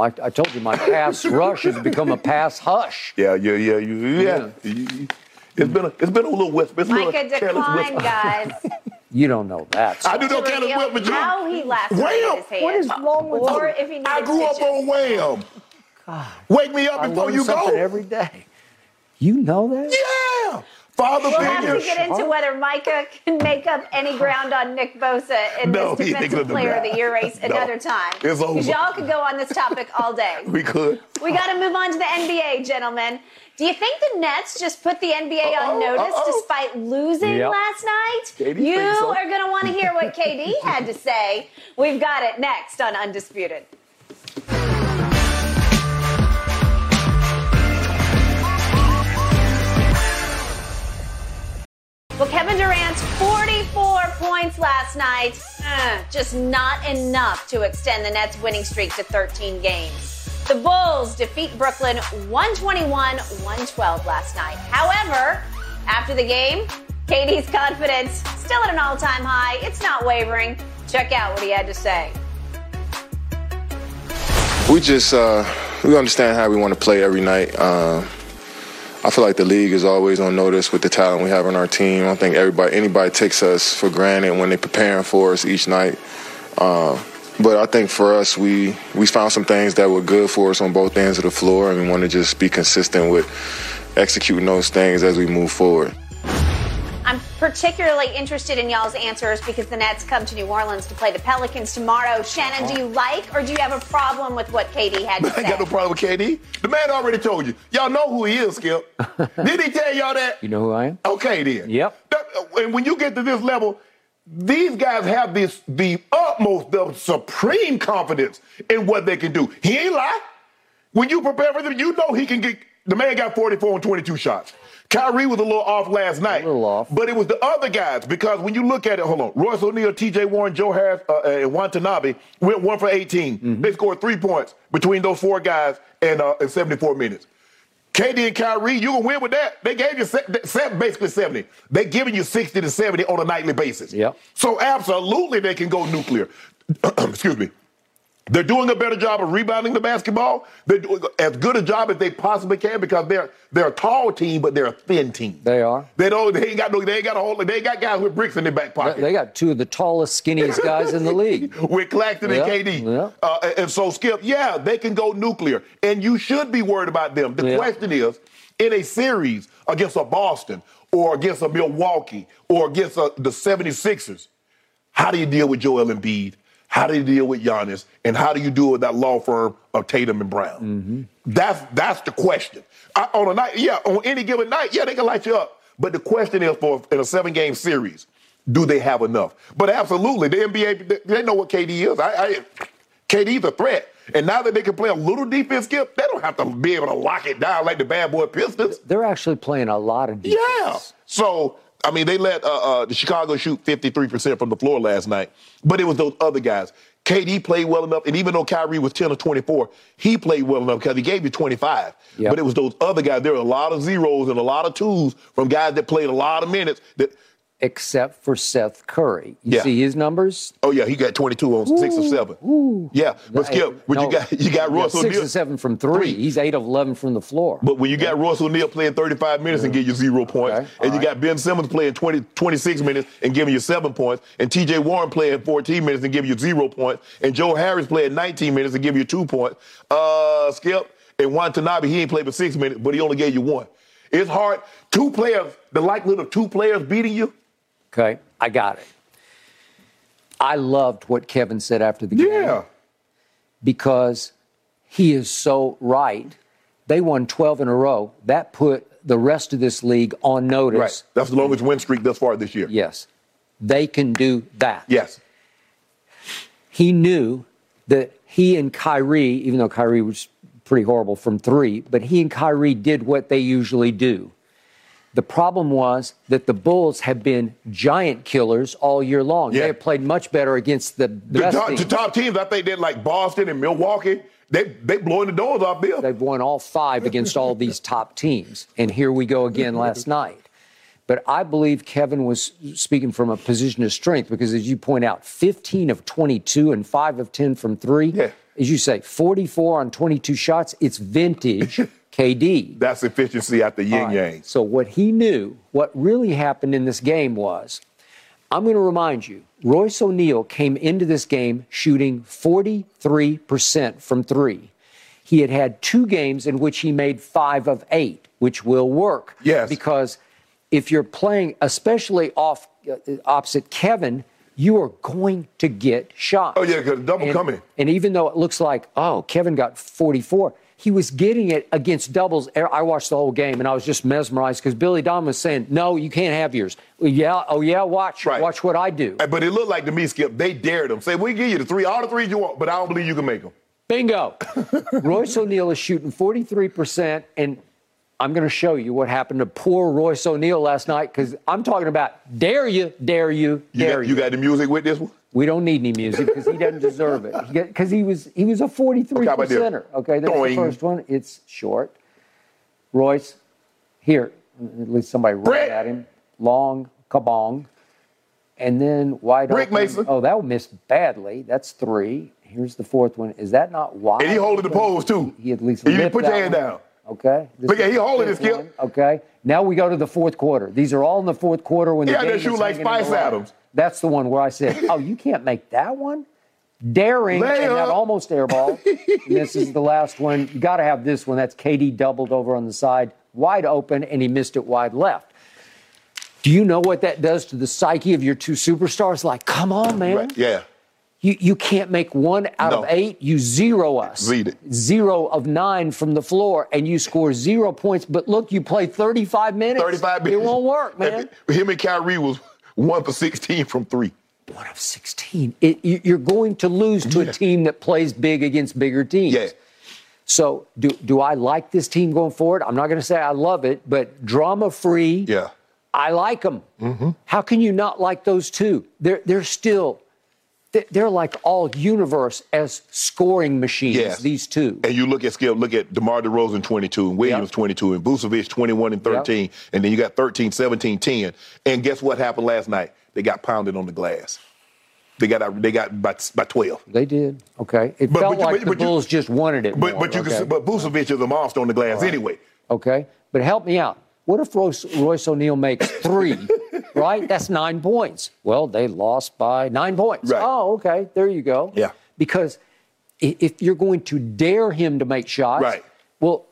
I, I told you my pass rush has become a pass hush. Yeah, yeah, yeah, you, yeah. You- you- It's been a, it's been a little whisper. It's a little Micah careless decline, whisper. guys. You don't know that. I do to no careless reveal whisper, Jim. how he lacerated Wham! his. What is wrong with oh, or if he I grew up on Wham. God. Wake me up I before learn you something go. every day. You know that? Yeah. Father We'll have to get into whether Micah can make up any ground on Nick Bosa in No, this Defensive Player of that. the Year race No. another time. It's over. Y'all could go on this topic all day. We could. We got to move on to the NBA, gentlemen. Do you think the Nets just put the NBA Uh-oh, on notice uh-oh. despite losing Yep. last night? KD you so. are going to want to hear what KD had to say. We've got it next on Undisputed. Well, Kevin Durant's 44 points last night, uh, just not enough to extend the Nets' winning streak to 13 games. The Bulls defeat Brooklyn 121 112 last night. However, after the game, KD's confidence still at an all time high. It's not wavering. Check out what he had to say. We just uh, we understand how we want to play every night. Uh, I feel like the league is always on notice with the talent we have on our team. I don't think everybody anybody takes us for granted when they're preparing for us each night. Uh, but I think for us, we we found some things that were good for us on both ends of the floor, and we want to just be consistent with executing those things as we move forward. I'm particularly interested in y'all's answers because the Nets come to New Orleans to play the Pelicans tomorrow. Shannon, do oh. you like or do you have a problem with what KD had to say? I ain't got no problem with KD. The man already told you. Y'all know who he is, Skip. Did he tell y'all that? You know who I am? Okay, then. Yep. That- uh, and when you get to this level, these guys have this the utmost, the supreme confidence in what they can do. He ain't lie. When you prepare for them, you know he can get. The man got 44 and 22 shots. Kyrie was a little off last night. A little off. But it was the other guys because when you look at it, hold on. Royce O'Neale, TJ Warren, Joe Harris, uh, uh, and Watanabe went one for 18. Mm-hmm. They scored three points between those four guys in, uh, in 74 minutes. KD and Kyrie, you can win with that. They gave you se- se- basically 70. They're giving you 60 to 70 on a nightly basis. Yep. So absolutely they can go nuclear. Excuse me. They're doing a better job of rebounding the basketball. They're doing as good a job as they possibly can because they're they're a tall team, but they're a thin team. They are. They don't. They ain't got no. They ain't got a whole. They ain't got guys with bricks in their back pocket. They got two of the tallest, skinniest guys in the league. with Claxton Yeah, and KD. yeah. Uh, and- so, Skip, yeah, they can go nuclear. And you should be worried about them. The Yeah. question is in a series against a Boston or against a Milwaukee or against a, the 76ers, how do you deal with Joel Embiid? How do you deal with Giannis? And how do you deal with that law firm of Tatum and Brown? Mm-hmm. That's that's the question. I, on a night, yeah, on any given night, yeah, they can light you up. But the question is, for in a seven-game series, do they have enough? But absolutely, the NBA they- they know what KD is. I, I KD's a threat, and now that they can play a little defense, skip, they don't have to be able to lock it down like the bad boy Pistons. They're actually playing a lot of defense. Yeah. So I mean, they let uh, uh, the Chicago shoot 53% from the floor last night, but it was those other guys. KD played well enough, and even though Kyrie was 10 or 24, he played well enough because he gave you 25. Yep. But it was those other guys. There were a lot of zeros and a lot of twos from guys that played a lot of minutes. That except for Seth Curry. You Yeah. see his numbers? Oh yeah, he got 22 on six or seven. Ooh. Yeah, but Skip, when No, you got you got Royce six O'Neale. and seven from three. He's eight of eleven from the floor. But when you got Royce O'Neale playing 35 minutes and give you zero points, Okay, and you all got Ben Simmons playing 20, 26 minutes and giving you seven points, and TJ Warren playing 14 minutes and giving you zero points, and Joe Harris playing 19 minutes and giving you two points, uh, Skip, and Watanabe, he ain't played for six minutes, but he only gave you one. It's hard. Two players, the likelihood of two players beating you, Okay, I got it. I loved what Kevin said after the game. yeah. because he is so right. They won 12 in a row. That put the rest of this league on notice. Right. That's the longest win streak thus far this year. Yes. They can do that. Yes. He knew that he and Kyrie, even though Kyrie was pretty horrible from three, but he and Kyrie did what they usually do. The problem was that the Bulls have been giant killers all year long. Yeah. They have played much better against the, the top, teams. the top teams, I think they're like Boston and Milwaukee. They they blowing the doors off Bill. They've won all five against all these top teams. And here we go again last night. But I believe Kevin was speaking from a position of strength because, as you point out, 15 of 22 and 5 of 10 from three. Yeah. As you say, 44 on 22 shots. It's vintage KD. That's efficiency at the yin right. yang. So, what he knew, what really happened in this game was I'm going to remind you Royce O'Neale came into this game shooting 43% from three. He had had two games in which he made five of eight, which will work. Yes. Because if you're playing, especially off uh, opposite Kevin, you are going to get shots. Oh, yeah, double And- coming. And even though it looks like, oh, Kevin got 44, he was getting it against doubles. I watched the whole game and I was just mesmerized because Billy Don was saying, no, you can't have yours. Well, yeah, oh, yeah, watch. Right. Watch what I do. But it looked like to me, Skip, they dared him. Say, we give you the three, all the threes you want, but I don't believe you can make them. Bingo. Royce O'Neale is shooting 43%, and I'm going to show you what happened to poor Royce O'Neale last night because I'm talking about dare you, dare you, You dare you. you got the music with this one? We don't need any music because he doesn't deserve it. Because he was he was a 43 Okay, how about this? percenter. Okay, that's Doing. the first one. It's short. Royce, here, at least somebody ran at him. Long, kabong. And then wide Brick open. Mason. Oh, that one missed badly. That's three. Here's the fourth one. Is that not wide? And he holding the pose, too. He at least you put your that hand one. down. Okay. This Look at- he holding his one. Okay. Now we go to the fourth quarter. These are all in the fourth quarter when He the game is shooting like hanging in the Spice. Adams. That's the one where I said, "Oh, you can't make that one." Daring and Layup. that almost airball. This is the last one. You got to have this one. That's KD doubled over on the side, wide open, and he missed it wide left. Do you know what that does to the psyche of your two superstars? Like, come on, man. Right. Yeah. You, you can't make one out No. of eight. You zero us. Read it. Zero of nine from the floor, and you score zero points. But look, you play 35 minutes. 35 minutes. It won't work, man. Him and Kyrie was one for 16 from three. One of 16. It, you- you're going to lose to Yeah. a team that plays big against bigger teams. Yeah. So, do, do I like this team going forward? I'm not going to say I love it, but drama free. Yeah. I like them. Mm-hmm. How can you not like those two? They're they're still they're- like all universe as scoring machines. Yes. These two. And you look at Skip, look at DeMar DeRozan 22 and Williams Yep. 22 and Vucevic 21 and 13. And then you got 13, 17, 10. And guess what happened last night? They got pounded on the glass. They got out, they got by, by 12. They did. Okay. It But- felt but like but- the but you- Bulls just wanted it. But more, but you can okay? see, but Vucevic is a monster on the glass anyway. Okay. But help me out. What if Royce, Royce O'Neale makes three? right? That's nine points. Well, they lost by nine points. Right. Oh, okay. There you go. Yeah. Because if you're going to dare him to make shots, Right. well,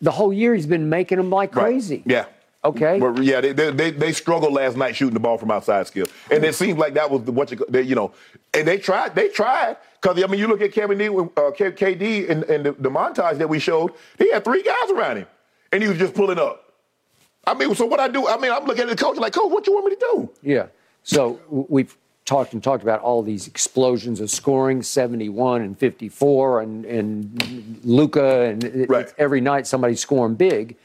the whole year he's been making them like Right. crazy. Yeah. Okay. But yeah, they, they, they, struggled last night shooting the ball from outside skill. And it seems like that was the, what you, they, you know, and they tried, they tried. Because, I mean, you look at Kevin D, uh, K- KD and, and the, the montage that we showed, he had three guys around him. And he was just pulling up. I mean, so what I do, I mean, I'm looking at the coach like, Coach, what you want me to do? Yeah. So we've talked and talked about all these explosions of scoring, 71 and 54, and, and Luka, and Right. every night somebody's scoring big.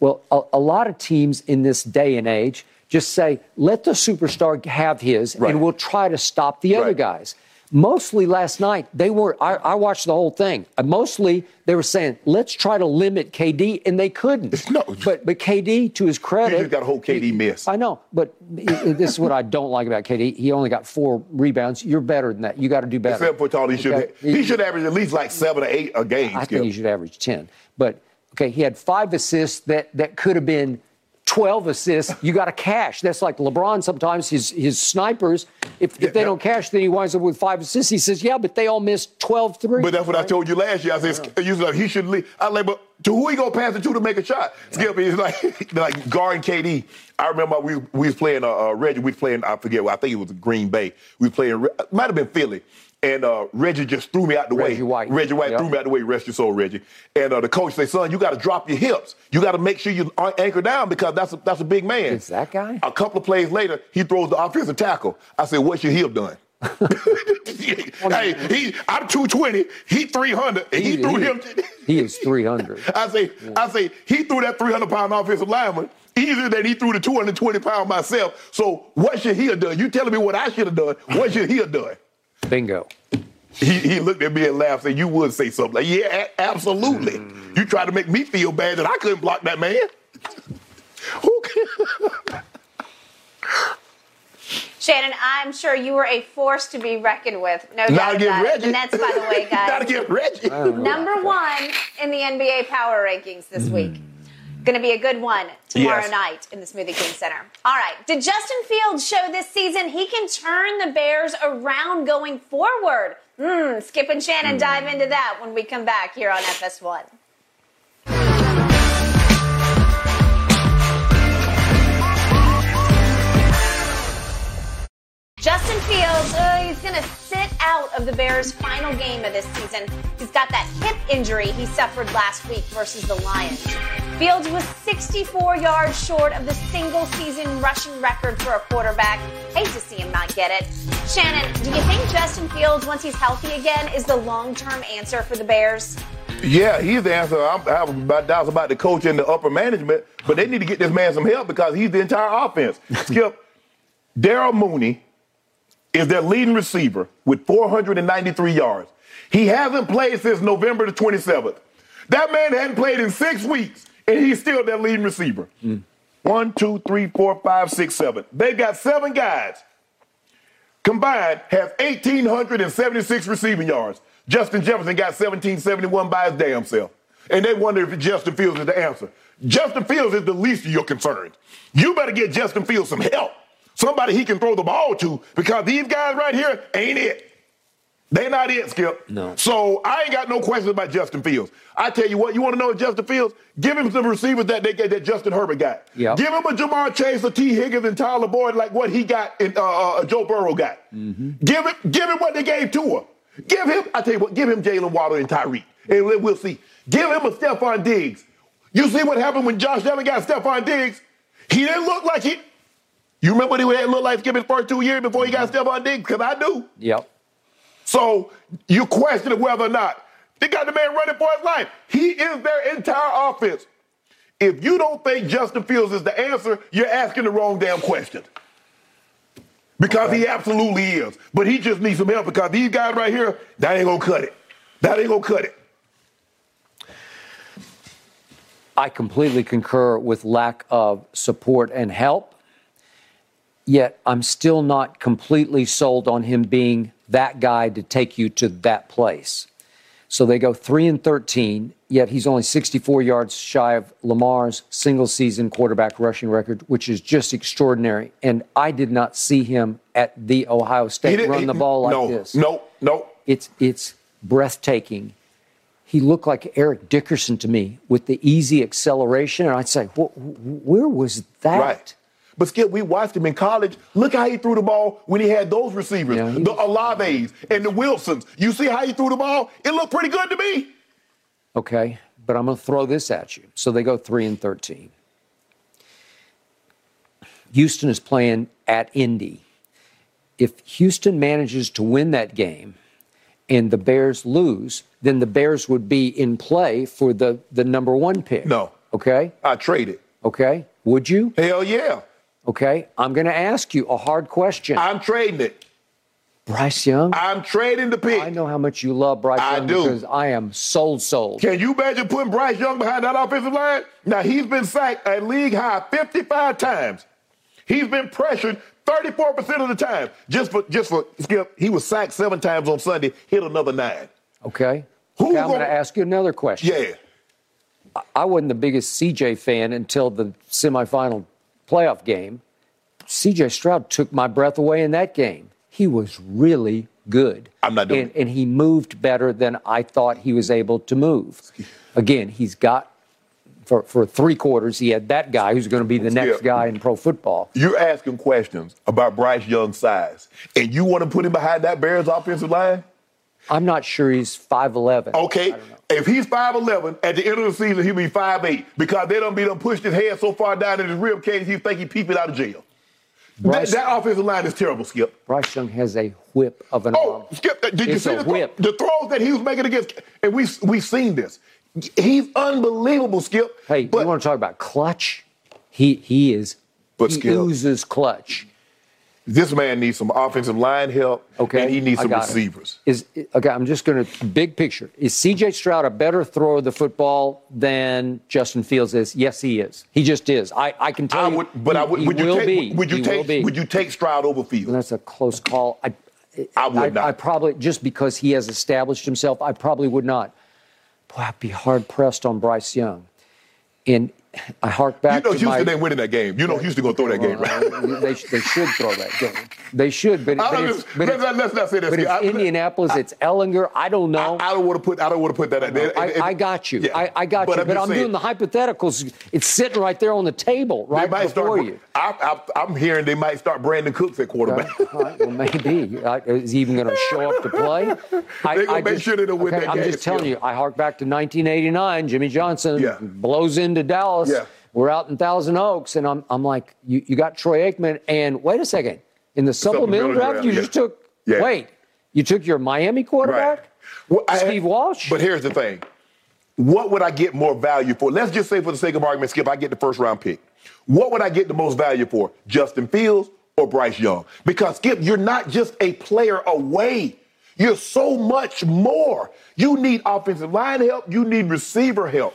Well, a, a lot of teams in this day and age just say, let the superstar have his, Right. and we'll try to stop the other guys. Mostly last night they were I, I watched the whole thing uh, mostly they were saying let's try to limit kd and they couldn't No. but but kd to his credit You just got a whole KD miss. i know but this is what i don't like about kd he only got four rebounds you're better than that you got to do better Except for he should Okay? he should average at least like seven or eight a game. I Skip. think he should average 10. But okay, he had five assists that, that could have been 12 assists. You got to cash. That's like LeBron sometimes, his, his snipers, if, if they yeah. don't cash, then he winds up with five assists. He says, yeah, but they all missed 12 threes. But that's what I told you last year. I said like he should leave. I like, but to who he gonna pass it to to make a shot? Skip he's like like guarding KD. I remember we we was playing uh, uh, Reggie. We was playing. I forget. What I think it was Green Bay. We was playing. Might have been Philly. And uh, Reggie just threw me out the Reggie way. White. Reggie White Yep. threw me out the way. Rest your soul, Reggie. And uh, the coach said, "Son, you got to drop your hips. You got to make sure you anchor down because that's a, that's a big man." Is that guy? A couple of plays later, he throws the offensive tackle. I said, "What's your hip done?" hey, he, I'm 220. He 300. And he, He- threw he- him. he is 300. I say, I say, he threw that 300 pound offensive lineman easier than he threw the 220 pound myself. So what should he have done? You telling me what I should have done? What should he have done? Bingo. He, he looked at me and laughed. And said, "You would say something like, yeah, a- absolutely. Mm. You tried to make me feel bad that I couldn't block that man." Who Shannon, I'm sure you were a force to be reckoned with. No Not doubt against about it. The Nets, by the way, guys. Gotta get Reggie. Number one in the NBA power rankings this week. Going to be a good one tomorrow Yes. night in the Smoothie King Center. All right. Did Justin Fields show this season he can turn the Bears around going forward? Hmm. Skip and Shannon dive into that when we come back here on FS1. Justin Fields, uh, he's going to sit out of the Bears' final game of this season. He's got that hip injury he suffered last week versus the Lions. Fields was 64 yards short of the single season rushing record for a quarterback. Hate to see him not get it. Shannon, do you think Justin Fields, once he's healthy again, is the long term answer for the Bears? Yeah, he's the answer. I'm, I have about doubts about the coach and the upper management, but they need to get this man some help because he's the entire offense. Skip, Darnell Mooney is their leading receiver with 493 yards. He hasn't played since November the 27th. That man hadn't played in six weeks, and he's still their leading receiver. Mm. One, two, three, four, five, six, seven. They've got seven guys combined have 1,876 receiving yards. Justin Jefferson got 1,771 by his damn self. And they wonder if Justin Fields is the answer. Justin Fields is the least of your concerns. You better get Justin Fields some help. Somebody he can throw the ball to because these guys right here ain't it. They not it, Skip. No. So I ain't got no questions about Justin Fields. I tell you what, you want to know Justin Fields? Give him some receivers that they that Justin Herbert got. Yep. Give him a Ja'Marr Chase, a Tee Higgins, and Tyler Boyd like what he got and uh, uh, Joe Burrow got. Mm-hmm. Give him, give him what they gave Tua. Give him, I tell you what, give him Jaylen Waddle and Tyreek, and we- we'll see. Give him a Stefon Diggs. You see what happened when Josh Allen got Stefon Diggs? He didn't look like he. You remember what he had looked like Skip his first two years before he got mm-hmm. Stefon Diggs? Because I do. Yep. So you question whether or not they got the man running for his life. He is their entire offense. If you don't think Justin Fields is the answer, you're asking the wrong damn question. Because he absolutely is. But he just needs some help because these guys right here, that ain't gonna cut it. That ain't gonna cut it. I completely concur with lack of support and help. Yet I'm still not completely sold on him being that guy to take you to that place. So they go 3 and 13, yet he's only 64 yards shy of Lamar's single season quarterback rushing record, which is just extraordinary. And I did not see him at the Ohio State run he- the ball like no, this. No, no. It's it's breathtaking. He looked like Eric Dickerson to me with the easy acceleration, and I'd say, "Wh- wh- where was that? Right. But Skip, we watched him in college. Look how he threw the ball when he had those receivers, Yeah, the Olaves and the Wilsons. You see how he threw the ball? It looked pretty good to me. Okay, but I'm going to throw this at you. So they go three and thirteen. Houston is playing at Indy. If Houston manages to win that game and the Bears lose, then the Bears would be in play for the, the number one pick. No. Okay? I traded. Okay. Would you? Hell yeah. Okay. I'm going to ask you a hard question. I'm trading it. Bryce Young. I'm trading the pick. I know how much you love Bryce I Young do. because I am sold, sold. Can you imagine putting Bryce Young behind that offensive line? Now he's been sacked a league high 55 times. He's been pressured 34% of the time. Just for just for Skip, he was sacked seven times on Sunday, hit another nine. Okay. Who okay I'm going to ask you another question. Yeah. I wasn't the biggest CJ fan until the semifinal playoff game. CJ Stroud took my breath away in that game. He was really good. I'm not doing and, and he moved better than I thought he was able to move. Again, he's got for, for three quarters, he had that guy who's going to be the next Yeah. guy in pro football. You're asking questions about Bryce Young's size, and you want to put him behind that Bears offensive line? I'm not sure he's 5'11. Okay. If he's 5'11, at the end of the season, he'll be 5'8 because they don't be done pushed his head so far down in his rib cage, he think he peeping out of jail. That, Bryce- that offensive line is terrible, Skip. Bryce Young has a whip of an Oh, arm. Skip, uh, did you It's see the, whip. the throws that he was making against? And we we seen this. He's unbelievable, Skip. Hey, but you want to talk about clutch? He he is. But he Skip- oozes clutch. This man needs some offensive line help, Okay, and he needs some receivers. Is okay. I'm just going to big picture. Is C.J. Stroud a better thrower of the football than Justin Fields is? Yes, he is. He just is. I, I can tell I you. would, but he, I would. he Would you will take? be. Would you He take? will be. Would you take Stroud over And Fields? that's a close call. I, I would not. I probably just because he has established himself. I probably would not. Boy, I'd be hard pressed on Bryce Young. And I hark back. You know to Houston my. ain't winning that game. You know Houston gonna throw that game, right? They, they should throw that game. They should, but, but, it's, but, let's, it's, let's not say that. but it's I- Indianapolis. it's Ehlinger. I don't know. I, I don't want to put. I don't want to put that. out there. I, I got you. yeah. I, I got you. I'm But I'm saying, doing the hypotheticals. It's sitting right there on the table, They right might before start. you. I, I, I'm hearing they might start Brandin Cooks at quarterback. Right, well, maybe. I- Is he even going to show up to play? I, They gonna I make just- sure they don't win okay, that I'm game, just telling you. I hark back to 1989. Jimmy Johnson Yeah. blows into Dallas. Yeah. We're out in Thousand Oaks, and I'm, I'm like, you, you got Troy Aikman, and wait a second. In the supplemental, supplemental draft, draft, you yeah. just took. Yeah. Wait, you took your Miami quarterback, Right. Well, I- Steve Walsh. But here's the thing. What would I get more value for? Let's just say, for the sake of argument, Skip, I get the first round pick. What would I get the most value for? Justin Fields or Bryce Young? Because, Skip, you're not just a player away. You're so much more. You need offensive line help. You need receiver help.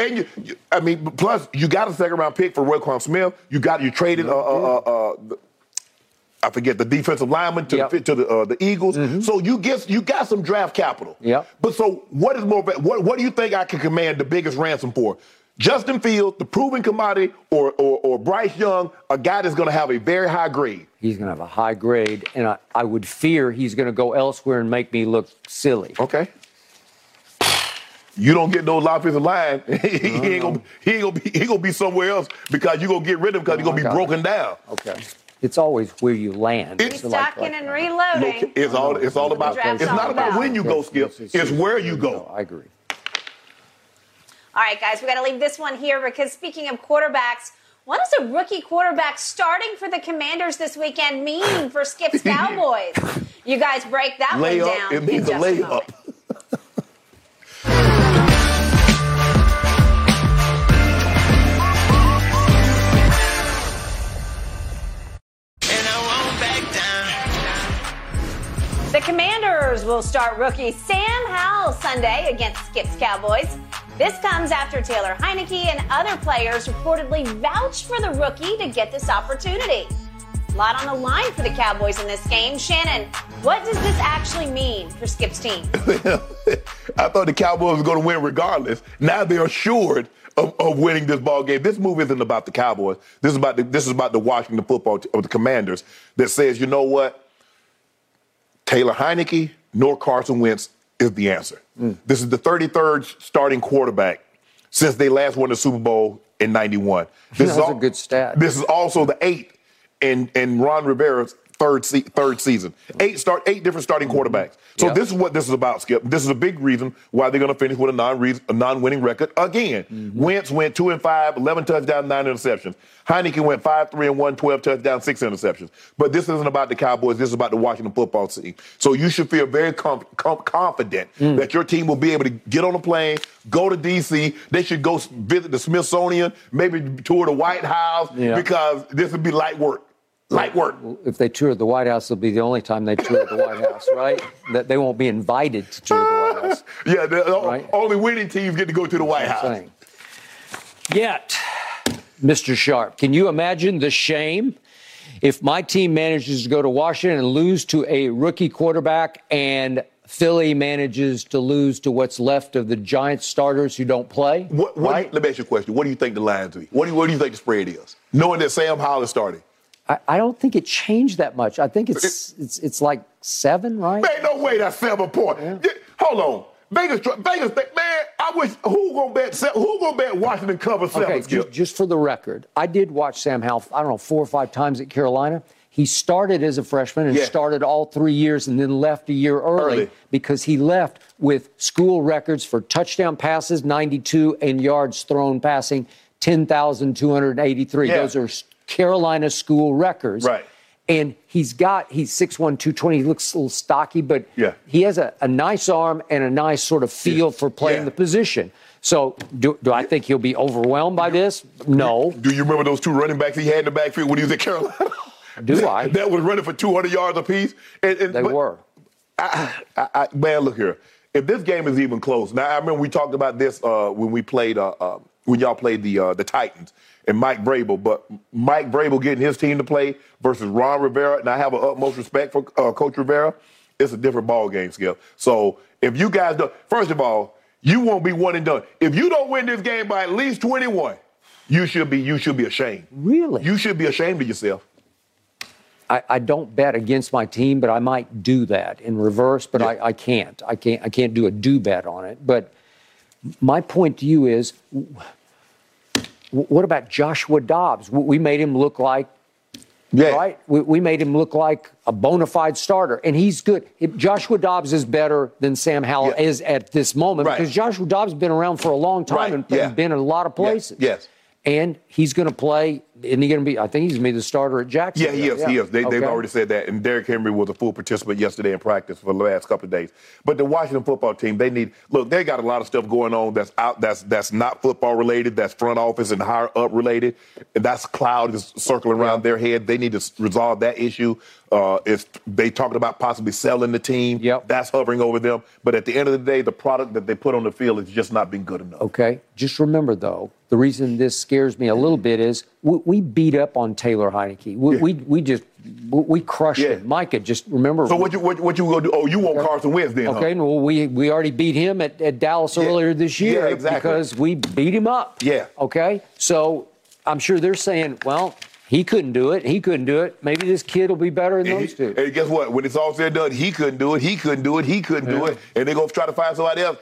And you, you- I mean, plus you got a second round pick for Roquan Smith. You got you traded uh, uh, uh, uh, the- I forget the defensive lineman to Yep. the to the, uh, the Eagles. So you get you got some draft capital. Yep. But so what is more? What what do you think I can command the biggest ransom for? Justin Fields, the proven commodity, or or, or Bryce Young, a guy that's going to have a very high grade. He's going to have a high grade, and I, I would fear he's going to go elsewhere and make me look silly. Okay. You don't get those offensive line, he, ain't gonna he ain't gonna be he gonna be somewhere else because you are gonna get rid of him because he's gonna be got it. broken down. Okay. It's always where you land. It's- It's like- like- and reloading. It's all it's all about it's all not about about. when you go, Skip. It's where you go. I agree. All right, guys, we got to leave this one here because speaking of quarterbacks, what does a rookie quarterback starting for the Commanders this weekend mean for Skip's Cowboys? You guys break that one Layup, down. it means a layup. The Commanders will start rookie Sam Howell Sunday against Skip's Cowboys. This comes after Taylor Heinicke and other players reportedly vouched for the rookie to get this opportunity. A lot on the line for the Cowboys in this game. Shannon, what does this actually mean for Skip's team? I thought the Cowboys were going to win regardless. Now they're assured of, of winning this ball game. This move isn't about the Cowboys. This is about the, this is about the Washington football t- of the Commanders that says, you know what, Taylor Heinicke nor Carson Wentz is the answer. Mm. This is the 33rd starting quarterback since they last won the Super Bowl in '91. This That's a good stat. This is also the eighth in in Ron Rivera's third se- third season. Eight start eight different starting mm-hmm. quarterbacks. So Yep. this is what this is about, Skip. This is a big reason why they're going to finish with a non a non-winning record again. Mm-hmm. Wentz went two and five, 11 touchdowns, nine interceptions. Heinicke went five three and one, 12 touchdowns, six interceptions. But this isn't about the Cowboys. This is about the Washington football team. So you should feel very com- com- confident mm. that your team will be able to get on a plane, go to D.C. They should go visit the Smithsonian, maybe tour the White House Yeah. because this would be light work. Light work. If they tour the White House, it'll be the only time they tour the White House, right? That they won't be invited to tour the White House. Yeah, the, the Right. only winning teams get to go to the White House. Saying. Yet, Mr. Sharpe, can you imagine the shame if my team manages to go to Washington and lose to a rookie quarterback and Philly manages to lose to what's left of the Giants starters who don't play? What, what right? let me ask you a question. What do you think the lines be? What do you, what do you think the spread is? Knowing that Sam Howell is starting. I, I don't think it changed that much. I think it's it's it's like seven, right? Man, no way that's seven point. Yeah, Hold on. Vegas, Vegas, man, I wish who gonna bet who gonna bet Washington cover seven? Okay, just, just for the record, I did watch Sam Howell, I don't know, four or five times at Carolina. He started as a freshman and Yeah. started all three years and then left a year early, Early. because he left with school records for touchdown passes, 92, and yards thrown passing, 10,283. Yeah. Those are Carolina school records. Right. And he's got, he's 6'1, 220. He looks a little stocky, but Yeah. he has a, a nice arm and a nice sort of feel for playing Yeah. the position. So, do, do I think he'll be overwhelmed by this? No. Do you remember those two running backs he had in the backfield when he was at Carolina? Do I? that was running for 200 yards apiece. And, and, They were. I, I, man, look here. If this game is even close, now I remember we talked about this uh, when we played uh, uh, when y'all played the uh, the Titans and Mike Vrabel, but Mike Vrabel getting his team to play versus Ron Rivera, and I have an utmost respect for uh, Coach Rivera. It's a different ball game, Skip. So if you guys don't, first of all, you won't be one and done. If you don't win this game by at least 21, you should be you should be ashamed. Really? You should be ashamed of yourself. I, I don't bet against my team, but I might do that in reverse. But I, I can't. I can't. I can't do a do bet on it. But my point to you is, what about Joshua Dobbs? We made him look like Yeah. right? We, we made him look like a bona fide starter, and he's good. If Joshua Dobbs is better than Sam Howell Yeah. is at this moment Right. because Joshua Dobbs has been around for a long time Right, and, yeah. and been in a lot of places. yes. And he's going to play. Isn't he going to be? I think he's going to be the starter at Jackson. Yeah, he is. He is. They, They've Okay. already said that. And Derrick Henry was a full participant yesterday in practice for the last couple of days. But the Washington football team, they need look. They got a lot of stuff going on that's out. That's that's not football related. That's front office and higher up related. And that's cloud is circling around their head. They need to resolve that issue. Uh, it's they talking about possibly selling the team. Yep. That's hovering over them. But at the end of the day, the product that they put on the field has just not been good enough. Okay. Just remember, though, the reason this scares me a little bit is we, we beat up on Taylor Heinicke. We, we, we just we, crushed Yeah. him. Micah, just remember. So what you what, what you gonna do? Oh, you want Carson Wentz then? huh? Okay, well, we, we already beat him at, at Dallas Yeah. earlier this year Yeah, exactly. because we beat him up. Yeah. Okay, so I'm sure they're saying, well, he couldn't do it. He couldn't do it. Maybe this kid will be better than And, those two. and guess what? When it's all said and done, he couldn't do it. He couldn't do it. He couldn't do it. And they're gonna try to find somebody else.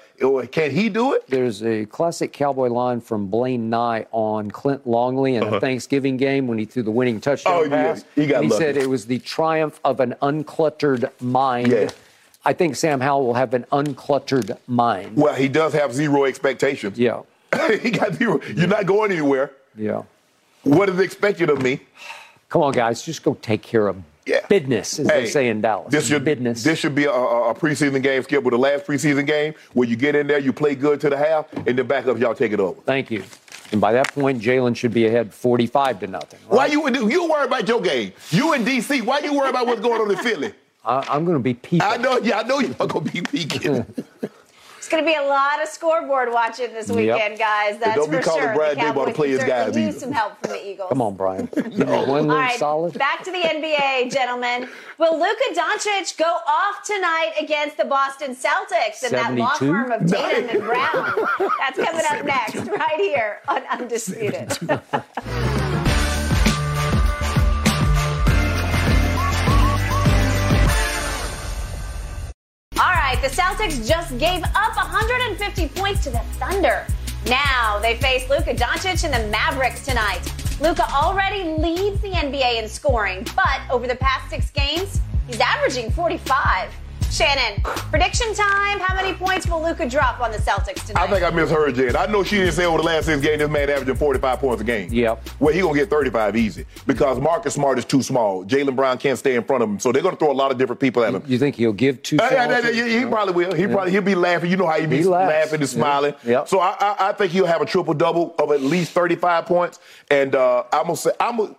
Can he do it? There's a classic cowboy line from Blaine Nye on Clint Longley in a Thanksgiving game when he threw the winning touchdown Uh-huh. Oh, yeah. pass. He got And he said it was the triumph of an uncluttered mind. Yeah. I think Sam Howell will have an uncluttered mind. Well, he does have zero expectations. Yeah. he got zero. You're not going anywhere. Yeah. What is expected of me? Come on, guys, just go take care of Yeah. business, as they say in Dallas. This should, business. this should be a, a, a preseason game, Skip, with the last preseason game where you get in there, you play good to the half, and then back up, y'all take it over. Thank you. And by that point, Jalen should be ahead 45 to nothing. right? Why you you worry about your game? You in DC. Why you worry about what's going on in Philly? I, I'm going to be peaking. I know. Yeah, I know you're gonna be peeking. It's going to be a lot of scoreboard watching this weekend, guys. That's don't be for calling sure. The to play his guys either. some help from the Eagles. Come on, Brian. Need one All right, solid. back to the NBA, gentlemen. Will Luka Doncic go off tonight against the Boston Celtics and that law 72? firm of Tatum and Brown? That's coming up next, right here on Undisputed. All right, the Celtics just gave up 150 points to the Thunder. Now they face Luka Doncic and the Mavericks tonight. Luka already leads the NBA in scoring, but over the past six games, he's averaging 45. Shannon, prediction time. How many points will Luka drop on the Celtics tonight? I think I misheard Jen. I know she didn't say over the last six games this man averaging 45 points a game. Yep. Well, he gonna get 35 easy because Marcus Smart is too small. Jaylen Brown can't stay in front of him, so they're gonna throw a lot of different people at him. You think he'll give two? Uh, yeah, yeah, yeah, he probably will. He probably he'll be laughing. You know how he be He laughing and Yeah. smiling. Yep. So I, I, I think he'll have a triple double of at least 35 points. And uh, I'm gonna say I'm gonna,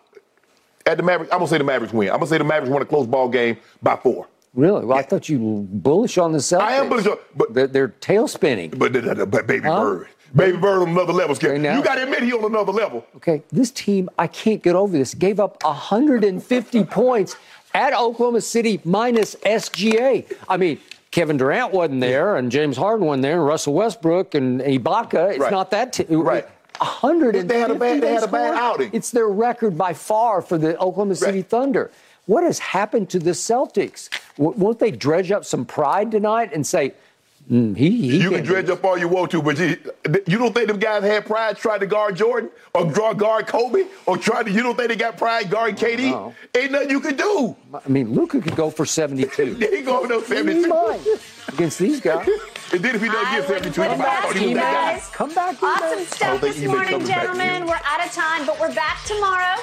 At the Mavericks, I'm gonna say the Mavericks win. I'm gonna say the Mavericks win a close ball game by four. Really? Well, I thought you were bullish on the Celtics. I am bullish, on, but they're, they're tail spinning. But, but, baby Huh? Bird, baby Bird on another level. Now- You got to admit he on another level. Okay, this team, I can't get over this. Gave up 150 points at Oklahoma City minus SGA. I mean, Kevin Durant wasn't there, and James Harden wasn't there, and Russell Westbrook and Ibaka. It's Right. not that. T- Right. 150 They had a bad- they had a bad outing. It's their record by far for the Oklahoma City Right. Thunder. What has happened to the Celtics? W- won't they dredge up some pride tonight and say, mm, he, he You can dredge up all you want to, but you, you don't think them guys had pride trying to guard Jordan or draw guard Kobe or try to? You don't think they got pride guarding KD? No. Ain't nothing you can do. I mean, Luka could go for 72. They ain't going no 72. against these guys. And then if he doesn't I get wouldn't 72, put he it might past thought he you was guys. Come back, Awesome Email. stuff this morning, comes back to you. gentlemen. We're out of time, but we're back tomorrow.